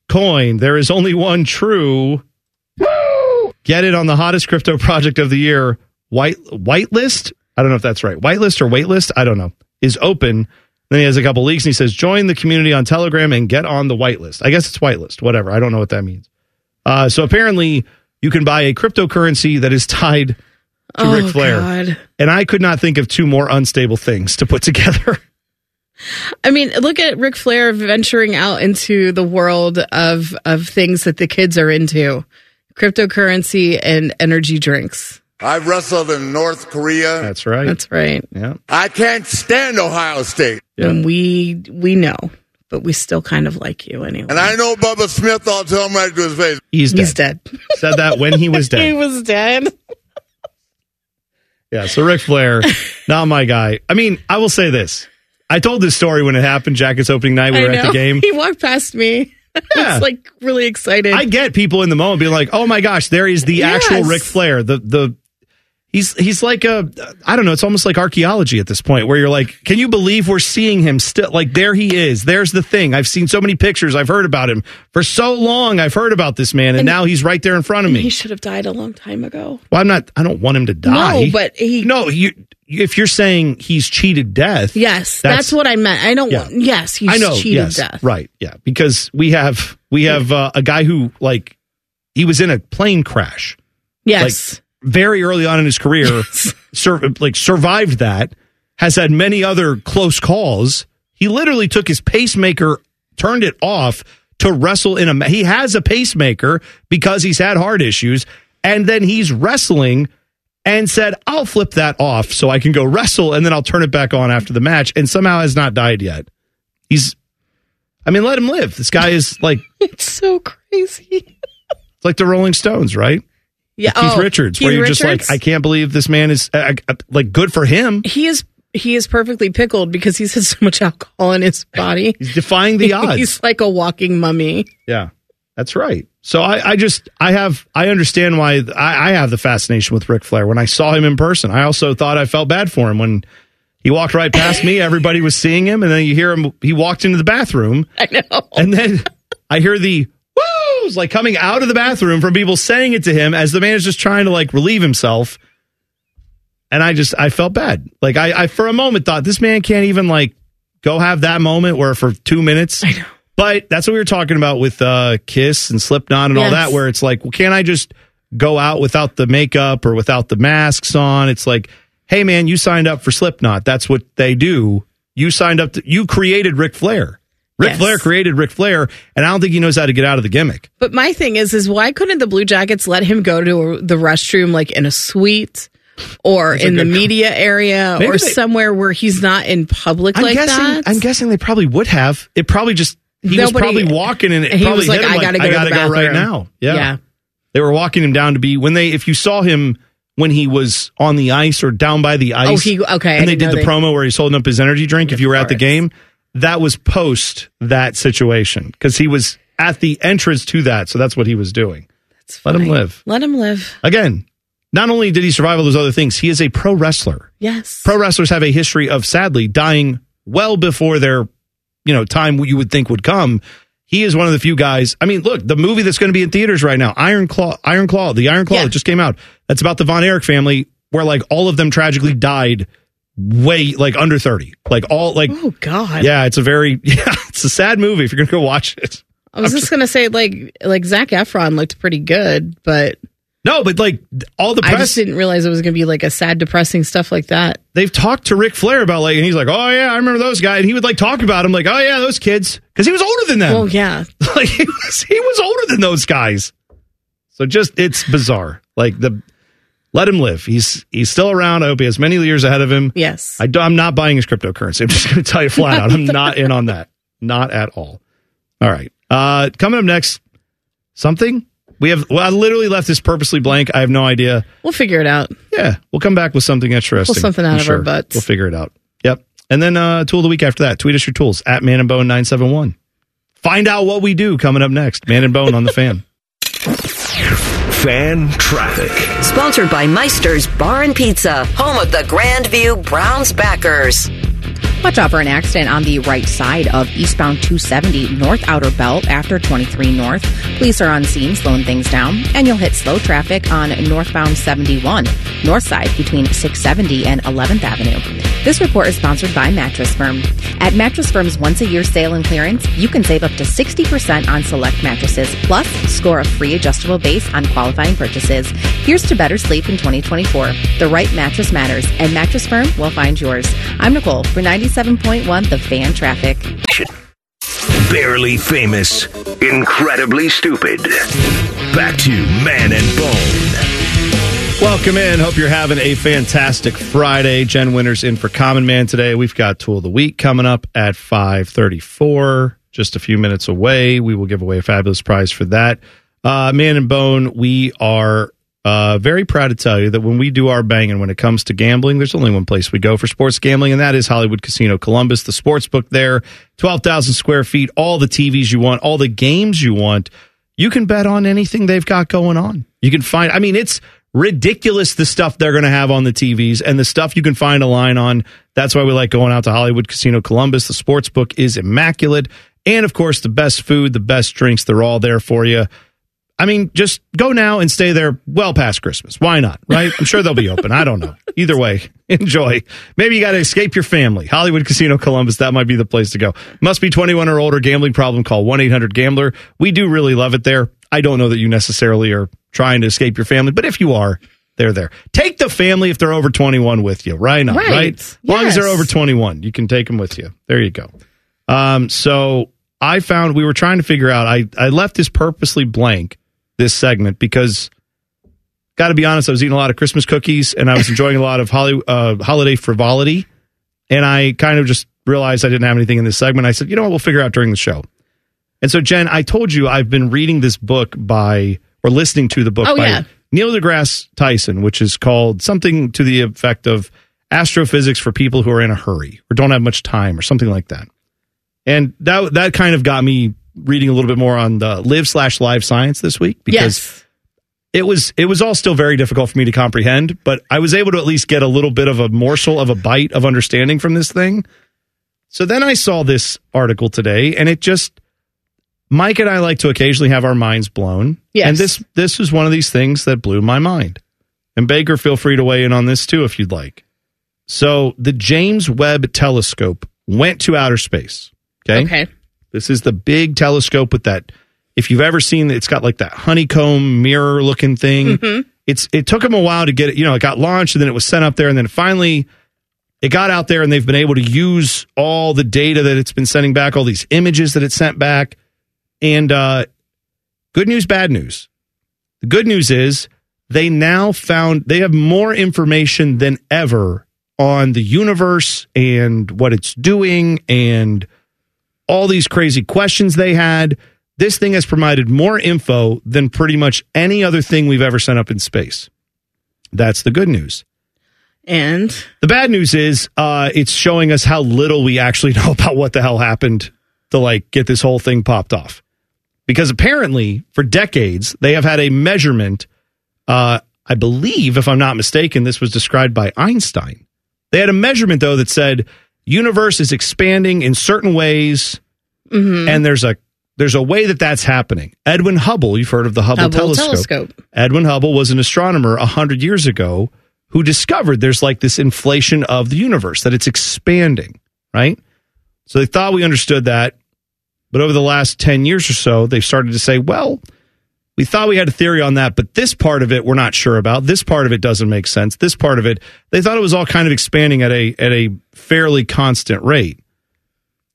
Coin. There is only one true. Get it on the hottest crypto project of the year. White whitelist. I don't know if that's right. Whitelist or waitlist. I don't know. Is open. Then he has a couple leaks and he says, "Join the community on Telegram and get on the whitelist." I guess it's whitelist. Whatever. I don't know what that means. Uh, so apparently, you can buy a cryptocurrency that is tied to Oh, Ric Flair. God. And I could not think of two more unstable things to put together. I mean, look at Ric Flair venturing out into the world of of things that the kids are into, cryptocurrency and energy drinks. I've wrestled in North Korea. That's right. That's right. Yeah. I can't stand Ohio State. And we we know, but we still kind of like you anyway. And I know Bubba Smith, I'll tell him right to his face. He's dead. He's dead. Said that when he was dead. he was dead. Yeah. So Ric Flair, not my guy. I mean, I will say this. I told this story when it happened, Jackets opening night. We were at the game. He walked past me. I Yeah. was like really excited. I get people in the moment being like, "Oh my gosh, there is the actual Yes. Ric Flair." The the he's he's like a I don't know. It's almost like archaeology at this point, where you're like, "Can you believe we're seeing him still? Like there he is. There's the thing. I've seen so many pictures. I've heard about him for so long. I've heard about this man, and, And- now he's right there in front of me. he should have died a long time ago. Well, I'm not. I don't want him to die. No, but he. no. You if you're saying he's cheated death, Yes, That's- that's, what I meant. I don't Yeah. want. Yes, he's I know. cheated yes, death. right? Yeah, because we have we have uh, a guy who like he was in a plane crash. Yes. like very early on in his career, sur- like survived that. Has had many other close calls. He literally took his pacemaker, turned it off to wrestle in a. ma- He has a pacemaker because he's had heart issues, and then he's wrestling and said, "I'll flip that off so I can go wrestle, and then I'll turn it back on after the match." And somehow has not died yet. He's, I mean, let him live. This guy is like it's so crazy. it's like the Rolling Stones, right? Yeah, Keith oh, Richards, Keith where you're just like, I can't believe this man is uh, uh, like good for him. He is. He is perfectly pickled because he's had so much alcohol in his body. He's defying the odds. he's like a walking mummy. Yeah, that's right. So I, I just, I have, I understand why I, I have the fascination with Ric Flair. When I saw him in person, I also thought I felt bad for him when he walked right past me. Everybody was seeing him, and then you hear him. He walked into the bathroom. I know. And then I hear the woos like coming out of the bathroom from people saying it to him as the man is just trying to like relieve himself. And I just I felt bad. Like I, I for a moment thought this man can't even like go have that moment where for two minutes. I know. But that's what we were talking about with uh Kiss and Slipknot and all that, where it's like, well, can't I just go out without the makeup or without the masks on? It's like, hey man, you signed up for Slipknot. That's what they do. You signed up to you created Ric Flair. Ric Yes. Flair created Ric Flair, and I don't think he knows how to get out of the gimmick. But my thing is, is why couldn't the Blue Jackets let him go to the restroom like in a suite or That's in the media area Maybe or they- somewhere where he's not in public I'm like guessing. that? I'm guessing they probably would have. It probably just he was probably walking and it he probably was like, "I gotta go I gotta go right now. Yeah. Yeah. they were walking him down to be when they if you saw him when he was on the ice or down by the oh, ice. Oh, he- okay, And they did the they- promo where he's holding up his energy drink. If you were at the game, that was post that situation because he was at the entrance to that. So that's what he was doing. Let him live Let him live. again. Not only did he survive all those other things, he is a pro wrestler Yes. pro wrestlers have a history of sadly dying well before their you know time you would think would come he is one of the few guys i mean look the movie that's going to be in theaters right now iron claw iron claw the iron claw Yeah. that just came out that's about the von erich family where like all of them tragically died way like under 30 like all like Oh God. yeah it's a very yeah it's a sad movie if you're gonna go watch it I was just gonna say like like Zac Efron looked pretty good, but No, but like all the I press, just didn't realize it was to be like a sad, depressing stuff like that. they've talked to Ric Flair about like, and he's like, oh yeah, I remember those guys, and he would like talk about them like, oh yeah, those kids, because he was older than them. Well, yeah. like he was, he was older than those guys. So just it's bizarre. Like the let him live. He's he's still around. I hope he has many years ahead of him. Yes. I am not buying his cryptocurrency. I'm just going to tell you flat out. I'm not in on that. Not at all. All right. Uh, coming up next, something we have. Well, I literally left this purposely blank. I have no idea. We'll figure it out. Yeah, we'll come back with something interesting. Pull something out I'm of our butts. We'll figure it out. Yep. And then uh, tool of the week after that. Tweet us your tools at Man and Bone nine seven one. Find out what we do coming up next. Man and Bone on the fan. Fan traffic. Sponsored by Meister's Bar and Pizza, home of the Grandview Browns backers. Watch out for an accident on the right side of eastbound 270 North Outer Belt after 23 North. Police are on scene slowing things down, and you'll hit slow traffic on northbound 71 north side between 670 and 11th Avenue. This report is sponsored by Mattress Firm. At Mattress Firm's once a year sale and clearance, you can save up to 60% on select mattresses, plus score a free adjustable base on qualifying purchases. Here's to better sleep in 2024. The right mattress matters, and Mattress Firm will find yours. I'm Nicole for 97.1 The Fan Traffic. Barely famous, incredibly stupid. Back to Man and Bone. Welcome in. Hope you're having a fantastic Friday. Jen Winters in for Common Man today. We've got Tool of the Week coming up at 534, just a few minutes away. We will give away a fabulous prize for that. Uh, Man and Bone, we are uh, very proud to tell you that when we do our banging when it comes to gambling, there's only one place we go for sports gambling, and that is Hollywood Casino Columbus, the sports book there, 12,000 square feet, all the TVs you want, all the games you want. You can bet on anything they've got going on. You can find, I mean, it's ridiculous the stuff they're going to have on the TVs and the stuff you can find a line on. That's why we like going out to Hollywood Casino Columbus. The sports book is immaculate. And of course, the best food, the best drinks, they're all there for you. I mean, just go now and stay there well past Christmas. Why not? Right? I'm sure they'll be open. I don't know. Either way, enjoy. Maybe you got to escape your family. Hollywood Casino Columbus, that might be the place to go. Must be 21 or older. Gambling problem, call 1 800 Gambler. We do really love it there. I don't know that you necessarily are trying to escape your family, but if you are, they're there. Take the family if they're over 21 with you. Right now, Right. right? As long as they're over 21, you can take them with you. There you go. Um, so I found we were trying to figure out. I I left this purposely blank this segment because, got to be honest, I was eating a lot of Christmas cookies and I was enjoying a lot of holly, uh, holiday frivolity, and I kind of just realized I didn't have anything in this segment. I said, you know what, we'll figure out during the show. And so, Jen, I told you I've been reading this book by or listening to the book Oh, by yeah. Neil deGrasse Tyson, which is called something to the effect of astrophysics for people who are in a hurry or don't have much time or something like that. And that that kind of got me reading a little bit more on the live slash live science this week because Yes. it was it was all still very difficult for me to comprehend, but I was able to at least get a little bit of a morsel of a bite of understanding from this thing. So then I saw this article today, and it just Mike and I like to occasionally have our minds blown. Yes. And this this was one of these things that blew my mind. And Baker, feel free to weigh in on this too if you'd like. So the James Webb Telescope went to outer space. Okay. Okay. This is the big telescope with that. If you've ever seen, it's got like that honeycomb mirror looking thing. Mhm. It's it took them a while to get it. You know, it got launched and then it was sent up there, and then finally it got out there, and they've been able to use all the data that it's been sending back, all these images that it sent back, and uh, good news, bad news. The good news is they now found they have more information than ever on the universe and what it's doing and all these crazy questions they had. This thing has provided more info than pretty much any other thing we've ever sent up in space. That's the good news. And The bad news is uh, it's showing us how little we actually know about what the hell happened to like get this whole thing popped off. Because apparently, for decades, they have had a measurement. Uh, I believe, if I'm not mistaken, this was described by Einstein. They had a measurement though that said universe is expanding in certain ways, Mhm. and there's a there's a way that that's happening. Edwin Hubble, you've heard of the Hubble, Hubble telescope. telescope. Edwin Hubble was an astronomer a hundred years ago who discovered there's like this inflation of the universe that it's expanding, right? So they thought we understood that, but over the last ten years or so, they've started to say, well, We thought we had a theory on that, but this part of it we're not sure about. This part of it doesn't make sense. This part of it, they thought it was all kind of expanding at a at a fairly constant rate.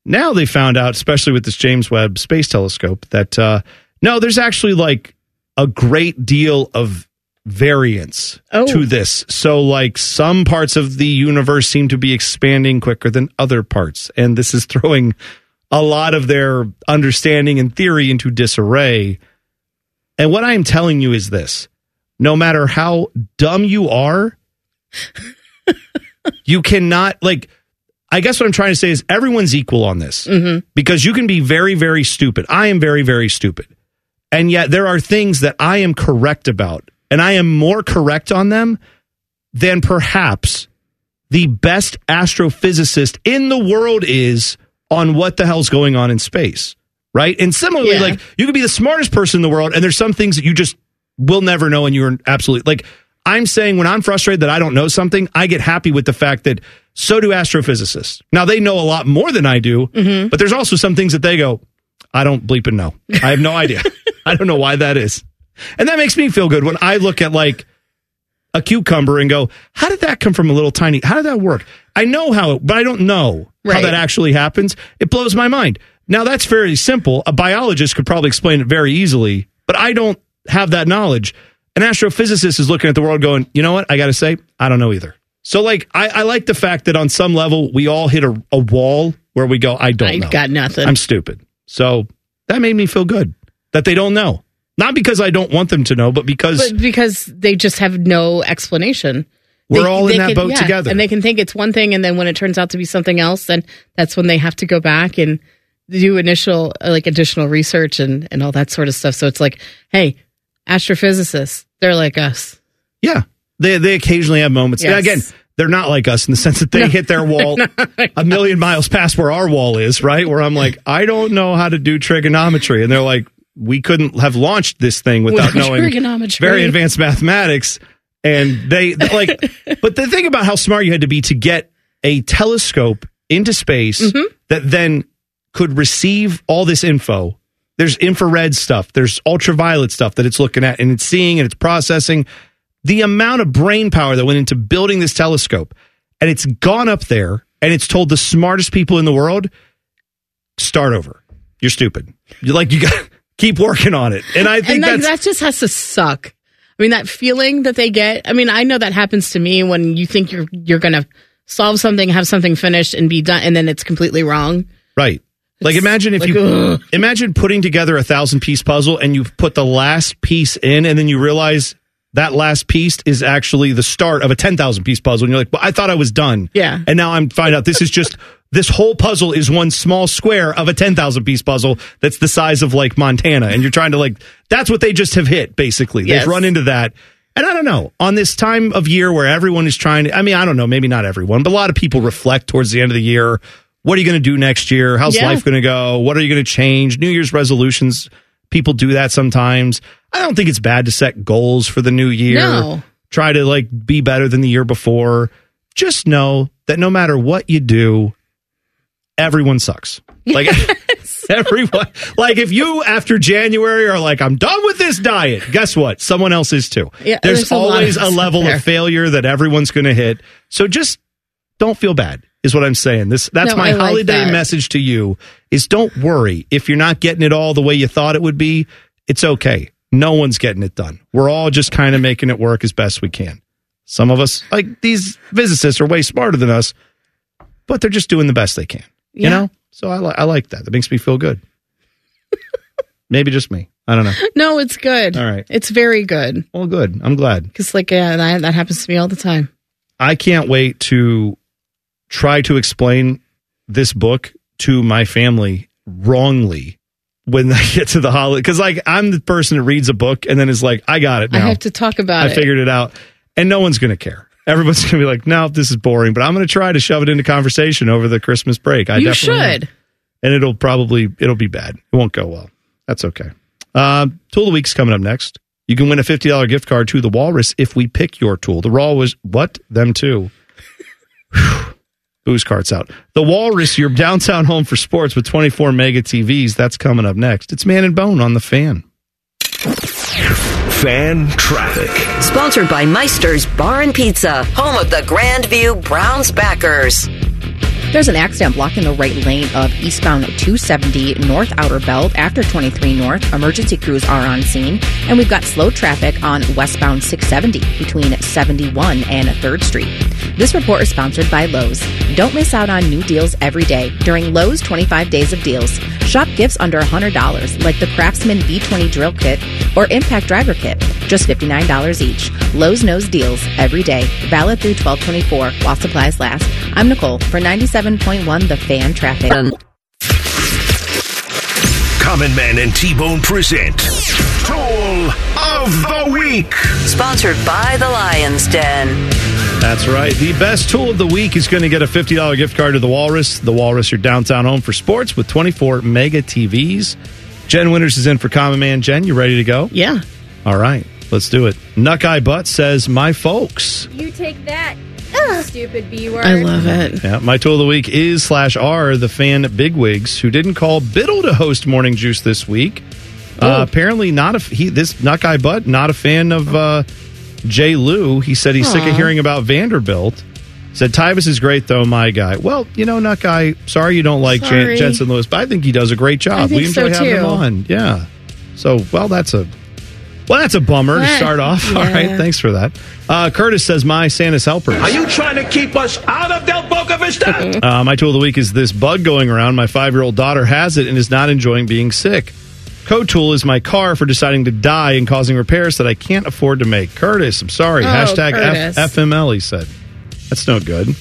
Now they found out, especially with this James Webb Space Telescope, that uh, no, there's actually like a great deal of variance Oh. to this. So, like some parts of the universe seem to be expanding quicker than other parts, and this is throwing a lot of their understanding and theory into disarray. And what I am telling you is this: no matter how dumb you are, you cannot like. I guess what I'm trying to say is everyone's equal on this mm-hmm. because you can be very, very stupid. I am very, very stupid. And yet there are things that I am correct about, and I am more correct on them than perhaps the best astrophysicist in the world is on what the hell's going on in space. Right. And similarly, Yeah. like you could be the smartest person in the world, and there's some things that you just will never know, and you're absolutely like, I'm saying when I'm frustrated that I don't know something, I get happy with the fact that so do astrophysicists. Now they know a lot more than I do, mm-hmm. but there's also some things that they go, I don't bleep and know. I have no idea. I don't know why that is. And that makes me feel good when I look at like a cucumber and go, how did that come from a little tiny? How did that work? I know how, it, but I don't know how that actually happens. It blows my mind. Now that's very simple. A biologist could probably explain it very easily, but I don't have that knowledge. An astrophysicist is looking at the world going, you know what? I got to say, I don't know either. So like, I, I like the fact that on some level we all hit a, a wall where we go, I don't I know. got nothing. I'm stupid. So that made me feel good that they don't know. Not because I don't want them to know, but because but because they just have no explanation. We're They- all in they that can- boat yeah, together. and they can think it's one thing, and then when it turns out to be something else, then that's when they have to go back and do initial, uh, like additional research and and all that sort of stuff. So it's like, hey, astrophysicists, they're like us. Yeah, they they occasionally have moments. Yes. Again, they're not like us in the sense that they hit their wall a million miles past where our wall is, right? Where I'm like, I don't know how to do trigonometry, and they're like, we couldn't have launched this thing without Without knowing trigonometry. very advanced mathematics. And they like, but the thing about how smart you had to be to get a telescope into space Mm-hmm. that then could receive all this info. There's infrared stuff, there's ultraviolet stuff that it's looking at and it's seeing and it's processing. The amount of brain power that went into building this telescope, and it's gone up there and it's told the smartest people in the world, start over. You're stupid. You're like, you got keep working on it. And I think and that, that just has to suck. I mean, that feeling that they get. I mean, I know that happens to me when you think you're you're gonna solve something, have something finished, and be done, and then it's completely wrong. Right. Like imagine if like, you ugh. imagine putting together a thousand piece puzzle and you put the last piece in and then you realize that last piece is actually the start of a 10,000 piece puzzle and you're like, "Well, I thought I was done." Yeah. And now I'm find out this is just this whole puzzle is one small square of a 10,000 piece puzzle that's the size of like Montana and you're trying to like that's what they just have hit basically. Yes. They've run into that. And I don't know, on this time of year where everyone is trying to, I mean, I don't know, maybe not everyone, but a lot of people reflect towards the end of the year. What are you going to do next year? How's Yeah. life going to go? What are you going to change? New Year's resolutions. People do that sometimes. I don't think it's bad to set goals for the new year. No. Try to like be better than the year before. Just know that no matter what you do, everyone sucks. Like everyone, like if you after January are like, I'm done with this diet, guess what? Someone else is too. Yeah, there's, there's always of a level there. of failure that everyone's going to hit. So just don't feel bad is what I'm saying. This that's No, my like holiday that. message to you is don't worry if you're not getting it all the way you thought it would be. It's okay. No one's getting it done. We're all just kind of making it work as best we can. Some of us, like these physicists, are way smarter than us, but they're just doing the best they can. You Yeah. know, so I, li- I like that. That makes me feel good. Maybe just me. I don't know. No, it's good. All right. It's very good. Well, good. I'm glad. Because, like, yeah, that, that happens to me all the time. I can't wait to try to explain this book to my family wrongly when I get to the holiday. Because, like, I'm the person that reads a book and then is like, I got it I have to talk about I it. I figured it out. And no one's going to care. Everyone's going to be like, no, this is boring. But I'm going to try to shove it into conversation over the Christmas break. I you definitely should. And it'll probably, it'll be bad. It won't go well. That's okay. Um, tool of the week's coming up next. You can win a $50 gift card to the Walrus if we pick your tool. The Raw was, what? Them too. Booze carts out. The Walrus, your downtown home for sports with 24 mega TVs. That's coming up next. It's Man and Bone on the fan. Fan traffic. Sponsored by Meister's Bar and Pizza, home of the Grandview Browns backers. There's an accident blocking the right lane of eastbound 270 North Outer Belt after 23 North. Emergency crews are on scene. And we've got slow traffic on westbound 670 between 71 and 3rd Street. This report is sponsored by Lowe's. Don't miss out on new deals every day during Lowe's 25 Days of Deals. Shop gifts under $100 like the Craftsman V20 Drill Kit or Impact Driver Kit, just $59 each. Lowe's knows deals every day, valid through 1224 while supplies last. I'm Nicole for 97.1 The Fan Traffic. Common Man and T Bone present Tool of the Week. Sponsored by the Lion's Den. That's right. The best tool of the week is going to get a $50 gift card to the Walrus. The Walrus, your downtown home for sports with 24 mega TVs. Jen Winters is in for Common Man. Jen, you ready to go? Yeah. All right, let's do it. Nuckeye Butt says, My folks. You take that, stupid B word. I love it. Yeah, my tool of the week is slash are the fan bigwigs who didn't call Biddle to host Morning Juice this week. Uh, apparently, not a he. This nut guy, Butt not a fan of uh, Jay Lou. He said he's sick of hearing about Vanderbilt. Said Tyvis is great though, my guy. Well, you know, nut guy. Sorry you don't like Jan- Jensen Lewis, but I think he does a great job. I think we enjoy so, having him on. Yeah. So, well, that's a well, that's a bummer to start off. All right, thanks for that. Uh, Curtis says my Santa's helper. Are you trying to keep us out of Del Boca Vista? Uh, my tool of the week is this bug going around. My five year old daughter has it and is not enjoying being sick. Code tool is my car for deciding to die and causing repairs that I can't afford to make. Curtis, I'm sorry. Oh, Hashtag Curtis. F- FML, he said. That's no good.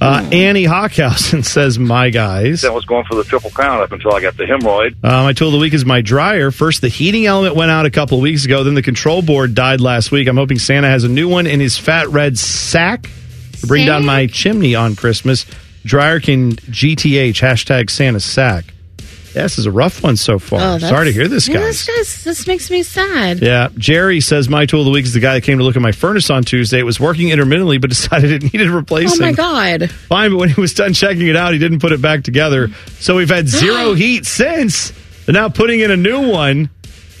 Uh, Annie Hockhausen says, My guys. I was going for the triple crown up until I got the hemorrhoid. Uh, my tool of the week is my dryer. First, the heating element went out a couple of weeks ago. Then the control board died last week. I'm hoping Santa has a new one in his fat red sack to bring down my chimney on Christmas. Dryer can GTH, hashtag Santa sack. Yeah, this is a rough one so far. Oh, Sorry to hear this, Yeah, guys. This, guy's, this makes me sad. Yeah, Jerry says my tool of the week is the guy that came to look at my furnace on Tuesday. It was working intermittently, but decided it needed replacing. Oh my god. Fine, but when he was done checking it out, he didn't put it back together. So we've had zero heat since. They're now putting in a new one.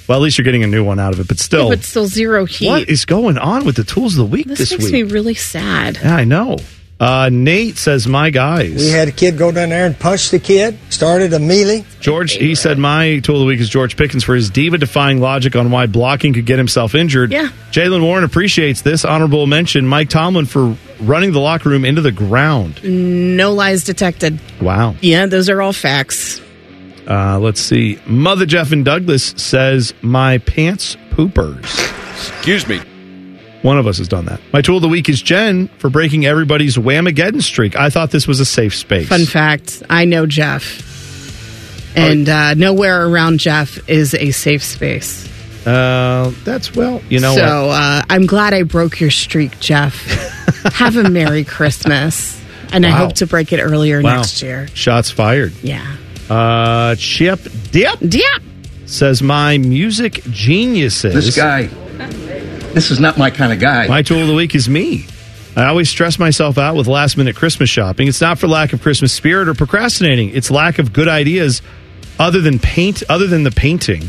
Well, at least you're getting a new one out of it, but still. but still zero heat. what is going on with the tools of the week this, this, makes week? me really sad. yeah, I know. Uh, Nate says, my guys. We had a kid go down there and punch the kid, started a melee. George, he said my tool of the week is George Pickens for his diva defying logic on why blocking could get himself injured. Yeah. Jaylen Warren appreciates this. Honorable mention Mike Tomlin for running the locker room into the ground. No lies detected. Wow. Yeah, those are all facts. Uh, let's see. Mother Jeff and Douglas says my pants poopers. Excuse me. One of us has done that. My tool of the week is Jen for breaking everybody's Whamageddon streak. I thought this was a safe space. Fun fact I know Jeff. And uh, nowhere around Jeff is a safe space. Uh, that's well, you know so what? uh, I'm glad I broke your streak, Jeff. Have a Merry Christmas. And I hope to break it earlier Wow. next year. Shots fired. Yeah. Uh, Chip Dip Dip says my music geniuses. This guy, this is not my kind of guy. My tool of the week is me. I always stress myself out with last minute Christmas shopping. It's not for lack of Christmas spirit or procrastinating. It's lack of good ideas other than paint, other than the painting.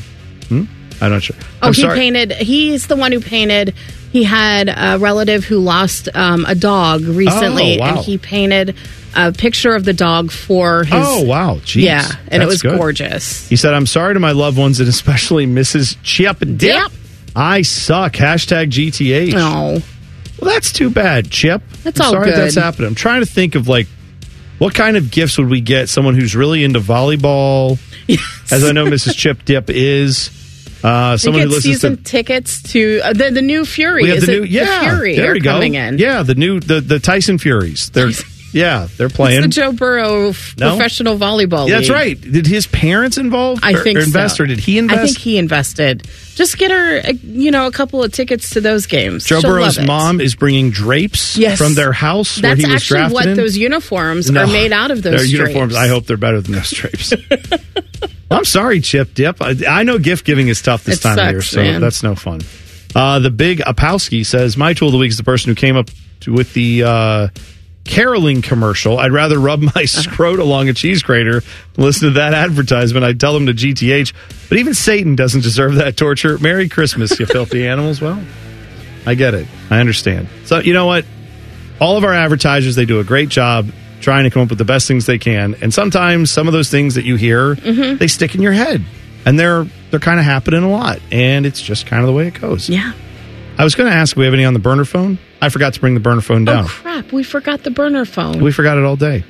Hmm? I'm not sure. Oh, I'm he sorry. painted. He's the one who painted. He had a relative who lost um, a dog recently, Oh, wow. and he painted a picture of the dog for his. Oh, wow. Jeez. Yeah, and it was good. gorgeous. He said, I'm sorry to my loved ones and especially Mrs. Chip Dip. Dip. I suck. Hashtag GTH. No. Well, that's too bad, Chip. That's I'm all sorry that's good. happening. I'm trying to think of like what kind of gifts would we get someone who's really into volleyball, as I know Mrs. Chip Dip is. Uh, someone who listens season to tickets to uh, the the new Fury. we have Is the it new yeah Fury there you go coming in? yeah the new the the Tyson Furies they're yeah they're It's playing the Joe Burrow No? professional volleyball. yeah, that's right did his parents involve I or, think or invest so. or did he invest I think he invested. Just get her, uh, you know, a couple of tickets to those games. Joe She'll Burrow's mom is bringing drapes Yes. from their house That's where he was actually drafted what in. those uniforms No. are made out of. Those Their uniforms. I hope they're better than those drapes. I'm sorry, Chip Dip. I, I know gift giving is tough this It time of year, so man. that's no fun. Uh, the big Apowski says my tool of the week is the person who came up to, with the uh, caroling commercial. I'd rather rub my scrot along a cheese grater than listen to that advertisement. I'd tell them to GTH. But even Satan doesn't deserve that torture. Merry Christmas, you filthy animals. Well, I get it. I understand. So, you know what? All of our advertisers, they do a great job trying to come up with the best things they can. And sometimes some of those things that you hear, Mhm. they stick in your head. And they're they're kind of happening a lot. And it's just kind of the way it goes. Yeah. I was going to ask, we have any on the burner phone? I forgot to bring the burner phone down. Oh crap! We forgot the burner phone. We forgot it all day.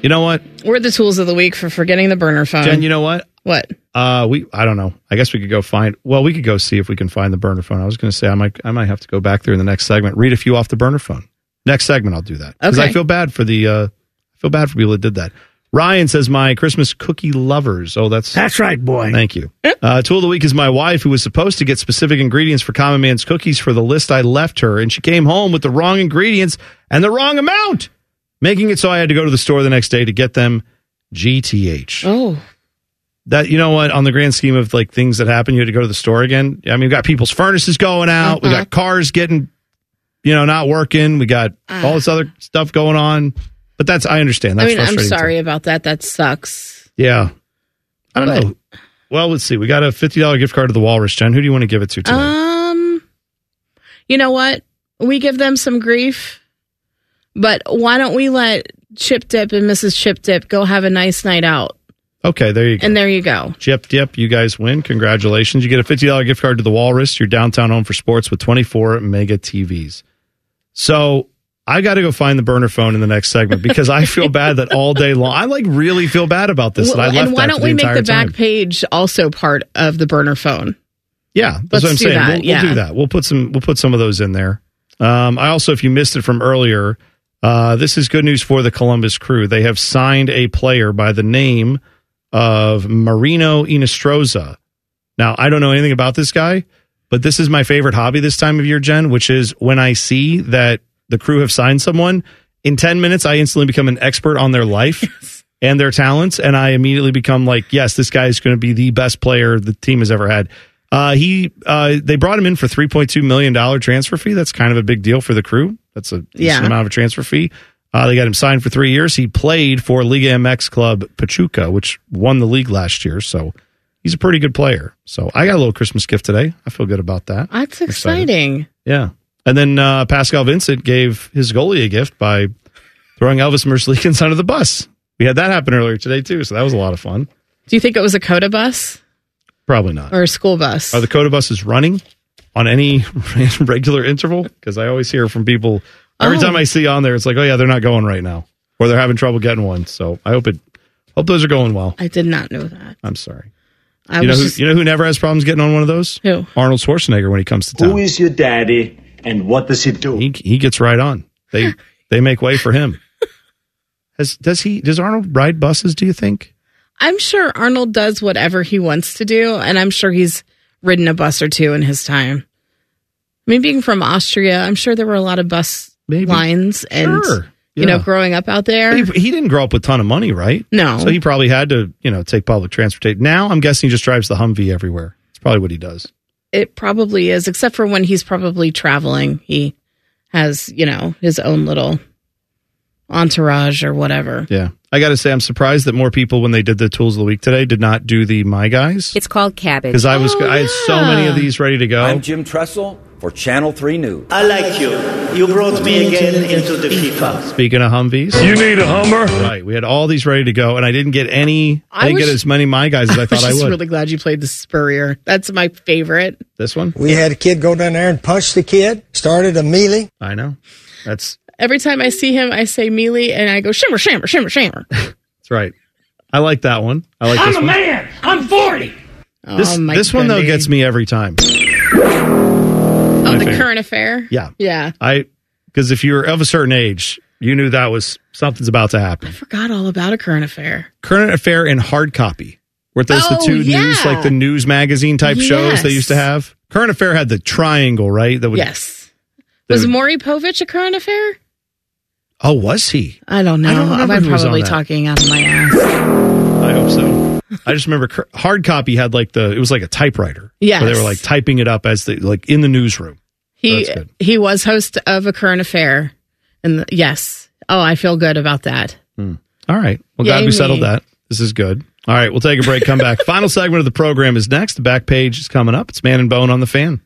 You know what, We're the tools of the week for forgetting the burner phone. Jen? You know what? what? Uh, we I don't know. I guess we could go find. Well, we could go see if we can find the burner phone. I was going to say I might I might have to go back there in the next segment, read a few off the burner phone. Next segment, I'll do that because I feel bad for the uh, I feel bad for people that did that. Ryan says my Christmas cookie lovers. Oh, that's That's right, boy. Thank you. Uh, tool of the week is my wife, who was supposed to get specific ingredients for Common Man's cookies for the list I left her, and she came home with the wrong ingredients and the wrong amount, making it so I had to go to the store the next day to get them GTH. Oh, That you know what? On the grand scheme of like things that happen, you had to go to the store again. I mean, we got people's furnaces going out. We Uh-huh. got cars getting, you know, not working. We got all this other stuff going on. But that's I understand. I mean, I'm frustrating too. sorry about that. That sucks. Yeah. I don't But- know. Well, let's see. We got a fifty dollar gift card to the Walrus, Jen. Who do you want to give it to today? Um, you know what? We give them some grief, but why don't we let Chip Dip and Mrs. Chip Dip go have a nice night out? okay, there you go. And there you go. Jip Dip, you guys win. Congratulations. You get a fifty dollar gift card to the Walrus, your downtown home for sports with twenty four mega TVs. So I got to go find the burner phone in the next segment because I feel bad that all day long. I like really feel bad about this. Well, and why don't we make the back time. page also part of the burner phone? Yeah, that's Let's what I'm saying. that, We'll, yeah. we'll do that. We'll put some. We'll put some of those in there. Um, I also, if you missed it from earlier, uh, this is good news for the Columbus Crew. They have signed a player by the name of Marino Hinestroza. Now, I don't know anything about this guy, but this is my favorite hobby this time of year, Jen, which is when I see that the crew have signed someone. In ten minutes, I instantly become an expert on their life. And their talents, and I immediately become like, yes, this guy is going to be the best player the team has ever had. Uh, he uh, they brought him in for three point two million dollar transfer fee. That's kind of a big deal for the crew. That's a decent Yeah. amount of a transfer fee. Uh, they got him signed for three years. He played for Liga MX club Pachuca, which won the league last year. So he's a pretty good player. So I got a little Christmas gift today. I feel good about that. That's exciting. Yeah. And then uh, Pascal Vincent gave his goalie a gift by throwing Elvis Merzlikins under the bus. We had that happen earlier today too, so that was a lot of fun. Do you think it was a COTA bus Probably not. or a school bus? Are the COTA buses running on any regular interval? Because I always hear from people every Oh. time I see on there, it's like, oh yeah, they're not going right now, or they're having trouble getting one. So I hope it, hope those are going well. I did not know that. I'm sorry. I you know, who, just, you know who never has problems getting on one of those? Who? Arnold Schwarzenegger when he comes to town. Who is your daddy and what does he do? He he gets right on. They they make way for him. Has does he does Arnold ride buses? Do you think? I'm sure Arnold does whatever he wants to do, and I'm sure he's ridden a bus or two in his time. I mean, being from Austria, I'm sure there were a lot of bus lines, and Sure. you know, growing up out there. He, he didn't grow up with a ton of money, right? No. So he probably had to, you know, take public transportation. Now I'm guessing he just drives the Humvee everywhere. It's probably what he does. It probably is, except for when he's probably traveling. He has, you know, his own little entourage or whatever. Yeah. I got to say, I'm surprised that more people, when they did the tools of the week today, did not do the My Guys. It's called cabbage. Because I was, oh, I had so many of these ready to go. I'm Jim Tressel for Channel 3 News. I like you. You brought me again into the FIFA. Speaking of Humvees, You need a Hummer? Right. We had all these ready to go, and I didn't get any. I, I didn't was- get as many My Guys as I I thought was I just would. really glad you played the Spurrier. That's my favorite. This one? We had a kid go down there and punch the kid, started a melee. I know. That's Every time I see him, I say mealy and I go shimmer, shimmer, shimmer, shimmer. that's right. I like that one. I like I'm this a one. man. I'm 40. This, Oh, this one though gets me every time. Oh, My the current affair? Yeah. Yeah. I because if you were of a certain age, you knew that was something's about to happen. I forgot all about a current affair. Current affair and hard copy. Weren't those the oh, two yeah. news like the news magazine type shows they used to have? Current affair had the triangle, right? That would yes. that Was would- Maury Povich a current affair? Oh, was he? I don't know. I don't remember I'm who was on probably talking out of my ass. I hope so. I just remember hard copy had like the it was like a typewriter. Yeah, they were like typing it up as the like in the newsroom. He he was host of a current affair, and the, yes, Oh, I feel good about that. Hmm. All right. Well, glad Yay we settled that. This is good. All right. We'll take a break. Come back. Final segment of the program is next. The back page is coming up. It's Man and Bone on the fan.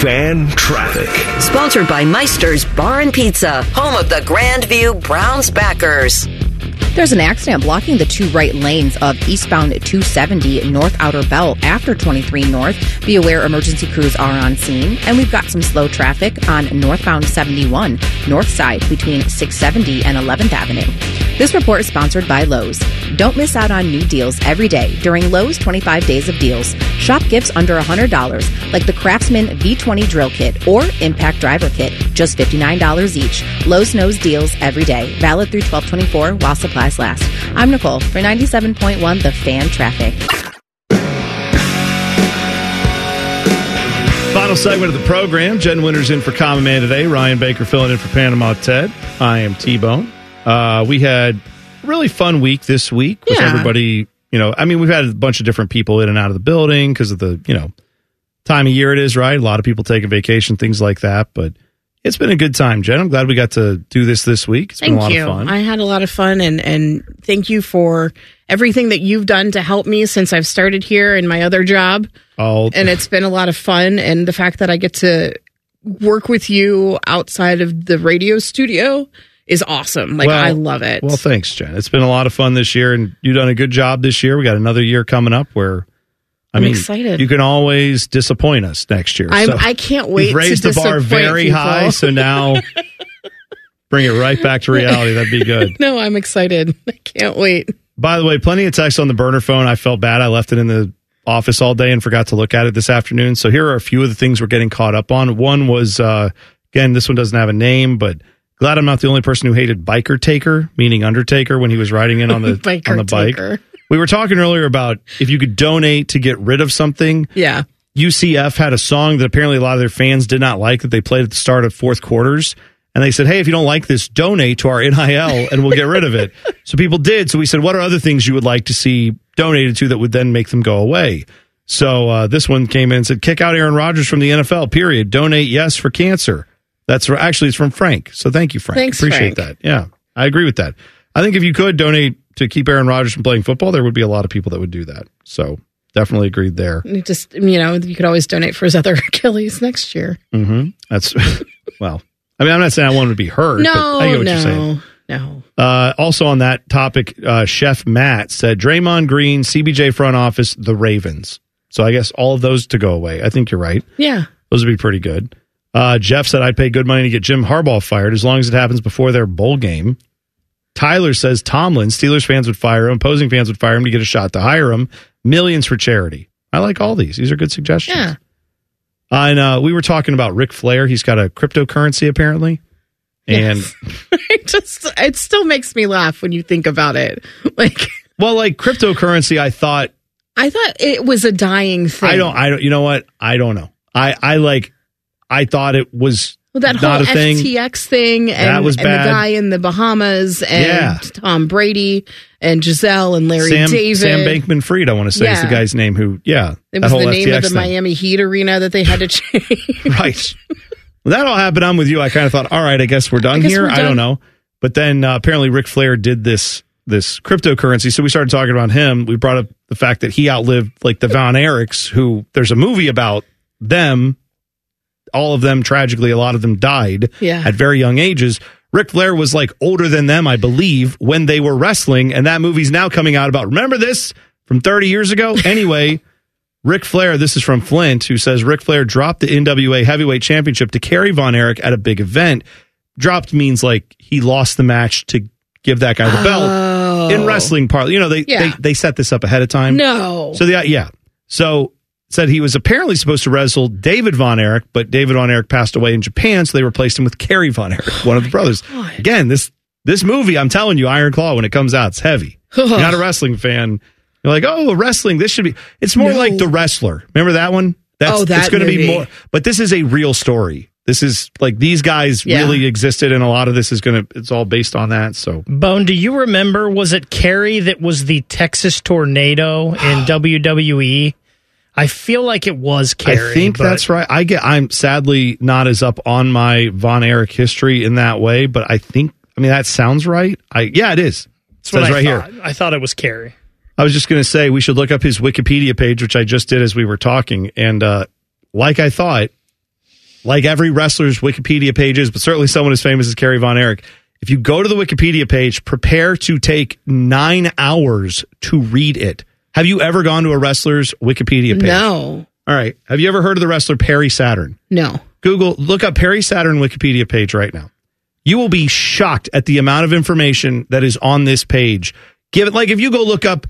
Fan traffic. Sponsored by Meister's Bar and Pizza, home of the Grandview Browns backers. There's an accident blocking the two right lanes of eastbound 270 North Outer Belt after 23 North. Be aware emergency crews are on scene. And we've got some slow traffic on northbound 71 North Side between 670 and 11th Avenue. This report is sponsored by Lowe's. Don't miss out on new deals every day during Lowe's 25 Days of Deals. Shop gifts under $100 like the Craftsman V20 Drill Kit or Impact Driver Kit, just $59 each. Lowe's knows deals every day. Valid through 1224 while supplies last. I'm Nicole for 97.1 The Fan Traffic. Final segment of the program. Jen Winters in for Common Man today. Ryan Baker filling in for Panama Ted. I am T Bone. Uh, we had a really fun week this week with Yeah. everybody. You know, I mean, we've had a bunch of different people in and out of the building because of the, you know, time of year it is, right? A lot of people taking vacation, things like that. But it's been a good time, Jen. I'm glad we got to do this this week. It's been a Thank lot you. of fun. I had a lot of fun, and and thank you for everything that you've done to help me since I've started here in my other job. oh, And it's been a lot of fun, and the fact that I get to work with you outside of the radio studio is awesome. Like Well- I love it. Well, thanks, Jen. It's been a lot of fun this year, and you've done a good job this year. We got another year coming up where, I I'm mean, excited. you can always disappoint us next year. I'm, So I can't wait. You've raised the bar very people. high, so now bring it right back to reality. That'd be good. no, I'm excited. I can't wait. By the way, plenty of text on the burner phone. I felt bad. I left it in the office all day and forgot to look at it this afternoon. So here are a few of the things we're getting caught up on. One was, uh, again, this one doesn't have a name, but glad I'm not the only person who hated Biker Taker, meaning Undertaker, when he was riding in on the Biker on the bike. Taker. We were talking earlier about if you could donate to get rid of something. Yeah. UCF had a song that apparently a lot of their fans did not like that they played at the start of fourth quarters. And they said, hey, if you don't like this, donate to our NIL and we'll get rid of it. so people did. So we said, what are other things you would like to see donated to that would then make them go away? So uh, this one came in and said, kick out Aaron Rodgers from the NFL, period. Donate yes for cancer. That's actually, it's from Frank. So thank you, Frank. Thanks, Appreciate Frank. that. Yeah, I agree with that. I think if you could donate to keep Aaron Rodgers from playing football, there would be a lot of people that would do that. So definitely agreed there. You just you know you could always donate for his other Achilles next year. hmm That's well. I mean, I'm not saying I want him to be hurt. no, but I get what you're saying. no, no. Uh, also on that topic, uh, Chef Matt said Draymond Green, CBJ front office, the Ravens. So I guess all of those to go away. I think you're right. Yeah. Those would be pretty good. Uh, Jeff said I'd pay good money to get Jim Harbaugh fired as long as it happens before their bowl game. Tyler says Tomlin, Steelers fans would fire him, opposing fans would fire him to get a shot to hire him. Millions for charity. I like all these. These are good suggestions. Yeah. Uh, and uh, we were talking about Ric Flair. He's got a cryptocurrency apparently. And it just it still makes me laugh when you think about it. Like well, like cryptocurrency, I thought I thought it was a dying thing. I don't I don't you know what? I don't know. I I like I thought it was Well, that whole. FTX thing and, and the guy in the Bahamas and Yeah. Tom Brady and Gisele and Larry Sam David. Sam Bankman Fried, I want to say is the guy's name who yeah. It was the name FTX of the thing. Miami Heat arena that they had to change. right. When that all happened, I'm with you. I kind of thought, all right, I guess we're done guess here. we're I don't know. But then uh, apparently Ric Flair did this this cryptocurrency. So we started talking about him. We brought up the fact that he outlived like the Von Erichs, who there's a movie about them. All of them tragically, a lot of them died Yeah. at very young ages. Ric Flair was like older than them, I believe, when they were wrestling, and that movie's now coming out about. Remember this from 30 years ago? Anyway, Ric Flair, this is from Flint, who says Ric Flair dropped the NWA Heavyweight Championship to Kerry Von Erich at a big event. Dropped means like he lost the match to give that guy the belt. In oh. wrestling part, you know, they, Yeah. they they set this up ahead of time. No. So the yeah. So said he was apparently supposed to wrestle David Von Erich, but David Von Erich passed away in Japan, so they replaced him with Kerry Von Erich, one of the brothers. Again, this this movie, I'm telling you, Iron Claw, when it comes out, it's heavy. You're not a wrestling fan. You're like, oh, wrestling. This should be. It's more No. like the wrestler. Remember that one? That's Oh, that it's going to be more. But this is a real story. This is like these guys Yeah. really existed, and a lot of this is going to. It's all based on that. So Bone, do you remember? Was it Kerry that was the Texas tornado in WWE? I feel like it was Kerry. I think but- that's right. I get. I'm sadly not as up on my Von Erich history in that way, but I think. I mean, that sounds right. I yeah, it is. It That's what says I right thought. here. I thought it was Kerry. I was just going to say we should look up his Wikipedia page, which I just did as we were talking, and uh, like I thought, like every wrestler's Wikipedia pages, but certainly someone as famous as Kerry Von Erich. If you go to the Wikipedia page, prepare to take nine hours to read it. Have you ever gone to a wrestler's Wikipedia page? No, All right. Have you ever heard of the wrestler Perry Saturn? no. Google, look up Perry Saturn Wikipedia page right now. You will be shocked at the amount of information that is on this page. Give it like if you go look up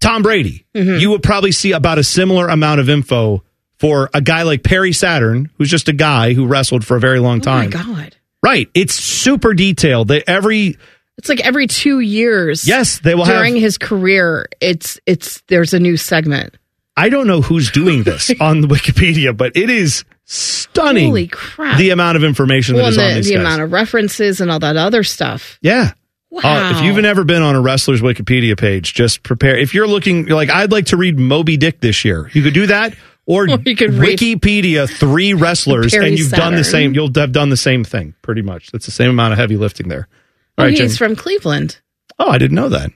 Tom Brady, Mm-hmm. you would probably see about a similar amount of info for a guy like Perry Saturn, who's just a guy who wrestled for a very long Oh my time. god, Right. It's super detailed. They every it's like every two years. Yes, they will have- during his career. It's it's there's a new segment. I don't know who's doing this on the Wikipedia, but it is stunning. Holy crap! The amount of information well, that is and on the, these the guys. amount of references and all that other stuff. Yeah. Uh, Wow. if you've never been on a wrestler's Wikipedia page, just prepare. If you're looking, you're like, I'd like to read Moby Dick this year. You could do that, or you could read Wikipedia three wrestlers, and you've done the same. You'll have done the same thing, pretty much. That's the same amount of heavy lifting there. Oh, All right, he's Jen. from Cleveland. Oh, I didn't know that.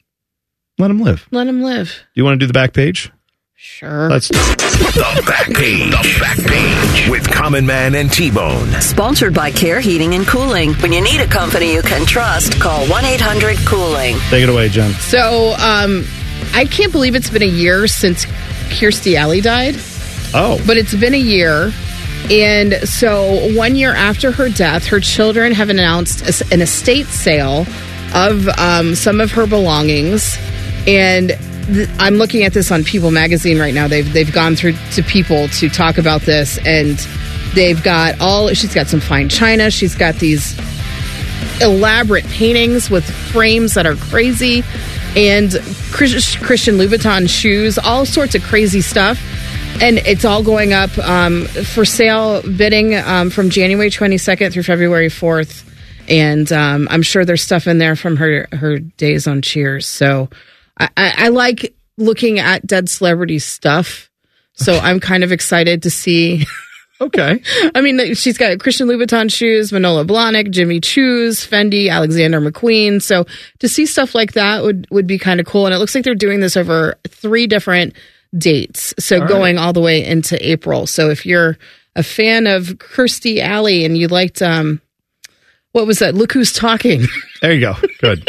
Let him live. Let him live. Do you want to do the back page? Sure. Let's. The back page. The back page with Common Man and T Bone. Sponsored by Care Heating and Cooling. When you need a company you can trust, call 1 800 Cooling. Take it away, Jen. So, um, I can't believe it's been a year since Kirstie Alley died. Oh. But it's been a year. And so, one year after her death, her children have announced an estate sale of um, some of her belongings. And th- I'm looking at this on People Magazine right now. They've they've gone through to People to talk about this, and they've got all. She's got some fine china. She's got these elaborate paintings with frames that are crazy, and Chris- Christian Louboutin shoes, all sorts of crazy stuff. And it's all going up um, for sale, bidding um, from January 22nd through February 4th. And um, I'm sure there's stuff in there from her her days on Cheers. So I, I, I like looking at dead celebrity stuff. So I'm kind of excited to see. Okay. I mean, she's got Christian Louboutin shoes, Manolo Blahnik, Jimmy Choo's, Fendi, Alexander McQueen. So to see stuff like that would would be kind of cool. And it looks like they're doing this over three different dates. So All right. going all the way into April. So if you're a fan of Kirstie Alley and you liked um what was that? Look who's talking. There you go. Good.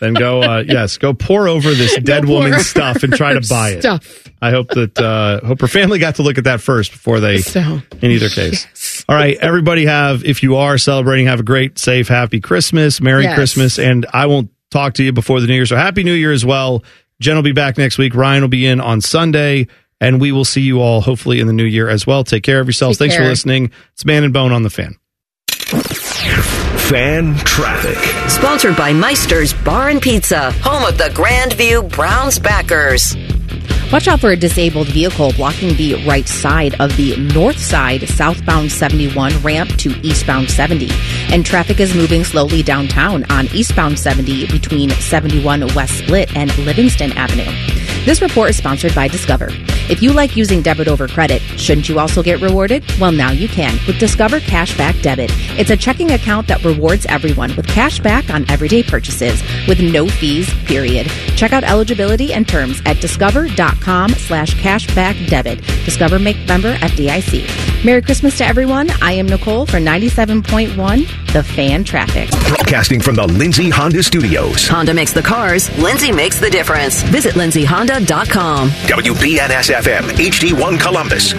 then go. Uh, yes, go pour over this dead pour woman's stuff and try to buy it. stuff. I hope that uh, hope her family got to look at that first before they. So. In either case, all right. Everybody have if you are celebrating, have a great, safe, happy Christmas, Merry Yes. Christmas, and I won't talk to you before the New Year. So Happy New Year as well. Jen will be back next week. Ryan will be in on Sunday, and we will see you all hopefully in the new year as well. Take care of yourselves. Take Thanks for listening. It's Man and Bone on the Fan. Fan traffic. Sponsored by Meister's Bar and Pizza, home of the Grandview Browns backers. Watch out for a disabled vehicle blocking the right side of the north side southbound 71 ramp to eastbound 70. And traffic is moving slowly downtown on eastbound 70 between 71 West Split and Livingston Avenue. This report is sponsored by Discover. If you like using debit over credit, shouldn't you also get rewarded? Well, now you can with Discover Cashback Debit. It's a checking account that rewards everyone with cash back on everyday purchases with no fees, period. Check out eligibility and terms at discover.com slash cashback debit. Discover make member FDIC. Merry Christmas to everyone. I am Nicole for 97.1 The Fan Traffic. Broadcasting from the Lindsay Honda Studios. Honda makes the cars, Lindsay makes the difference. Visit lindsayhonda.com. WBNS FM, HD1 Columbus.